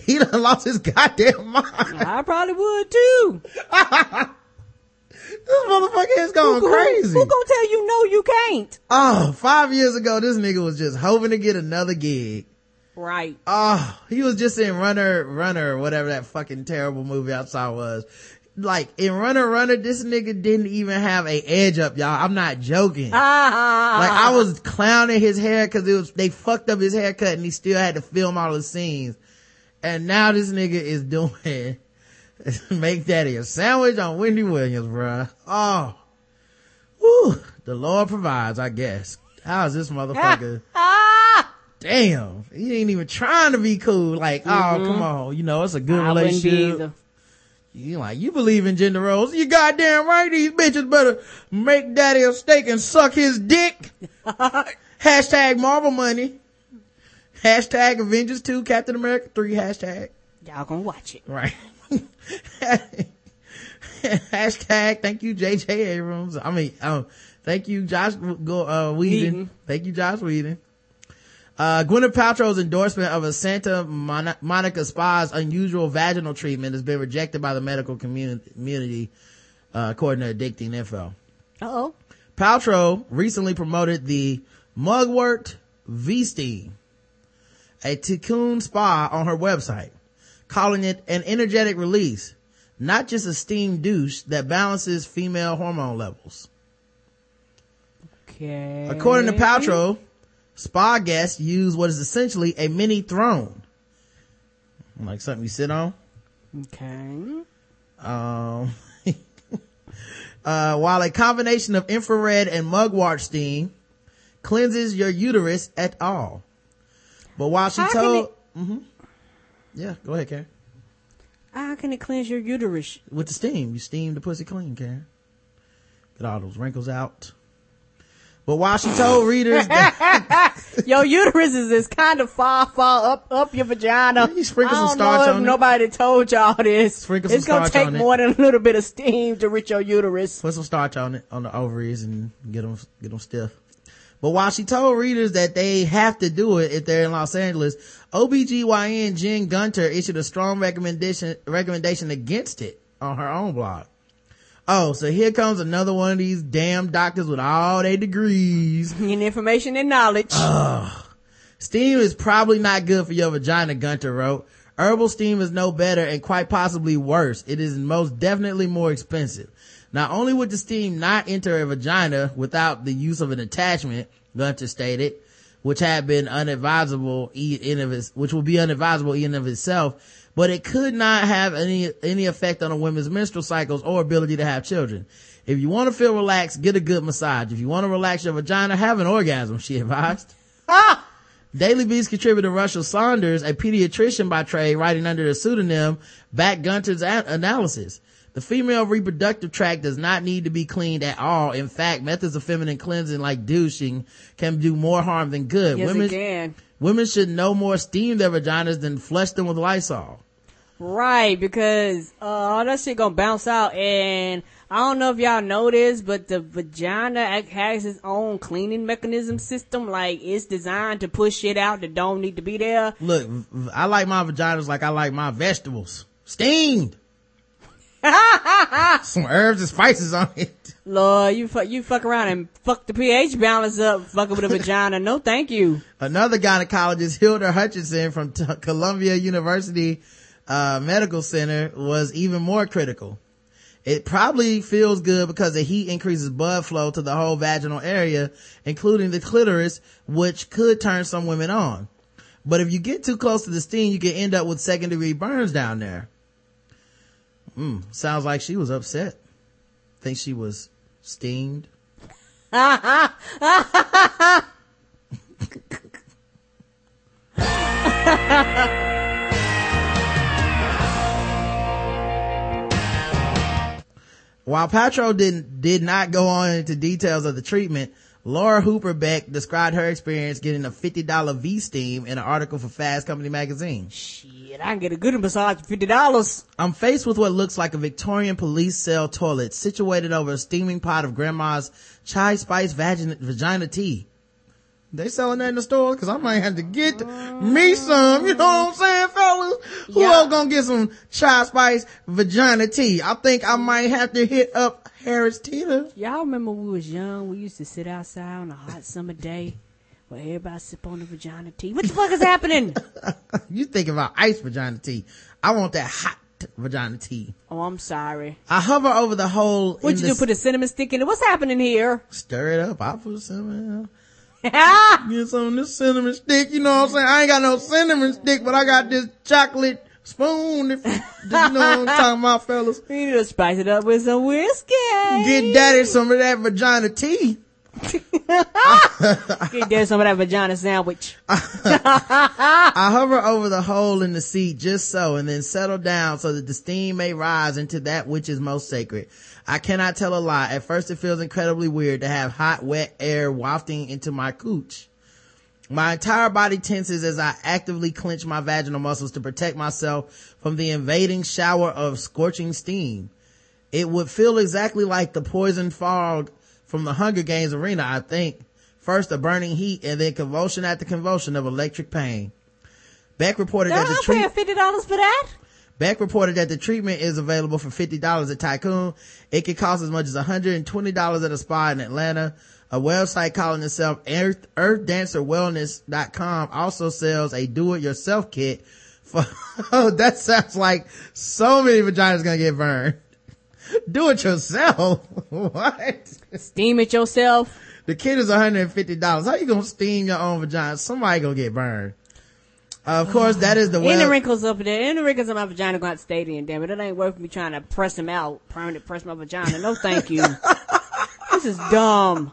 he done lost his goddamn mind. I probably would too. This motherfucker is going Who- who- crazy. Who gonna tell you no? You can't. Oh, five years ago, this nigga was just hoping to get another gig. Right. Oh, he was just in Runner, Runner, whatever that fucking terrible movie I saw was. Like, in Runner, Runner, this nigga didn't even have a edge up, y'all. I'm not joking. Ah. like, I was clowning his hair cause it was, they fucked up his haircut and he still had to film all the scenes. And now this nigga is doing, make that a sandwich on Wendy Williams, bruh. Oh. Whew. The Lord provides, I guess. How is this motherfucker? Damn. He ain't even trying to be cool. Like, oh, Mhm. come on. You know, it's a good I relationship. You like, you believe in gender roles. You goddamn right. These bitches better make daddy a steak and suck his dick. hashtag Marvel money. Hashtag Avengers 2, Captain America 3, hashtag. Y'all gonna watch it. Right. hashtag thank you JJ Abrams. I mean, um, thank you Josh go, uh, Whedon. Whedon. Thank you Josh Whedon. Uh, Gwyneth Paltrow's endorsement of a Santa Mon- Monica Spa's unusual vaginal treatment has been rejected by the medical community, uh, according to Addicting Info. Uh-oh. Paltrow recently promoted the Mugwort V-Steam, a Tikkun spa on her website, calling it an energetic release, not just a steam douche that balances female hormone levels. Okay. According to Paltrow, spa guests use what is essentially a mini throne. Like something you sit on. Okay. Um, uh, while a combination of infrared and mugwort steam cleanses your uterus at all. But while she How told, hmm yeah, go ahead, Karen. How can it cleanse your uterus? With the steam, you steam the pussy clean, Karen. Get all those wrinkles out. But while she told readers that, your uterus is, is kind of far, far up, up your vagina. You sprinkle some starch know if on it. nobody told y'all this. Sprinkle some it's gonna take on it. more than a little bit of steam to reach your uterus. put some starch on it, on the ovaries and get them, get them stiff. But while she told readers that they have to do it if they're in Los Angeles, OBGYN Jen Gunter issued a strong recommendation, recommendation against it on her own blog. Oh, so here comes another one of these damn doctors with all their degrees. And information and knowledge. Steam is probably not good for your vagina, Gunter wrote. Herbal steam is no better and quite possibly worse. It is most definitely more expensive. Not only would the steam not enter a vagina without the use of an attachment, Gunter stated, which had been unadvisable in of its, which would be unadvisable in of itself, but it could not have any, any effect on a woman's menstrual cycles or ability to have children. If you want to feel relaxed, get a good massage. If you want to relax your vagina, have an orgasm, she advised. Daily Beast contributor Russell Saunders, a pediatrician by trade, writing under the pseudonym, backed Gunter's a- analysis. The female reproductive tract does not need to be cleaned at all. In fact, methods of feminine cleansing like douching can do more harm than good. Yes, women. Women should no more steam their vaginas than flush them with Lysol. Right, because uh, all that shit gonna bounce out, and I don't know if y'all know this, but the vagina has its own cleaning mechanism system. Like it's designed to push shit out that don't need to be there. Look, I like my vaginas like I like my vegetables. Steamed. Some herbs and spices on it. Lord, you fuck, you fuck around and fuck the pH balance up, fucking with a vagina. No, thank you. Another gynecologist, Hilda Hutcherson from T- Columbia University uh, Medical Center was even more critical. It probably feels good because the heat increases blood flow to the whole vaginal area, including the clitoris, which could turn some women on. But if you get too close to the steam, you can end up with second degree burns down there. Mm, sounds like she was upset. Think she was steamed. While Paltrow didn't, did not go on into details of the treatment, Laura Hooper Beck described her experience getting a $50 V-Steam in an article for Fast Company magazine. Shit, I can get a good massage for fifty dollars. I'm faced with what looks like a Victorian police cell toilet situated over a steaming pot of grandma's chai spice vagina, vagina tea. They selling that in the store because I might have to get me some. You know what I'm saying, fellas? Who Yeah. else gonna get some chai spice vagina tea? I think I might have to hit up Harris Teeter. Y'all remember when we was young? We used to sit outside on a hot summer day where everybody sip on the vagina tea. What the fuck is happening? You think about ice vagina tea. I want that hot vagina tea. Oh, I'm sorry. I hover over the whole. What'd you do? Put a cinnamon stick in it? What's happening here? Stir it up. I put cinnamon. Get some of this cinnamon stick. You know what I'm saying? I ain't got no cinnamon stick, but I got this chocolate spoon. If, you know what I'm talking about, fellas. We need to spice it up with some whiskey. Get daddy some of that vagina tea. Get there some of that vagina sandwich. I hover over the hole in the seat just so and then settle down so that the steam may rise into that which is most sacred. I cannot tell a lie. At first it feels incredibly weird to have hot, wet air wafting into my cooch. My entire body tenses as I actively clench my vaginal muscles to protect myself from the invading shower of scorching steam. It would feel exactly like the poison fog from the Hunger Games arena, I think. First a burning heat and then convulsion after convulsion of electric pain. Beck reported that the I'm treat- fifty dollars for that. Beck reported that the treatment is available for $50 at Tikkun. It can cost as much as $120 at a spa in Atlanta. A website calling itself Earth, EarthDancerWellness.com also sells a do-it-yourself kit for, oh, that sounds like so many vaginas gonna get burned. Do it yourself. what? Steam it yourself. The kit is $150. How you gonna steam your own vagina? Somebody gonna get burned. Uh, of course, that is the way. Any web- wrinkles up there, any wrinkles in my vagina gonna have stay in, damn it. It ain't worth me trying to press them out, permanent press my vagina. No thank you. this is dumb.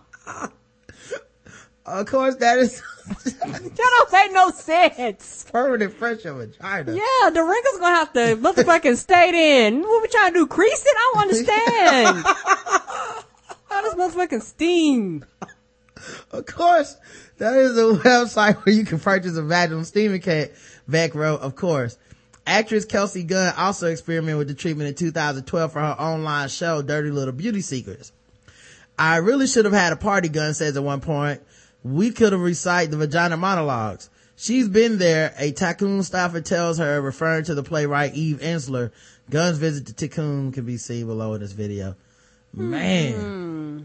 Of course, that is That don't make no sense. permanent pressure vagina. Yeah, the wrinkles gonna have to motherfucking stay in. What we trying to do? Crease it? I don't understand. How does motherfucking steam? Of course, that is a website where you can purchase a vaginal steaming kit. Beck wrote, of course. Actress Kelsey Gunn also experimented with the treatment in 2012 for her online show, Dirty Little Beauty Secrets. I really should have had a party, Gunn says at one point. We could have recited the vagina monologues. She's been there, a Tikkun staffer tells her, referring to the playwright Eve Ensler. Gunn's visit to Tikkun can be seen below in this video. Man. Hmm.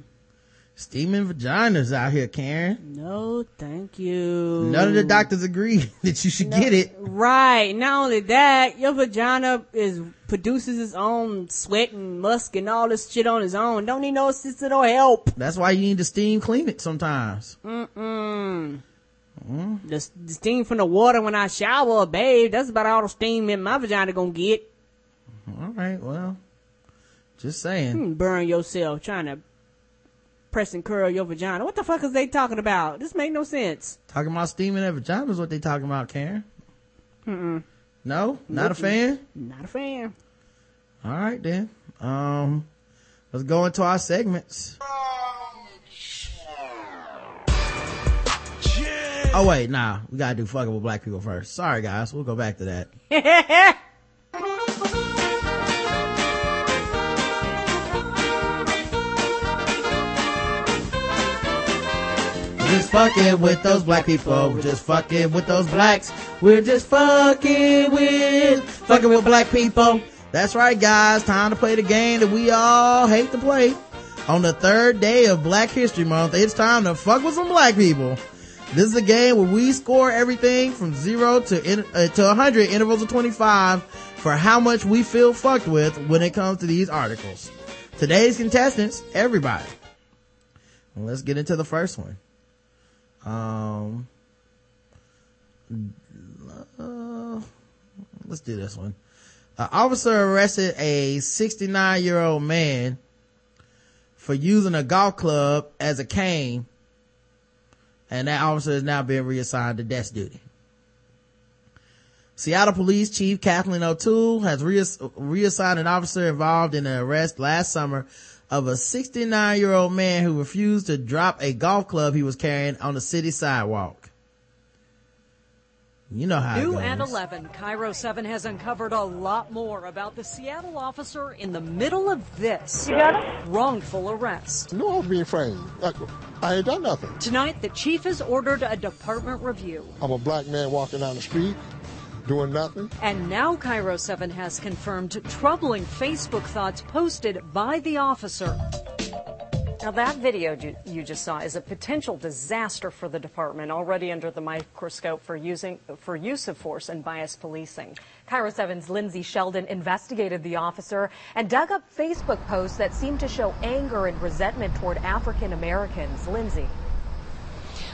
Steaming vaginas out here, Karen. No, thank you. None of the doctors agree that you should get it. Right. Not only that, your vagina is produces its own sweat and musk and all this shit on its own. Don't need no assistant or help. That's why you need to steam clean it sometimes. Mm-mm. Mm. The, the steam from the water when I shower or bathe, that's about all the steam in my vagina gonna get. All right, well, just saying. You burn yourself trying to press and curl your vagina. What the fuck is they talking about? This make no sense. Talking about steaming that vagina is what they talking about, Karen. Mm-mm. No, not a fan. Not a fan. All right then. Um, let's go into our segments. Oh wait, nah, we gotta do fucking with black people first. Sorry guys, we'll go back to that. just fucking with those black people. We're just fucking with those blacks. We're just fucking with, fucking with black people. That's right, guys. Time to play the game that we all hate to play. On the third day of Black History Month, it's time to fuck with some black people. This is a game where we score everything from zero to in, uh, to 100 intervals of 25 for how much we feel fucked with when it comes to these articles. Today's contestants, everybody. Let's get into the first one. Um, uh, let's do this one. An officer arrested a 69 year old man for using a golf club as a cane, and that officer is now being reassigned to desk duty. Seattle Police Chief Kathleen O'Toole has reass- reassigned an officer involved in the arrest last summer of a 69 year old man who refused to drop a golf club he was carrying on the city sidewalk. You know how it New goes. at 11, KIRO 7 has uncovered a lot more about the Seattle officer in the middle of this You got wrongful arrest. No, I was being framed. I, I ain't done nothing. Tonight, the chief has ordered a department review. I'm a black man walking down the street, doing nothing. And now KIRO 7 has confirmed troubling Facebook thoughts posted by the officer. Now, that video you, you just saw is a potential disaster for the department, already under the microscope for using for use of force and bias policing. KIRO 7's Lindsay Sheldon investigated the officer and dug up Facebook posts that seemed to show anger and resentment toward African Americans. Lindsay.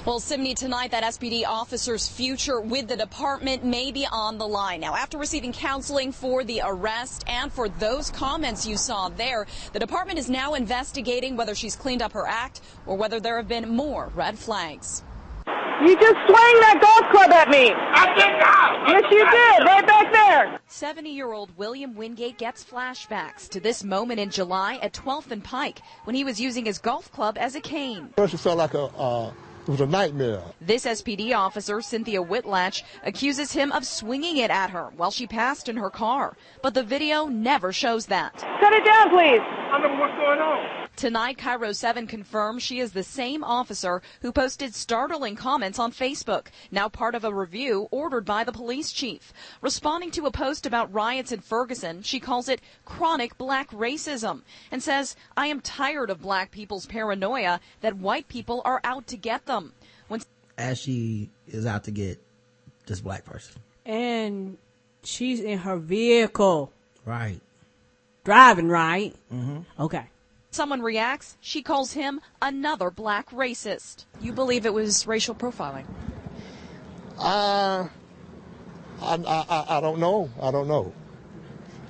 Well, Sydney, tonight that SPD officer's future with the department may be on the line. Now, after receiving counseling for the arrest and for those comments you saw there, the department is now investigating whether she's cleaned up her act or whether there have been more red flags. You just swung that golf club at me. I did not. Yes, you did. Right back there. 70 year old William Wingate gets flashbacks to this moment in July at 12th and Pike when he was using his golf club as a cane. First, it felt like a, uh, it was a nightmare. This SPD officer, Cynthia Whitlatch, accuses him of swinging it at her while she passed in her car. But the video never shows that. Cut it down, please. I don't know what's going on. Tonight, KIRO 7 confirms she is the same officer who posted startling comments on Facebook, now part of a review ordered by the police chief. Responding to a post about riots in Ferguson, she calls it chronic black racism and says, I am tired of black people's paranoia that white people are out to get them. When As she is out to get this black person. And she's in her vehicle. Right. Driving, right? Mm-hmm. Okay. Someone reacts, she calls him another black racist. You believe it was racial profiling? Uh, I, I, I- don't know. I don't know.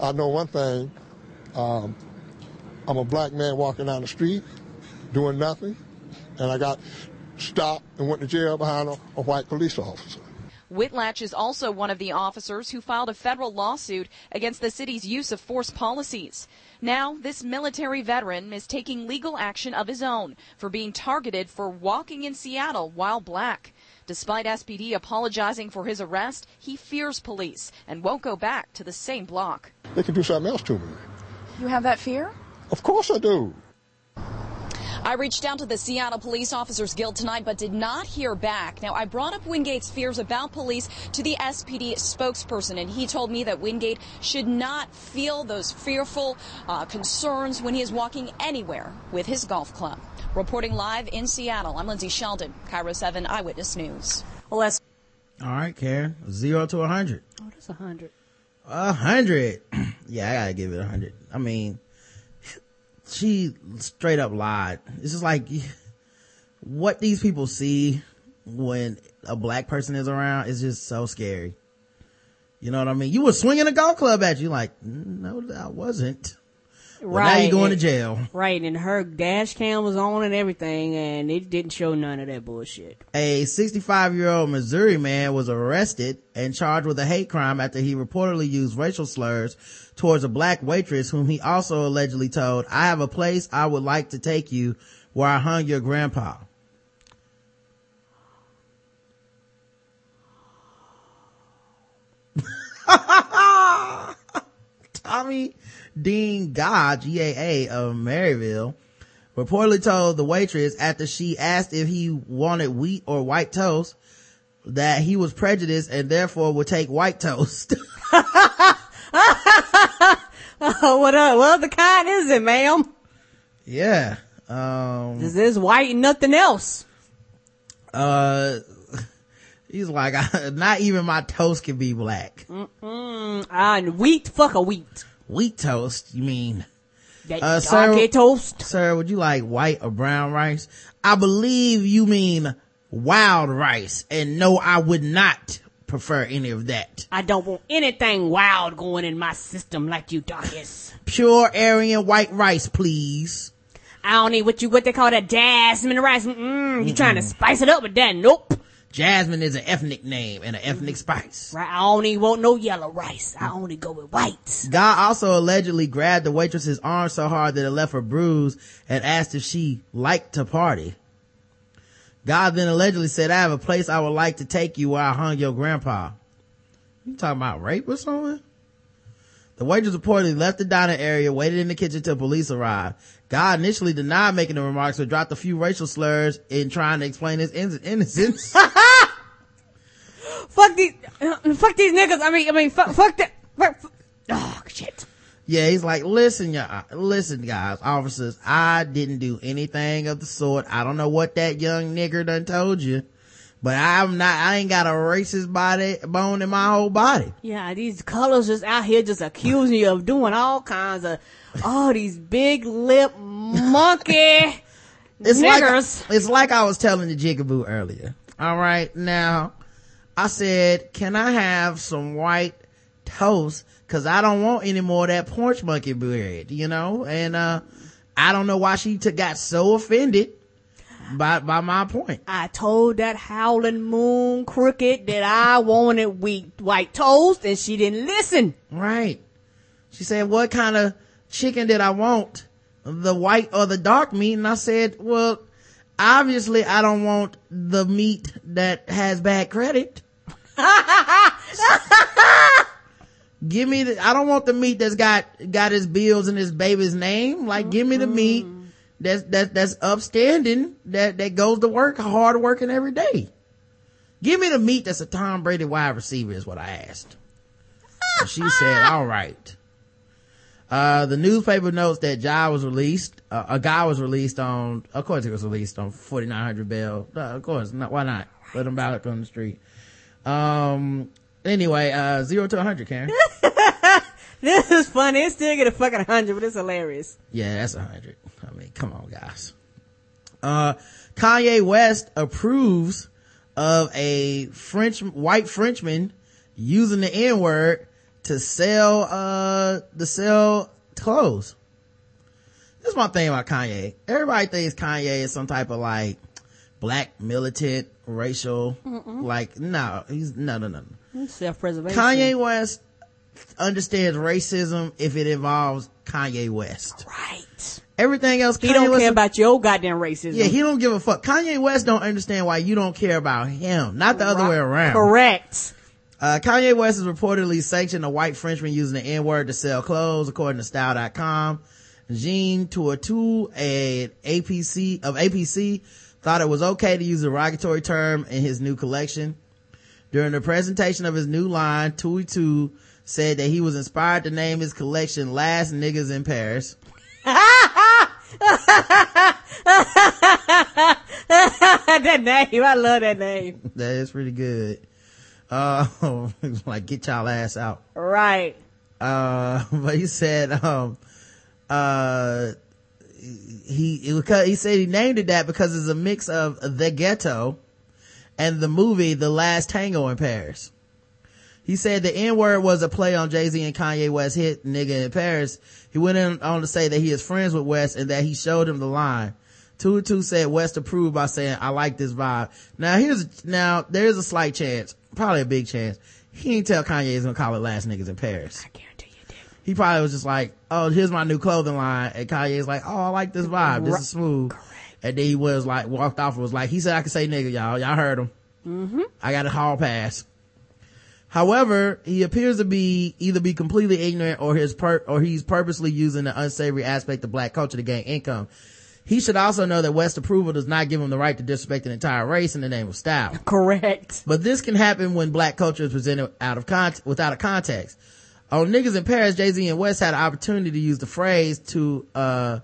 I know one thing. Um, I'm a black man walking down the street, doing nothing, and I got stopped and went to jail behind a, a white police officer. Whitlatch is also one of the officers who filed a federal lawsuit against the city's use of force policies. Now, this military veteran is taking legal action of his own for being targeted for walking in Seattle while black. Despite SPD apologizing for his arrest, he fears police and won't go back to the same block. They could do something else to me. You have that fear? Of course I do. I reached out to the Seattle Police Officers Guild tonight, but did not hear back. Now, I brought up Wingate's fears about police to the SPD spokesperson, and he told me that Wingate should not feel those fearful uh, concerns when he is walking anywhere with his golf club. Reporting live in Seattle, I'm Lindsay Sheldon, KIRO 7 Eyewitness News. Well, that's All right, Karen. Zero to a hundred. oh, that's a hundred. A hundred. yeah, I gotta give it a hundred. I mean, she straight up lied. It's just like what these people see when a black person is around is just so scary. You know what I mean? You were swinging a golf club at you, like, mm, no, I wasn't. Well, now you're going to jail. Right, and her dash cam was on and everything, and it didn't show none of that bullshit. A 65 year old Missouri man was arrested and charged with a hate crime after he reportedly used racial slurs towards a black waitress whom he also allegedly told, I have a place I would like to take you where I hung your grandpa. Tommy Dean Gah, GAA of Maryville, reportedly told the waitress after she asked if he wanted wheat or white toast that he was prejudiced and therefore would take white toast. Oh, what up? What other kind is it, ma'am? yeah. Um, Is this white and nothing else? uh, he's like, not even my toast can be black. Mm-mm. Wheat, fuck a wheat. Wheat toast, you mean? That Uh, donkey toast. Sir, would you like white or brown rice? I believe you mean wild rice. And no, I would not prefer any of that. I don't want anything wild going in my system like you donkeys. Pure Aryan white rice, please. I don't need what you what they call that jasmine rice. Mm-mm. You trying to spice it up with that? Nope. Jasmine is an ethnic name and an mm-hmm. ethnic spice. Right. I don't even want no yellow rice. I only go with white. Guy also allegedly grabbed the waitress's arm so hard that it left her bruised and asked if she liked to party. God then allegedly said, I have a place I would like to take you where I hung your grandpa. You talking about rape or something? The waitress reportedly left the dining area, waited in the kitchen till police arrived. God initially denied making the remarks, but dropped a few racial slurs in trying to explain his in- innocence. fuck these, uh, fuck these niggas. I mean, I mean, fuck, fuck that. Fuck, fuck. Oh shit. Yeah, he's like, listen, y'all, listen, guys, officers, I didn't do anything of the sort. I don't know what that young nigger done told you, but I'm not, I ain't got a racist body, bone in my whole body. Yeah, these colors just out here just accusing you of doing all kinds of, all these big lip monkey It's niggers. like, it's like I was telling the jigaboo earlier. All right. Now, I said, can I have some white toast? Cause I don't want any more of that porch monkey bread, you know? And, uh, I don't know why she t- got so offended by, by my point. I told that howling moon crooked that I wanted wheat white toast and she didn't listen. Right. She said, what kind of chicken did I want? The white or the dark meat? And I said, well, obviously I don't want the meat that has bad credit. give me the, I don't want the meat that's got, got his bills and his baby's name. Like, give me the mm-hmm. meat that's, that, that's upstanding, that, that goes to work, hard working every day. Give me the meat that's a Tom Brady wide receiver is what I asked. And she said, all right. Uh, the newspaper notes that Jai was released, uh, a guy was released on, of course he was released on 4900 bail. Uh, of course, not, why not? Let him out on the street. Um, anyway, uh, zero to 100, Karen. This is funny. It's still get a fucking hundred, but it's hilarious. Yeah, that's a hundred. I mean, come on, guys. Uh, Kanye West approves of a French, white Frenchman using the N word to sell, uh, to sell clothes. This is my thing about Kanye. Everybody thinks Kanye is some type of like black militant racial, Mm-mm. like, no, he's, no, no, no, no. Self-preservation. Kanye West understands racism if it involves Kanye West. Right. Everything else, He Kanye don't West- care about your goddamn racism. Yeah, he don't give a fuck. Kanye West don't understand why you don't care about him, not the other way around. Correct. Uh, Kanye West has reportedly sanctioned a white Frenchman using the N-word to sell clothes, according to Style.com. Jean Touitou, a APC of APC, thought it was okay to use a derogatory term in his new collection. During the presentation of his new line, Touitou said that he was inspired to name his collection "Last Niggas in Paris." Ha ha ha! That name, I love that name. That is pretty good. Uh, like get y'all ass out. Right. Uh, but he said, um, uh, he, he said he named it that because it's a mix of the ghetto and the movie The Last Tango in Paris. He said the N word was a play on Jay-Z and Kanye West hit Nigga in Paris. He went on to say that he is friends with West and that he showed him the line. Tutu said West approved by saying, I like this vibe. Now here's, now there's a slight chance, probably a big chance. He didn't tell Kanye he's gonna call it last niggas in Paris. I guarantee you did. He probably was just like, oh, here's my new clothing line. And Kanye's like, oh, I like this vibe. This is smooth. And then he was like, walked off and was like, he said I can say nigga, y'all. Y'all heard him. Mm-hmm. I got a hall pass. However, he appears to be either be completely ignorant or his per, or he's purposely using the unsavory aspect of black culture to gain income. He should also know that West approval does not give him the right to disrespect an entire race in the name of style. Correct. But this can happen when black culture is presented out of con- without a context. On Niggas in Paris, Jay-Z and West had an opportunity to use the phrase to, uh,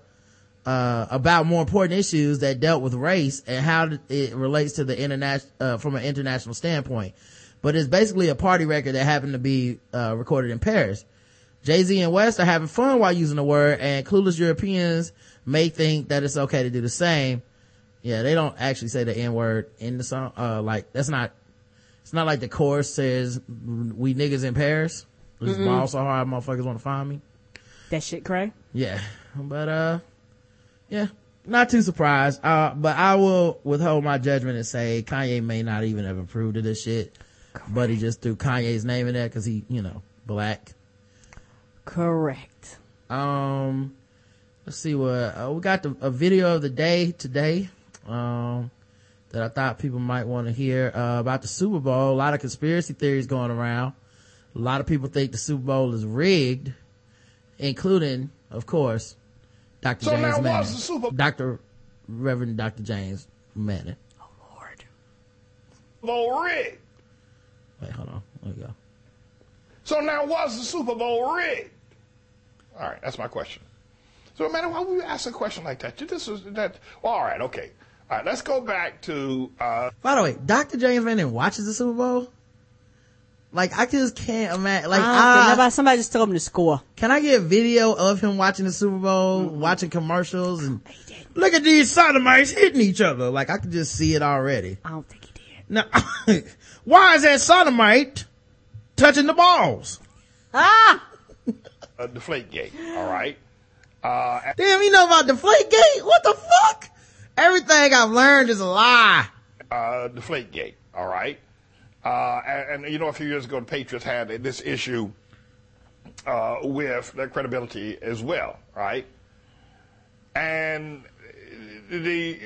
uh, about more important issues that dealt with race and how it relates to the international, uh, from an international standpoint. But it's basically a party record that happened to be, uh, recorded in Paris. Jay-Z and West are having fun while using the word and clueless Europeans may think that it's okay to do the same. Yeah, they don't actually say the N word in the song. Uh, like, that's not, it's not like the chorus says, we niggas in Paris. This Mm-mm. ball so hard motherfuckers want to find me. That shit cray. Yeah. But, uh, yeah, not too surprised. Uh, but I will withhold my judgment and say Kanye may not even have approved of this shit. But he just threw Kanye's name in there cause he, you know, black. Correct. Um, let's see what, uh, we got the, a video of the day today, um, that I thought people might want to hear, uh, about the Super Bowl. A lot of conspiracy theories going around. A lot of people think the Super Bowl is rigged, including, of course, Dr. So James now Manning. was the Super- Dr. Reverend Dr. James Manning. Oh lord bowl rigged. Wait, hold on. There we go. So now was the Super Bowl rigged? All right, that's my question. So no matter why we ask a question like that, this is that. Well, all right, okay. All right, let's go back to. Uh, By the way, Dr. James Manning watches the Super Bowl? Like, I just can't imagine. Like, I I, nobody- somebody just told him to score. can I get a video of him watching the Super Bowl, watching commercials, and look at these sodomites hitting each other? Like, I could just see it already. I don't think he did. Now, why is that sodomite touching the balls? Ah! uh, Deflate Gate, all right? Uh, Damn, you know about Deflategate? What the fuck? Everything I've learned is a lie. uh, Deflate Gate, all right? Uh, and, and, you know, a few years ago, the Patriots had this issue uh, with their credibility as well, right? And the.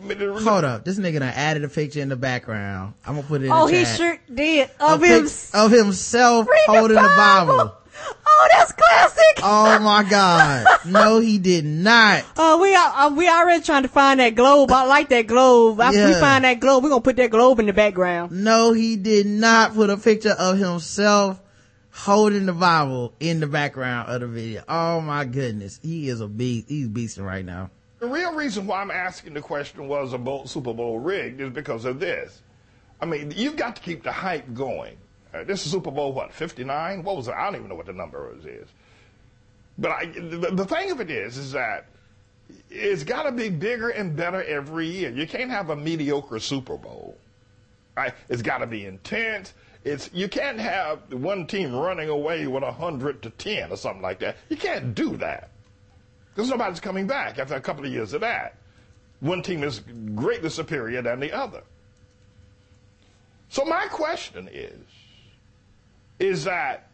the Hold up. This nigga done added a picture in the background. I'm gonna put it in Oh, the he sure did. A Of pic- him. of himself Read the holding the Bible. Bible. Oh, that's classic. Oh my god. No, he did not. Oh, we are, uh, we already trying to find that globe. I like that globe. After we find that globe, we're gonna put that globe in the background. No, he did not put a picture of himself holding the Bible in the background of the video. Oh my goodness. He is a beast. He's beasting right now. The real reason why I'm asking the question was a bowl, Super Bowl rigged is because of this. I mean, you've got to keep the hype going. Uh, this is Super Bowl, what, 59? What was it? I don't even know what the number is. But I, the, the thing of it is, is that it's got to be bigger and better every year. You can't have a mediocre Super Bowl. Right? It's got to be intense. It's you can't have one team running away with hundred to ten or something like that. You can't do that because nobody's coming back after a couple of years of that. One team is greatly superior than the other. So my question is, is that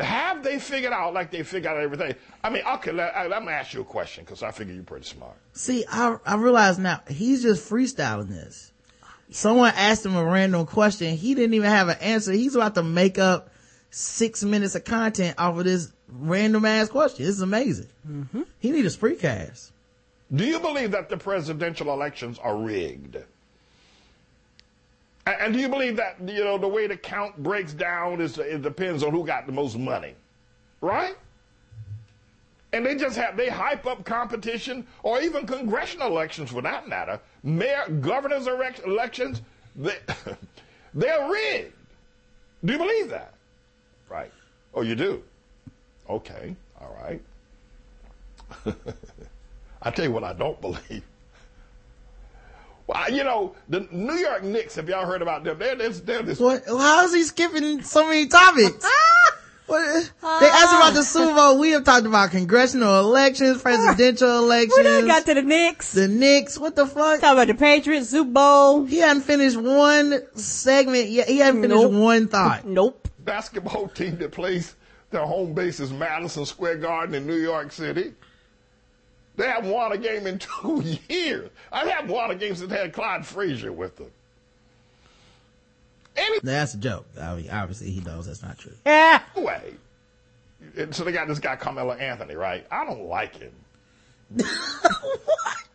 have they figured out like they figured out everything? I mean, okay, let, I, let me ask you a question because I figure you're pretty smart. See, I, I realize now he's just freestyling this. Someone asked him a random question. He didn't even have an answer. He's about to make up six minutes of content off of this random ass question. This is amazing. Mm-hmm. He need a spreecast. Do you believe that the presidential elections are rigged? And, do you believe that you know the way the count breaks down is it depends on who got the most money, right? And they just have they hype up competition or even congressional elections for that matter, mayor, governors elect- elections, they, they're rigged. Do you believe that? Right. Oh, you do. Okay. All right. I tell you what I don't believe. Well, you know, the New York Knicks, have y'all heard about them? They're this, they're this. What? How is he skipping so many topics? What? Uh, they asked about the Super Bowl. We have talked about congressional elections, presidential elections. We done got to the Knicks. The Knicks. What the fuck? Talk about the Patriots, Super Bowl. He hadn't finished one segment yet. He hadn't finished Nope. one thought. Nope. basketball team that plays their home base is Madison Square Garden in New York City. They haven't won a game in two years. I haven't won a game since they had Clyde Frazier with them. That's a joke. I mean, obviously he knows that's not true. Yeah. Anyway, and so they got this guy Carmelo Anthony, right? I don't like him. what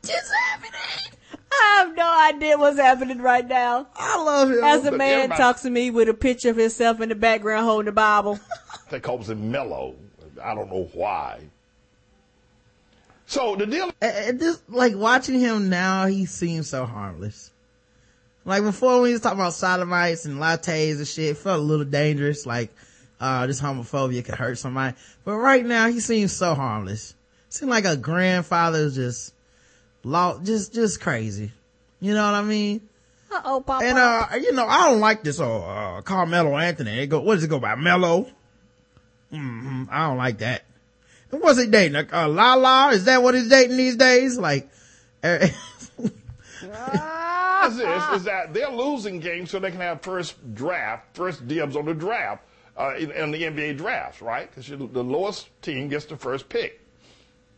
is happening. I have no idea what's happening right now. I love him. As a man everybody- talks to me with a picture of himself in the background holding the Bible. They calls him Melo. I don't know why. So the deal. And this, like watching him now, he seems so harmless. Like before, when he was talking about sodomites and lattes and shit, it felt a little dangerous. Like, uh, this homophobia could hurt somebody. But right now, he seems so harmless. Seems like a grandfather who's just, law, just, just crazy. You know what I mean? Uh oh, Papa. And, uh, you know, I don't like this, uh, uh Carmelo Anthony. It go, what does it go by? Melo? hmm I don't like that. And What's he dating? Uh, La La? Is that what he's dating these days? Like, eh, is this is that they're losing games so they can have first draft, first dibs on the draft uh, in, in the NBA drafts, right? Because the lowest team gets the first pick.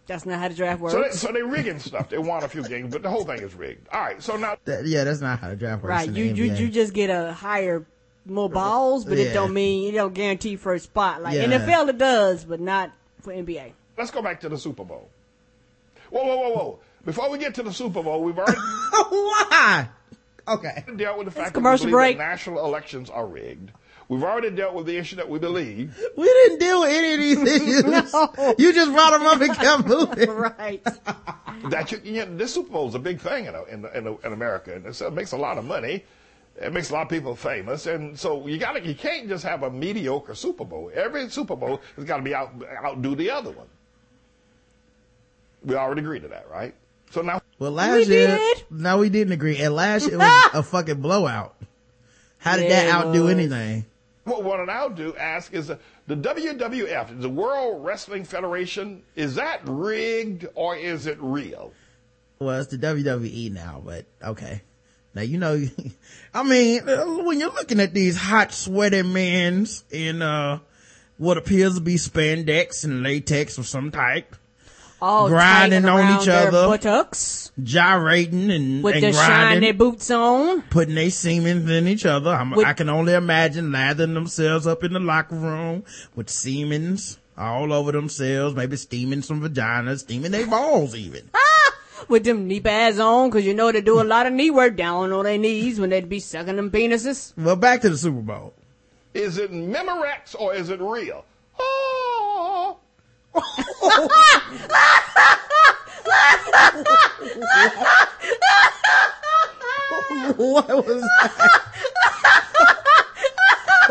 That's not how the draft works. So, they, so they're rigging stuff. They won a few games, but the whole thing is rigged. All right, so now that- yeah, that's not how the draft works. right. You, you, NBA. you just get a higher more balls, but Yeah. it don't mean it don't guarantee first spot. Like Yeah. NFL, it does, but not for NBA. Let's go back to the Super Bowl. Whoa, whoa, whoa, whoa. Before we get to the Super Bowl, we've already Why? Okay. dealt with the fact that we believe break. that national elections are rigged. We've already dealt with the issue that we believe We didn't deal with any of these issues. You just brought them up and kept moving. right. that you, you know, this Super Bowl is a big thing in, in, in, in America, and it makes a lot of money. It makes a lot of people famous, and so you got to you can't just have a mediocre Super Bowl. Every Super Bowl has got to be out outdo the other one. We already agreed to that, right? So now, Well, last We year, did. no, we didn't agree. And last year was a fucking blowout. How did Yeah, that outdo was. anything? what what I'll do ask is uh, the WWF, the World Wrestling Federation, is that rigged or is it real? Well, it's the WWE now, but okay. Now, you know, I mean, uh, when you're looking at these hot, sweaty men's in, uh, what appears to be spandex and latex of some type, All grinding on each other, buttocks gyrating and, with and the shiny grinding, boots on. putting their semen in each other. I'm, With- I can only imagine lathering themselves up in the locker room with semens all over themselves, maybe steaming some vaginas, steaming their balls even. With them knee pads on, cause you know they do a lot of knee work down on their knees when they'd be sucking them penises. Well, back to the Super Bowl. Is it Memorex or is it real? Oh. what was that?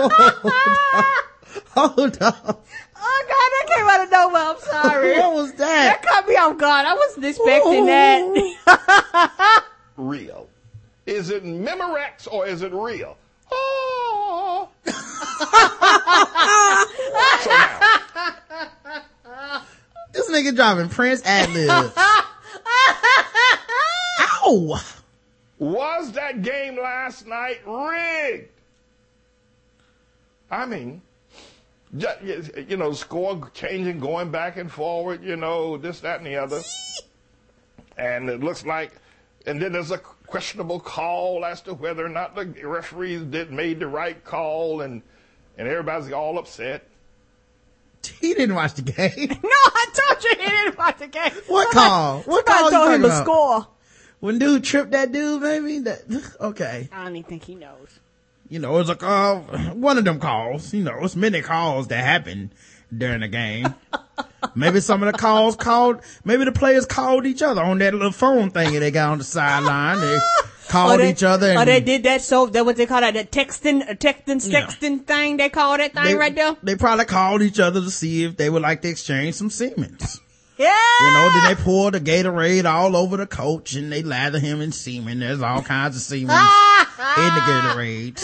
Hold on. Oh God, that came out of nowhere. I'm sorry. What was that? That caught me off guard. I wasn't expecting that. real? Is it Memorex or is it real? Oh. This nigga driving Prince ad libs. Ow! Was that game last night rigged? I mean, ju- you know, score changing, going back and forward, you know, this, that, and the other. And it looks like, and then there's a questionable call as to whether or not the referees did made the right call, and and everybody's all upset. He didn't watch the game. no, I told you he didn't watch the game. What Somebody- call? What somebody call you told him talking to score. When dude tripped that dude, maybe that okay. I don't even think he knows. You know, it's like uh, one of them calls. You know, it's many calls that happen during the game. maybe some of the calls called. Maybe the players called each other on that little phone thing that they got on the sideline. They called they- each other. Or And they did that so that what they call that the texting, uh, texting, Yeah. sexting thing. They call that thing they, right there. They probably called each other to see if they would like to exchange some Siemens. Yeah. You know, then they pour the Gatorade all over the coach and they lather him in semen. There's all kinds of semen in the Gatorades.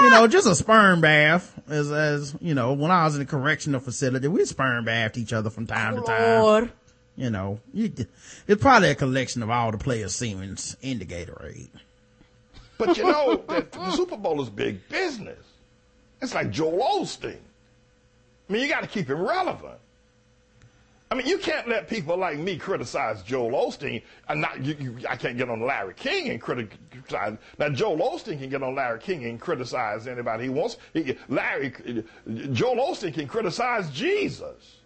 you know, just a sperm bath. As, as, you know, when I was in the correctional facility, we sperm bathed each other from time to oh, time. You know, you, it's probably a collection of all the players' semens in the Gatorade. But you know that the Super Bowl is big business. It's like Joel Osteen. I mean, you got to keep him relevant. I mean, you can't let people like me criticize Joel Osteen. And not, you, you, I can't get on Larry King and criticize. Now, Joel Osteen can get on Larry King and criticize anybody he wants. He, Larry, Joel Osteen can criticize Jesus.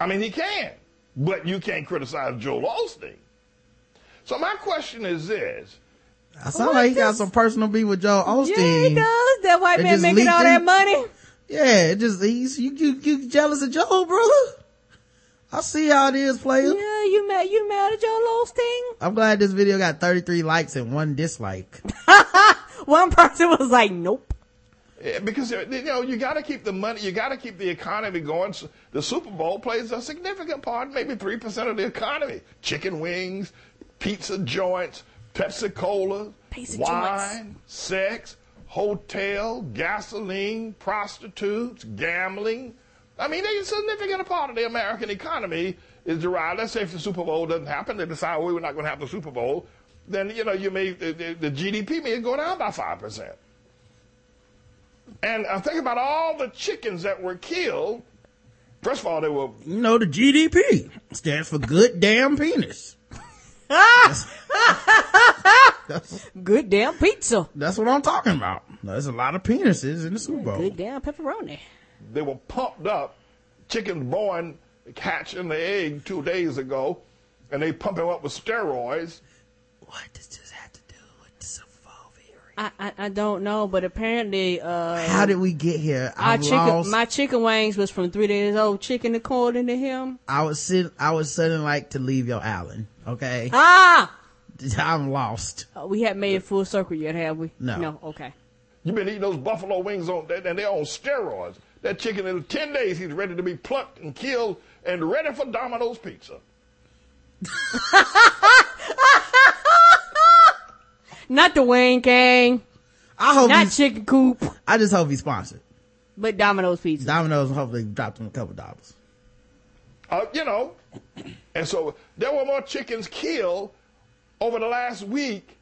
I mean, he can, but you can't criticize Joel Osteen. So my question is this: I sound like he got some personal beef with Joel Osteen. Yeah, he does. That white It man making all that money. Yeah, it just he's you you you jealous of Joe, brother. I see how it is, player. Yeah, you mad? You mad at Joel Osteen? I'm glad this video got 33 likes and one dislike. One person was like, "Nope." Yeah, because you know you got to keep the money, you got to keep the economy going. The Super Bowl plays a significant part, maybe three percent of the economy. Chicken wings, pizza joints, Pepsi Cola, Pizza wine, sex, hotel, gasoline, prostitutes, gambling. I mean, a significant part of the American economy is derived. Let's say if the Super Bowl doesn't happen, they decide well, we're not going to have the Super Bowl. Then you know you may the, the, GDP may go down by five percent. And uh, think about all the chickens that were killed. First of all, they were. You know, the GDP stands for good damn penis. Good damn pizza. That's what I'm talking about. There's a lot of penises in the Super Bowl. Good damn pepperoni. They were pumped up. Chickens born, hatching the egg two days ago, and they pump him up with steroids. What does this have to do with the Super Bowl? I, I, I don't know, but apparently, uh, How did we get here? our I'm chicken, lost. my chicken wings was from three days old chicken according to him. I was sit. I was sitting like to leave your island. Okay. Ah! I'm lost. Uh, we haven't made it full circle yet, have we? No. No, okay. You've been eating those buffalo wings on, and they're on steroids. That chicken in 10 days, he's ready to be plucked and killed and ready for Domino's pizza. Not the Wayne King. I hope Not he's- chicken coop, I just hope he's sponsored. but Domino's pizza. Domino's hopefully dropped him a couple dollars. Uh, you know, and so there were more chickens killed over the last week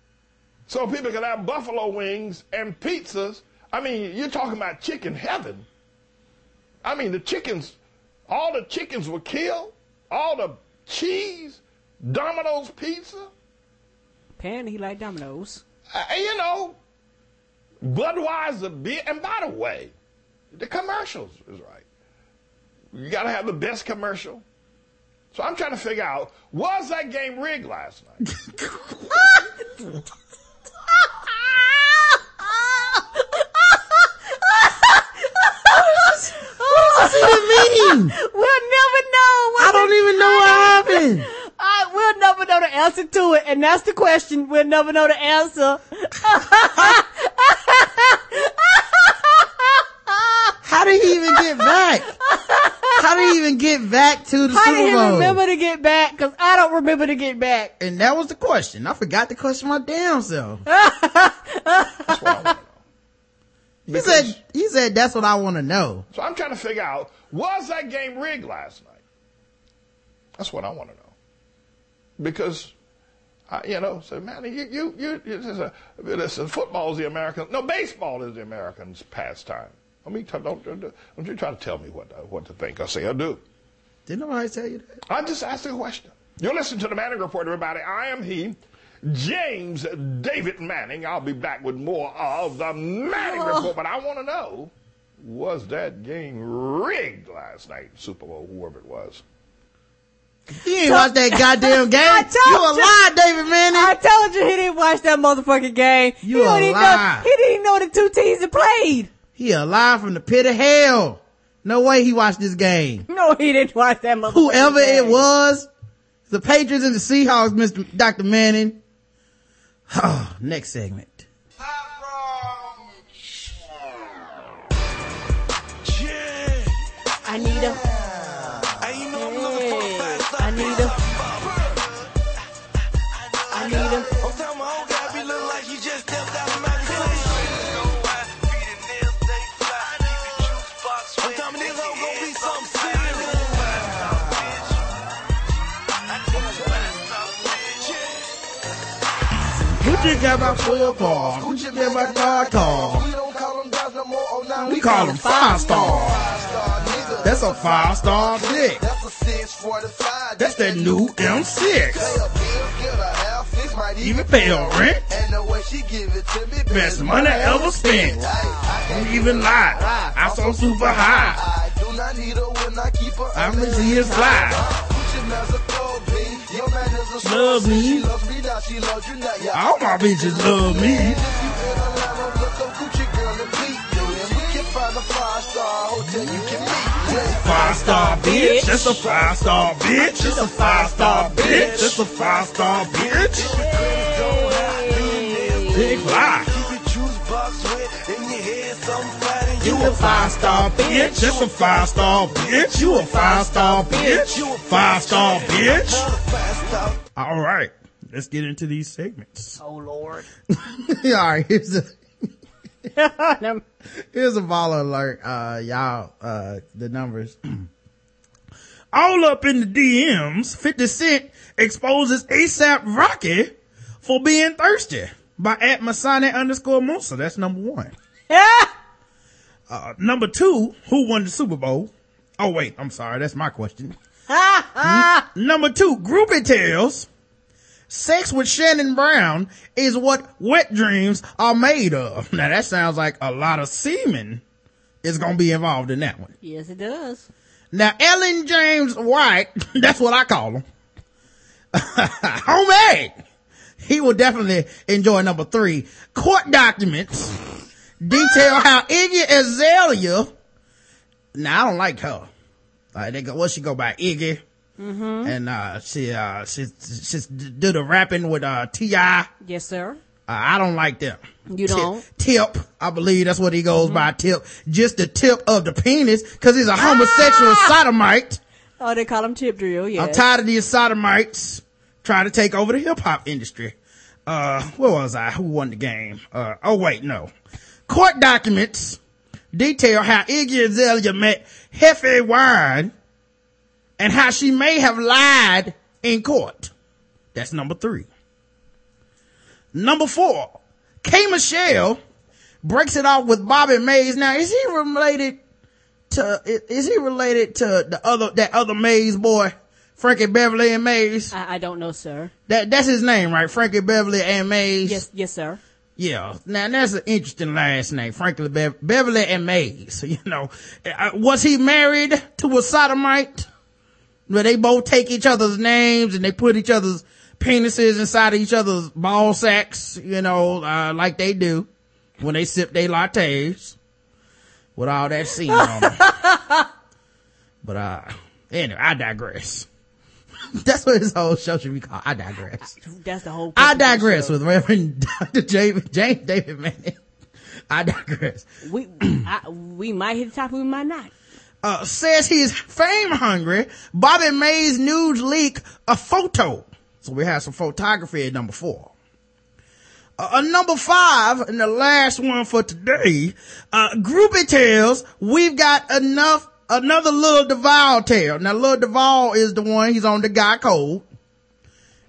so people can have buffalo wings and pizzas. I mean, you're talking about chicken heaven. I mean, the chickens, all the chickens were killed, all the cheese, Domino's pizza. Apparently, he like Domino's. Uh, and you know, Budweiser beer. And by the way, the commercials is right. You got to have the best commercial. So I'm trying to figure out was that game rigged last night? What does this even mean? We'll never know. I don't even know what happened. Uh, we'll never know the answer to it, and that's the question. We'll never know the answer. How did he even get back? How did he even get back to the How Super did he remember to get back? Because I don't remember to get back. And that was the question. I forgot to question my damn self. That's what I want to know. He said, he said, that's what I want to know. So I'm trying to figure out was that game rigged last night? That's what I want to know. Because, I, you know, so man, you, you, you, this is a, listen, football is the American, no, baseball is the Americans' pastime. I mean, don't, don't, don't you try to tell me what, uh, what to think or say or do. Didn't nobody tell you that? I just asked a question. You're listening to the Manning Report, everybody. I am he, James David Manning. I'll be back with more of the Manning Report, but I want to know was that game rigged last night, Super Bowl, whoever it was? He ain't watched that goddamn game. I told You a lie, David Manning. I told you he didn't watch that motherfucking game. You he a lie. Know, he didn't even know the two teams that played. He alive from the pit of hell. No way he watched this game. No, he didn't watch that motherfucking Whoever game. it was, the Patriots and the Seahawks, Mr. Dr. Manning. Oh, Next segment. Anita. Hey, Gucci got my football. Gucci got my car call. We call them five star. That's a five star dick. That's that new M6. Even pay her rent. Best money ever spent. Don't even lie. I'm so super high. I'm the is fly. Love me. All my bitches love me. Five star bitch. That's a five star bitch. That's a five star bitch. That's a five star bitch. Big fly. You a five star bitch. That's a five star bitch. You a five star bitch. Five star bitch. All right. Let's get into these segments. Oh Lord. All right. Here's a, here's a baller alert. Uh, y'all, uh, the numbers. All up in the DMs, 50 Cent exposes ASAP Rocky for being thirsty by at Masani underscore Musa. That's number one. Uh, number two, who won the Super Bowl? Oh wait, I'm sorry. That's my question. N- number two, Groupie tells sex with Shannon Brown is what wet dreams are made of. Now that sounds like a lot of semen is gonna be involved in that one. Yes, it does. Now Ellen James White, that's what I call him. Homemade. He will definitely enjoy number three. Court documents detail how Iggy Azalea, now I don't like her. Like they go, what she go by? Iggy. Mm-hmm. And, uh, she, uh, she, she did the rapping with, uh, T.I. Yes, sir. Uh, I don't like them. You don't? Tip, I believe that's what he goes Mm-hmm. by, tip. Just the tip of the penis, cause he's a homosexual sodomite. Oh, they call him tip drill. Yeah. I'm tired of these sodomites trying to take over the hip hop industry. Uh, where was I? Who won the game? Uh, oh wait, no. Court documents detail how Iggy Azalea met Hefe Wine and how she may have lied in court. That's number three. Number four, K. Michelle breaks it off with Bobby Maze. Now, is he related to, is- he related to the other, that other Maze boy? Frankie Beverly and Maze? I, I don't know, sir. That, that's his name, right? Frankie Beverly and Maze? Yes, yes, sir. Yeah. Now that's an interesting last name, Frankie Bev- Beverly and Maze. You know, Uh, was he married to a sodomite? Where they both take each other's names and they put each other's penises inside of each other's ball sacks, you know, uh, like they do when they sip their lattes with all that semen on them. But, uh, anyway, I digress. That's what this whole show should be called. I digress. That's the whole. I purpose of the digress with Reverend Dr. James, James David Manning. I digress. We I, we might hit the top, we might not. Uh, says he's fame hungry. Bobby Maze nudes leak a photo. So we have some photography at number four. Uh, uh, number five, and the last one for today, uh, Groupie tells we've got enough, another Lil Duval tale. Now, Lil Duval is the one, he's on the guy code.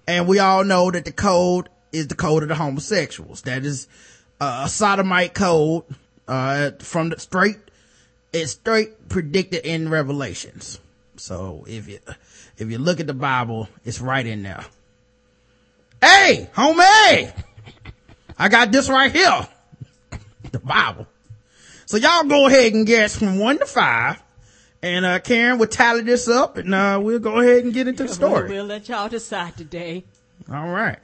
And we all know that the code is the code of the homosexuals. That is uh, a sodomite code, uh, from the straight, it's straight predicted in Revelations. So if you, if you look at the Bible, it's right in there. Hey, homie! I got this right here. The Bible. So y'all go ahead and guess from one to five. And, uh, Karen will tally this up and, uh, we'll go ahead and get into the story. We'll let y'all decide today. All right.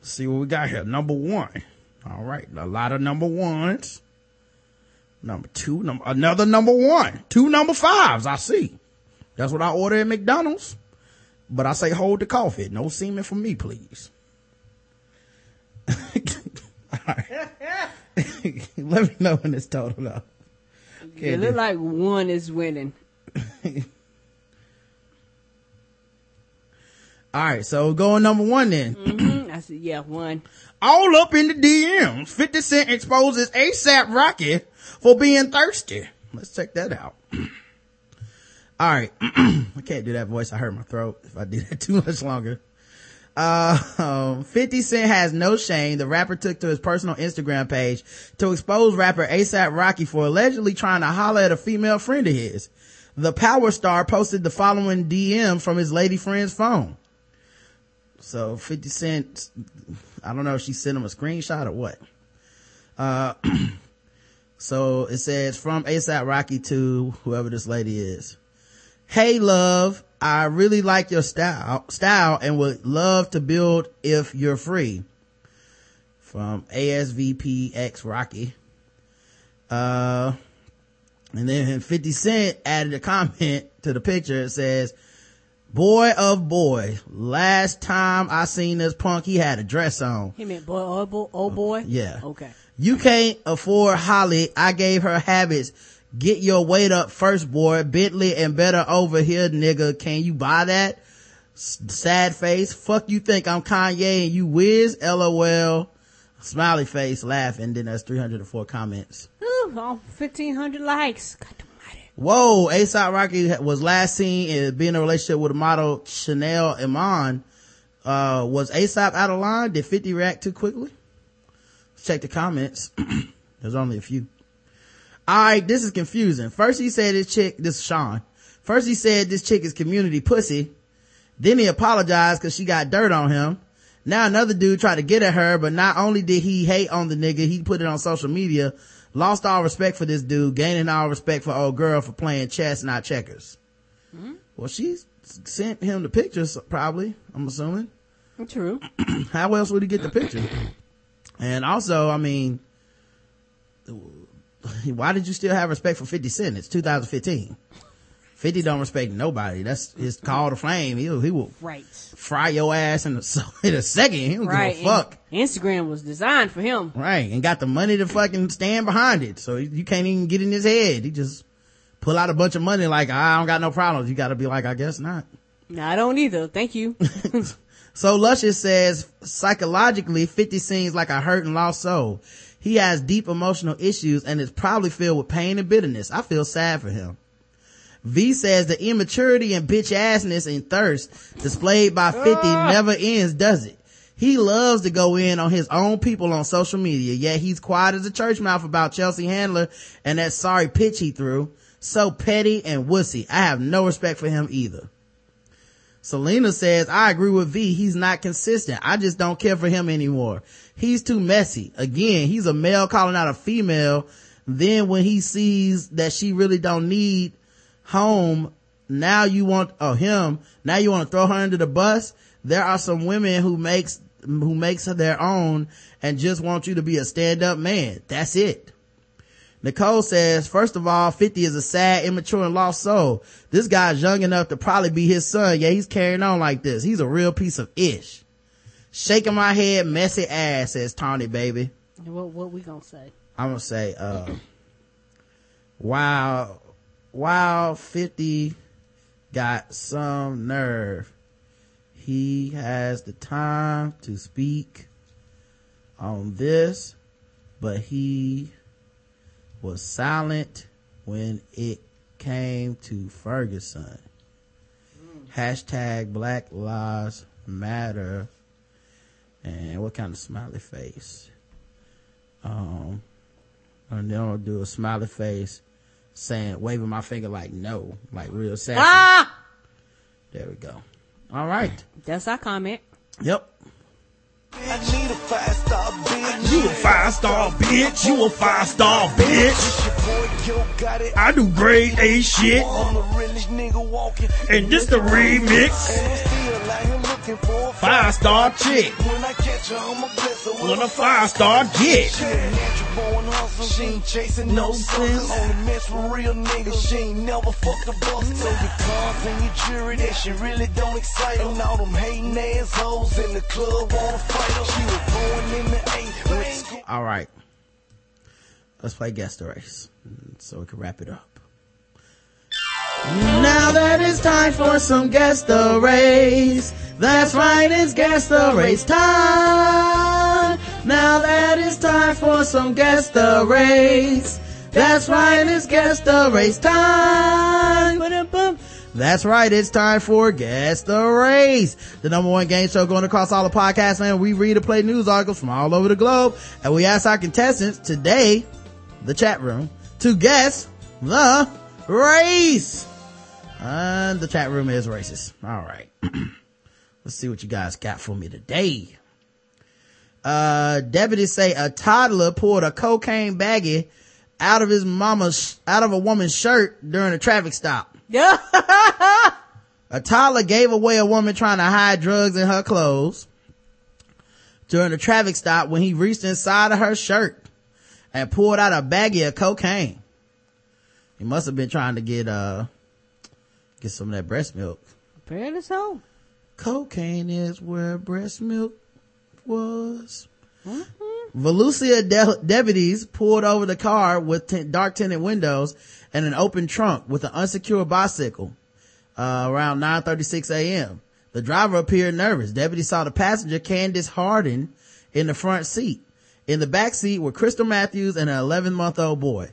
Let's see what we got here. Number one. All right. A lot of number ones. Number two, number, another number one. Two number fives. I see. That's what I order at McDonald's. But I say hold the coffee. No semen for me, please. All right. Let me know when it's total up. It look do- like one is winning. All right. So going number one then. hmm I said, yeah, one. all up in the DMs. 50 Cent exposes ASAP Rocky for being thirsty. Let's check that out. All right. I can't do that voice. I hurt my throat if I do that too much longer. Uh, um, 50 Cent has no shame. The rapper took to his personal Instagram page to expose rapper ASAP Rocky for allegedly trying to holler at a female friend of his. The power star posted the following DM from his lady friend's phone. So 50 Cent, I don't know if she sent him a screenshot or what. Uh, so it says from ASAP Rocky to whoever this lady is. Hey love, I really like your style, style and would love to build if you're free. From ASVPX Rocky. Uh, and then 50 Cent added a comment to the picture. It says, boy of boy, last time I seen this punk, he had a dress on. He meant boy, oh boy, oh boy. Yeah. Okay. You can't afford Holly. I gave her habits. Get your weight up first, boy. Bentley and better over here, nigga. Can you buy that? Sad face. Fuck you think I'm Kanye and you whiz? LOL. Smiley face, laughing. Then there's 304 comments. Ooh, all 1,500 likes. God Whoa, ASAP Rocky was last seen in being in a relationship with a model Chanel Iman. Uh, was ASAP out of line? Did 50 react too quickly? Let's check the comments. There's only a few. Alright, this is confusing. First he said this chick, this is Sean. First he said this chick is community pussy. Then he apologized cause she got dirt on him. Now another dude tried to get at her, but not only did he hate on the nigga, he put it on social media, lost all respect for this dude, gaining all respect for old girl for playing chess, not checkers. Hmm? Well, she sent him the pictures, probably, I'm assuming. True. How else would he get the picture? And also, I mean, why did you still have respect for 50 Cent? It's 2015. 50 don't respect nobody. That's his call to flame. He, he will Right. fry your ass in a, in a second. He don't Right. give a fuck. And Instagram was designed for him. Right. And got the money to fucking stand behind it. So you can't even get in his head. He just pull out a bunch of money like, I don't got no problems. You gotta be like, I guess not. No, I don't either. Thank you. So Luscious says, psychologically, 50 seems like a hurt and lost soul. He has deep emotional issues and is probably filled with pain and bitterness. I feel sad for him. V says the immaturity and bitch assness and thirst displayed by 50 ah. never ends, does it? He loves to go in on his own people on social media, yet he's quiet as a church mouth about Chelsea Handler and that sorry pitch he threw. So petty and wussy. I have no respect for him either. Selena says, I agree with V. He's not consistent. I just don't care for him anymore. He's too messy. Again, he's a male calling out a female. Then when he sees that she really don't need home, now you want, oh, him, now you want to throw her under the bus. There are some women who makes, who makes her their own and just want you to be a stand up man. That's it. Nicole says, first of all, 50 is a sad, immature, and lost soul. This guy's young enough to probably be his son. Yeah, he's carrying on like this. He's a real piece of ish. Shaking my head, messy ass, says Tawny baby. what what we gonna say? I'm gonna say, uh, wow, wow, 50 got some nerve. He has the time to speak on this, but he was silent when it came to Ferguson. Hashtag Black Lives Matter. And what kind of smiley face? Um, and then I'll do a smiley face saying, waving my finger like no, like real sad. Ah! There we go. All right. That's our comment. Yep. I a five star bitch. You a five star bitch. You a five star bitch. I do grade A shit. I'm the realest nigga walking. And this the remix. And I'm still out here looking for a Five star chick. When I catch her, I'ma bless her When a five star get. She a natural born hustler. She ain't chasing no suckers. Only mess with real niggas. She ain't never fucked a buster. So your cars and your jewelry that she really don't excite her. And all them hating ass hoes in the club wanna fight her. She was born in the eight. Went to school. All right. Let's play guess the race so we can wrap it up. Now that it's time for some guess the race. That's right, it's guess the race time. Now that it's time for some guess the race. That's right, it's guess the race time. That's right, it's time for Guess the Race, the number one game show going across all the podcast land. We read and play news articles from all over the globe, and we ask our contestants today, the chat room, to guess the race. And the chat room is racist. All right. Let's see what you guys got for me today. Uh, deputies say a toddler pulled a cocaine baggie out of his mama's, out of a woman's shirt during a traffic stop. Yeah. A toddler gave away a woman trying to hide drugs in her clothes during a traffic stop when he reached inside of her shirt and pulled out a baggie of cocaine. He must have been trying to get, uh, get some of that breast milk. Apparently so. Cocaine is where breast milk was. Volusia de- deputies pulled over the car with t- dark tinted windows and an open trunk with an unsecured bicycle uh, around 9.36 a.m. The driver appeared nervous. Deputies saw the passenger, Candace Harden, in the front seat. In the back seat were Crystal Matthews and an 11 month old boy.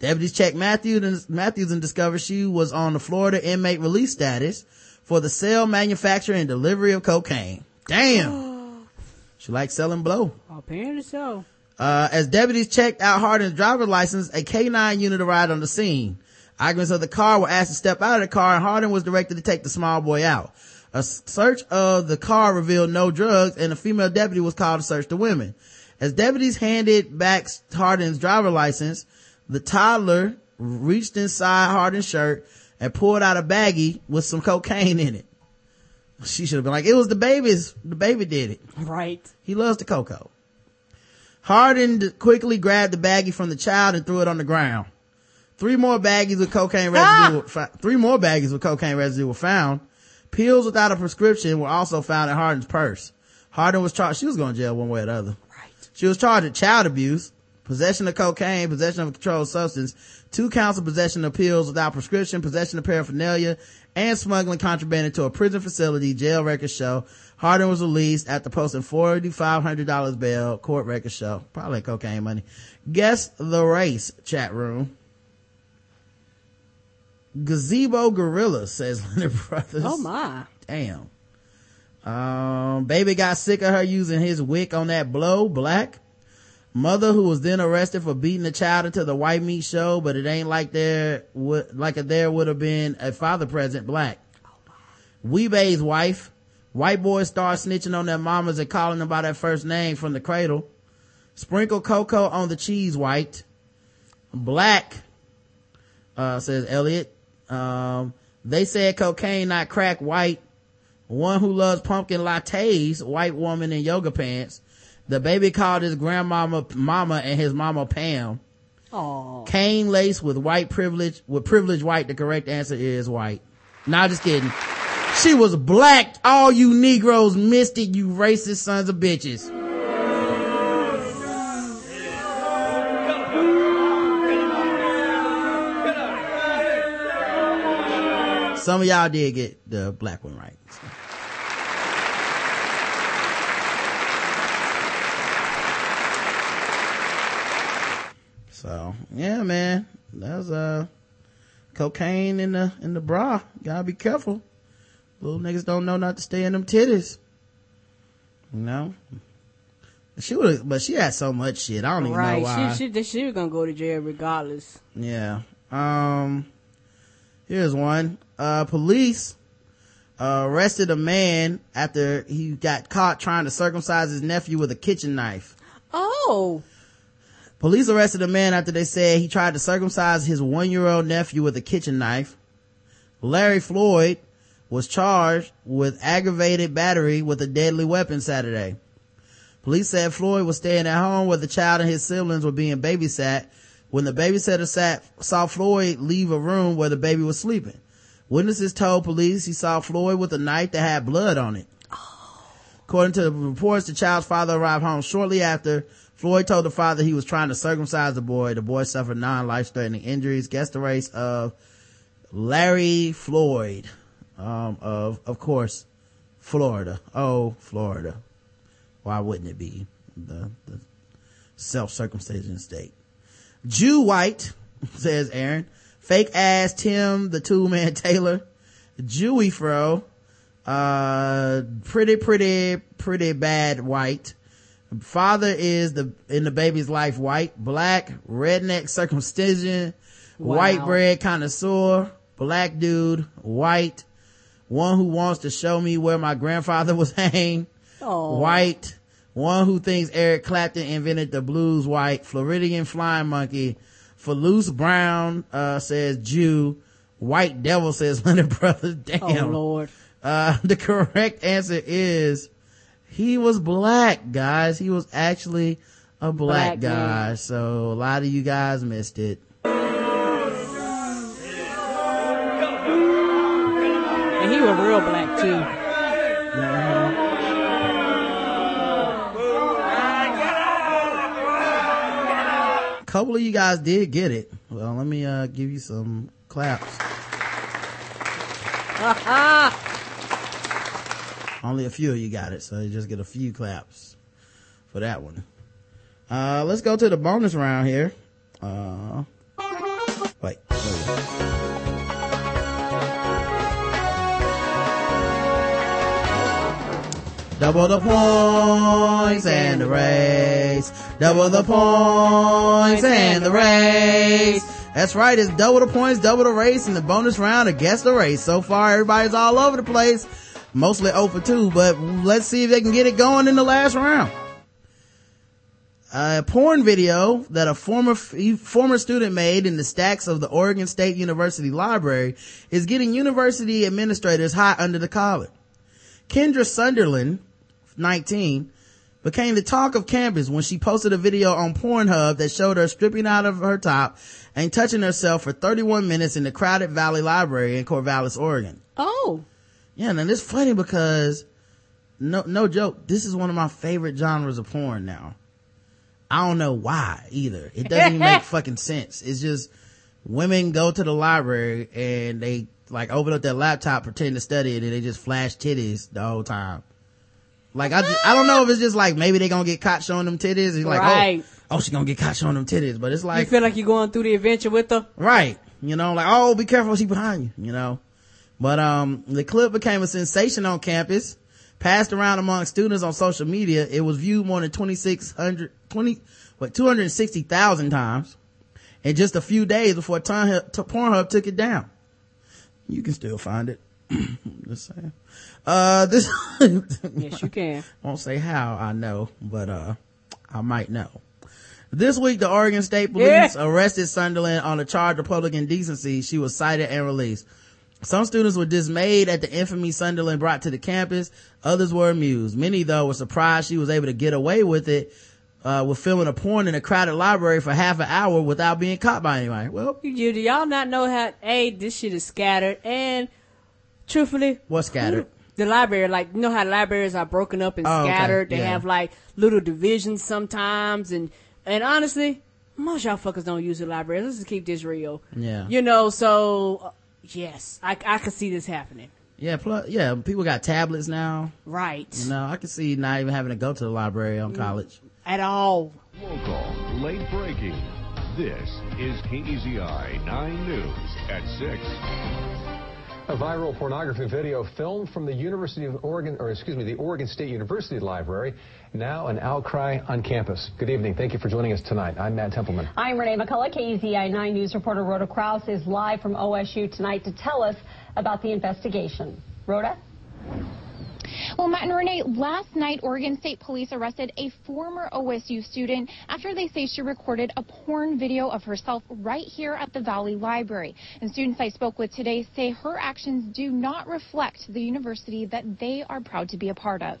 Deputies checked Matthews and, Matthews and discovered she was on the Florida inmate release status for the sale, manufacture, and delivery of cocaine. Damn. she likes selling blow. Apparently so. Uh, as deputies checked out Harden's driver's license, a K-9 unit arrived on the scene. Occupants of the car were asked to step out of the car and Harden was directed to take the small boy out. A search of the car revealed no drugs and a female deputy was called to search the women. As deputies handed back Hardin's driver license, the toddler reached inside Hardin's shirt and pulled out a baggie with some cocaine in it. She should have been like, it was the baby's, the baby did it. Right. He loves the cocoa. Hardin quickly grabbed the baggie from the child and threw it on the ground. Three more baggies with cocaine residue, ah! three more baggies with cocaine residue were found. Pills without a prescription were also found in Hardin's purse. Hardin was charged, she was going to jail one way or the other. Right. She was charged with child abuse, possession of cocaine, possession of a controlled substance, two counts of possession of pills without prescription, possession of paraphernalia, and smuggling contraband into a prison facility, jail records show. Hardin was released after posting $4,500 bail, court records show. Probably cocaine money. Guess the race, chat room. Gazebo Gorilla says Leonard Brothers. Oh my. Damn. Um, baby got sick of her using his wick on that blow, black. Mother who was then arrested for beating the child into the white meat show, but it ain't like there would, like there would have been a father present, black. Weebay's wife. White boys start snitching on their mamas and calling them by their first name from the cradle. Sprinkle cocoa on the cheese white. Black, uh, says Elliot. Um, they said cocaine, not crack, white. One who loves pumpkin lattes, white woman in yoga pants. The baby called his grandmama mama and his mama Pam. Aww. Cane lace with white privilege, with privilege white. The correct answer is white. Nah, just kidding. She was black. All you Negroes missed it, you racist sons of bitches. Some of y'all did get the black one right. So yeah, man, that's uh cocaine in the in the bra. Gotta be careful. Little niggas don't know not to stay in them titties. You know. She would, but she had so much shit. I don't even right. know why. She, she, she was gonna go to jail regardless. Yeah. Um. Here's one. Uh, police uh, arrested a man after he got caught trying to circumcise his nephew with a kitchen knife. Oh. Police arrested a man after they said he tried to circumcise his one-year-old nephew with a kitchen knife. Larry Floyd was charged with aggravated battery with a deadly weapon Saturday. Police said Floyd was staying at home where the child and his siblings were being babysat when the babysitter sat, saw Floyd leave a room where the baby was sleeping. Witnesses told police he saw Floyd with a knife that had blood on it. According to the reports, the child's father arrived home shortly after. Floyd told the father he was trying to circumcise the boy. The boy suffered non-life-threatening injuries. Guess the race of Larry Floyd, um, of, of course, Florida. Oh, Florida. Why wouldn't it be the, the self-circumcision state? Jew white, says Aaron. Fake ass Tim, the two man Taylor. Jewy fro. Uh, pretty, pretty, pretty bad white. Father is the, in the baby's life white, black, redneck circumcision, wow. white bread connoisseur, black dude, white, one who wants to show me where my grandfather was hanged, Aww. white, one who thinks Eric Clapton invented the blues white, Floridian flying monkey, Falus Brown, uh, says Jew, white devil says Leonard Brothers, damn. Oh lord. Uh, the correct answer is he was black, guys. He was actually a black, Black guy. man. So a lot of you guys missed it. And he was real black too. A couple of you guys did get it. Well, let me, uh, give you some claps. Only a few of you got it, so you just get a few claps for that one. Uh, let's go to the bonus round here. Uh, wait, wait. Double the points and the race. Double the points and the race. That's right. It's double the points, double the race, and the bonus round against the race. So far, everybody's all over the place. Mostly 0 for 2, but let's see if they can get it going in the last round. A porn video that a former former student made in the stacks of the Oregon State University Library is getting university administrators hot under the collar. Kendra Sunderland, 19, became the talk of campus when she posted a video on Pornhub that showed her stripping out of her top and touching herself for 31 minutes in the crowded Valley Library in Corvallis, Oregon. Oh. Yeah, and it's funny because no no joke, this is one of my favorite genres of porn now. I don't know why either. It doesn't even make fucking sense. It's just women go to the library and they like open up their laptop, pretend to study it, and they just flash titties the whole time. Like I, just, I don't know if it's just like maybe they gonna get caught showing them titties. It's like, oh, right. oh, oh, she gonna get caught showing them titties. But it's like you feel like you're going through the adventure with her, right? You know, like oh, be careful, she behind you. You know, but um, the clip became a sensation on campus passed around among students on social media. It was viewed more than 2,600, 20, what, 260,000 times in just a few days before Pornhub took it down. You can still find it. just saying. Uh, this. yes, you can. Won't say how I know, but, uh, I might know. This week, the Oregon State Police yeah. arrested Sunderland on a charge of public indecency. She was cited and released. Some students were dismayed at the infamy Sunderland brought to the campus. Others were amused. Many, though, were surprised she was able to get away with it, uh, with filming a porn in a crowded library for half an hour without being caught by anybody. Well, you, do y'all not know how, A, this shit is scattered, and truthfully. What's scattered? The library, like, you know how libraries are broken up and oh, scattered? Okay. They yeah. have, like, little divisions sometimes, and, and honestly, most y'all fuckers don't use the library. Let's just keep this real. Yeah. You know, so Yes, I I could see this happening. Yeah, plus yeah, people got tablets now. Right. You know, I could see not even having to go to the library on mm. college at all. Local, late breaking. This is KEZI 9 News at 6. A viral pornography video filmed from the University of Oregon, or excuse me, the Oregon State University Library. Now an outcry on campus. Good evening. Thank you for joining us tonight. I'm Matt Templeman. I'm Renee McCullough. KEZI 9 News reporter Rhoda Kraus is live from OSU tonight to tell us about the investigation. Rhoda? Well, Matt and Renee, last night Oregon State Police arrested a former OSU student after they say she recorded a porn video of herself right here at the Valley Library. And students I spoke with today say her actions do not reflect the university that they are proud to be a part of.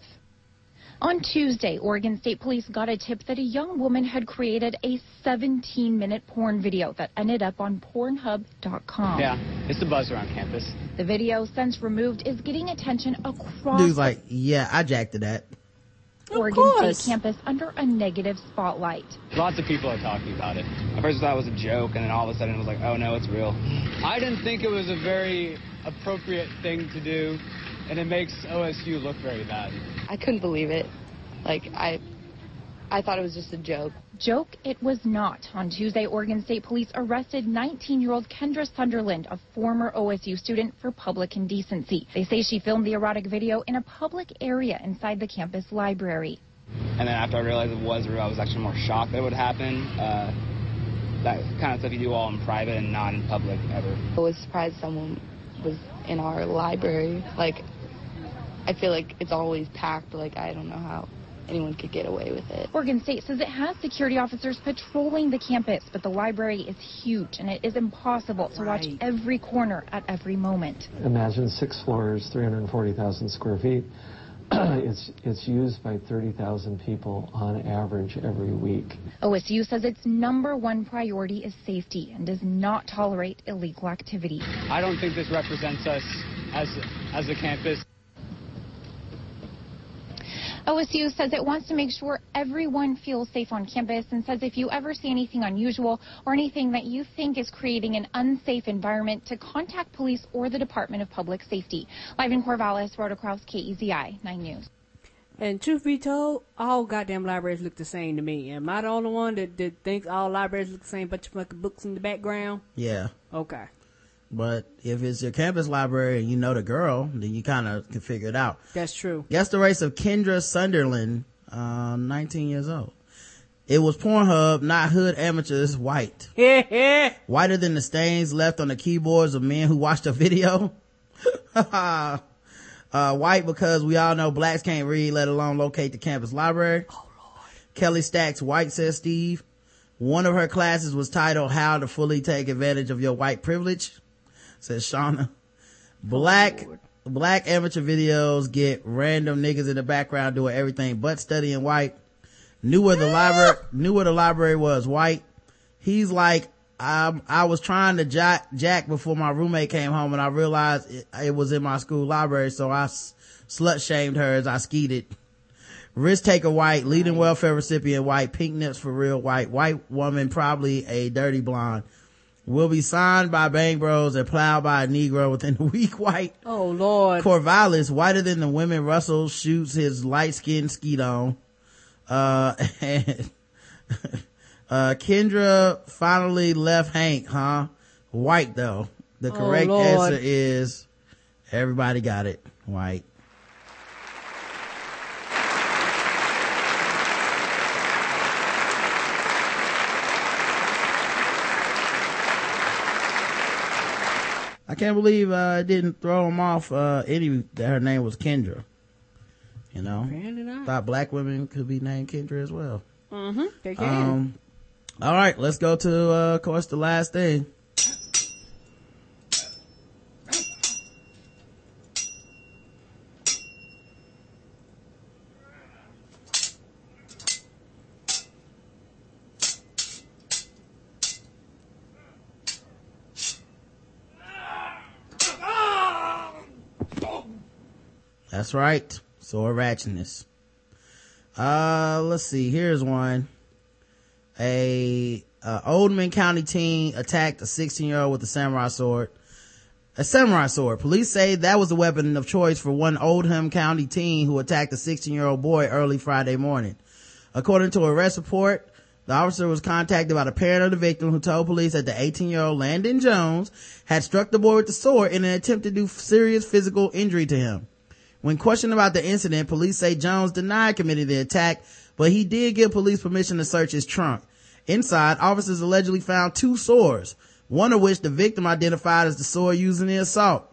On Tuesday, Oregon State Police got a tip that a young woman had created a 17 minute porn video that ended up on Pornhub.com. Yeah, it's the buzz around campus. The video, since removed, is getting attention across. Dude's like, yeah, I jacked to that. Oregon State campus under a negative spotlight. Lots of people are talking about it. At first I thought it was a joke, and then all of a sudden it was like, oh no, it's real. I didn't think it was a very appropriate thing to do and it makes OSU look very bad. I couldn't believe it. Like I I thought it was just a joke. Joke it was not. On Tuesday, Oregon State Police arrested 19-year-old Kendra Sunderland, a former OSU student, for public indecency. They say she filmed the erotic video in a public area inside the campus library. And then after I realized it was real, I was actually more shocked that it would happen. Uh, that kind of stuff you do all in private and not in public ever. I was surprised someone was in our library. Like, I feel like it's always packed. Like I don't know how anyone could get away with it. Oregon State says it has security officers patrolling the campus, but the library is huge and it is impossible to right. watch every corner at every moment. Imagine six floors, 340,000 square feet. it's it's used by 30,000 people on average every week. OSU says its number one priority is safety and does not tolerate illegal activity. I don't think this represents us as as a campus. OSU says it wants to make sure everyone feels safe on campus and says if you ever see anything unusual or anything that you think is creating an unsafe environment to contact police or the Department of Public Safety. Live in Corvallis, Rhoda Kraus, KEZI 9 News. And truth be told, all goddamn libraries look the same to me. Am I the only one that, that thinks all libraries look the same, bunch of fucking books in the background? Yeah. Okay. But if it's your campus library and you know the girl, then you kind of can figure it out. That's true. Guess the race of Kendra Sunderland, uh, 19 years old. It was Pornhub, not hood amateurs, white. Whiter than the stains left on the keyboards of men who watched the video. Uh, white because we all know blacks can't read, let alone locate the campus library. Oh, Kelly Stacks White says Steve. One of her classes was titled How to Fully Take Advantage of Your White Privilege, says Shauna. Black, oh, black amateur videos get random niggas in the background doing everything but studying white. Knew where the library, knew where the library was white. He's like, I, I was trying to jack, jack before my roommate came home and I realized it, it was in my school library. So I s- slut shamed her as I skeeted. Risk taker white, leading welfare recipient white, pink nips for real white, white woman, probably a dirty blonde. Will be signed by Bang Bros and plowed by a Negro within a week white. Oh Lord. Corvallis, whiter than the women Russell shoots his light skinned skeet on. Uh, and, uh, Kendra finally left Hank, huh? White though. The Oh, correct Lord. answer is everybody got it. White. I can't believe uh, it didn't throw him off uh, any that her name was Kendra. You know, thought black women could be named Kendra as well. Mm-hmm. They can. Um, all right, let's go to uh, of course the last thing. That's right. Sword ratchetness. Uh, let's see. Here's one. A, uh, Oldham County teen attacked a 16 year old with a samurai sword. A samurai sword. Police say that was the weapon of choice for one Oldham County teen who attacked a 16 year old boy early Friday morning. According to a arrest report, the officer was contacted by the parent of the victim who told police that the 18 year old Landon Jones had struck the boy with the sword in an attempt to do serious physical injury to him. When questioned about the incident, police say Jones denied committing the attack, but he did give police permission to search his trunk. Inside, officers allegedly found two swords, one of which the victim identified as the sword used in the assault.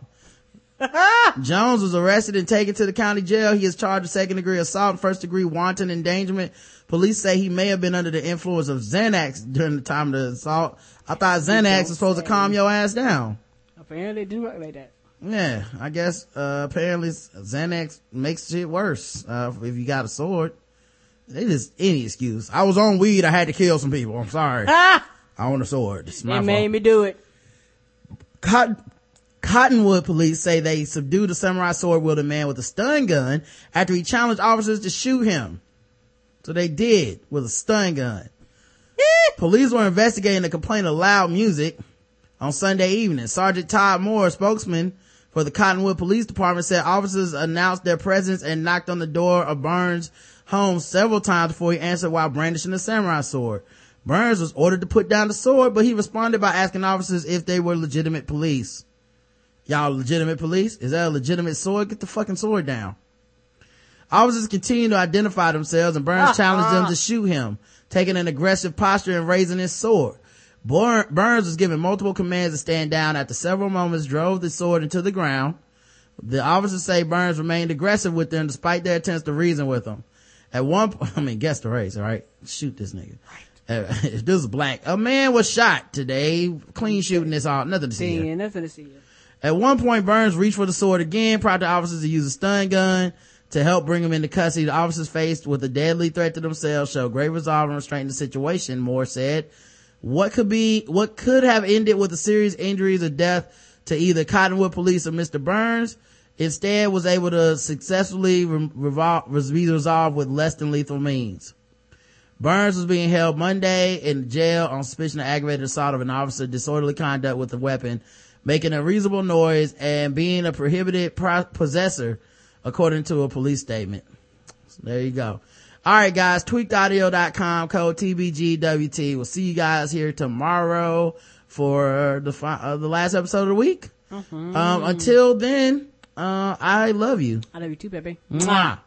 Jones was arrested and taken to the county jail. He is charged with second degree assault and first degree wanton endangerment. Police say he may have been under the influence of Xanax during the time of the assault. I thought Xanax was supposed to calm your ass down. Apparently they do work like that. Yeah, I guess, uh, apparently Xanax makes shit worse, uh, if you got a sword. It is any excuse. I was on weed, I had to kill some people, I'm sorry. I own a sword. It's my They made fault. me do it. Cotton, Cottonwood police say they subdued a samurai sword wielding man with a stun gun after he challenged officers to shoot him. So they did with a stun gun. police were investigating the complaint of loud music on Sunday evening. Sergeant Todd Moore, spokesman for the Cottonwood Police Department, said officers announced their presence and knocked on the door of Burns' home several times before he answered while brandishing a samurai sword. Burns was ordered to put down the sword, but he responded by asking officers if they were legitimate police. Y'all legitimate police? Is that a legitimate sword? Get the fucking sword down. Officers continued to identify themselves and Burns ah, challenged them ah. to shoot him, taking an aggressive posture and raising his sword. Bur- Burns was given multiple commands to stand down after several moments drove the sword into the ground. The officers say Burns remained aggressive with them despite their attempts to reason with them. At one point, I mean, guess the race, alright? Shoot this nigga. Uh, if this is black. A man was shot today. Clean shooting this all. Nothing to see. Seeing nothing to see. At one point, Burns reached for the sword again, prompted the officers to use a stun gun to help bring him into custody. The officers faced with a deadly threat to themselves showed great resolve and restraint in the situation, Moore said. What could be, what could have ended with a serious injuries or death to either Cottonwood police or Mr. Burns instead was able to successfully re- be resolved with less than lethal means. Burns was being held Monday in jail on suspicion of aggravated assault of an officer, disorderly conduct with a weapon, making a reasonable noise, and being a prohibited pro- possessor, according to a police statement. So there you go. All right, guys, tweakedaudio.com, code TBGWT. We'll see you guys here tomorrow for the fi- uh, the last episode of the week. Um, until then, uh, I love you. I love you too, baby. Mwah.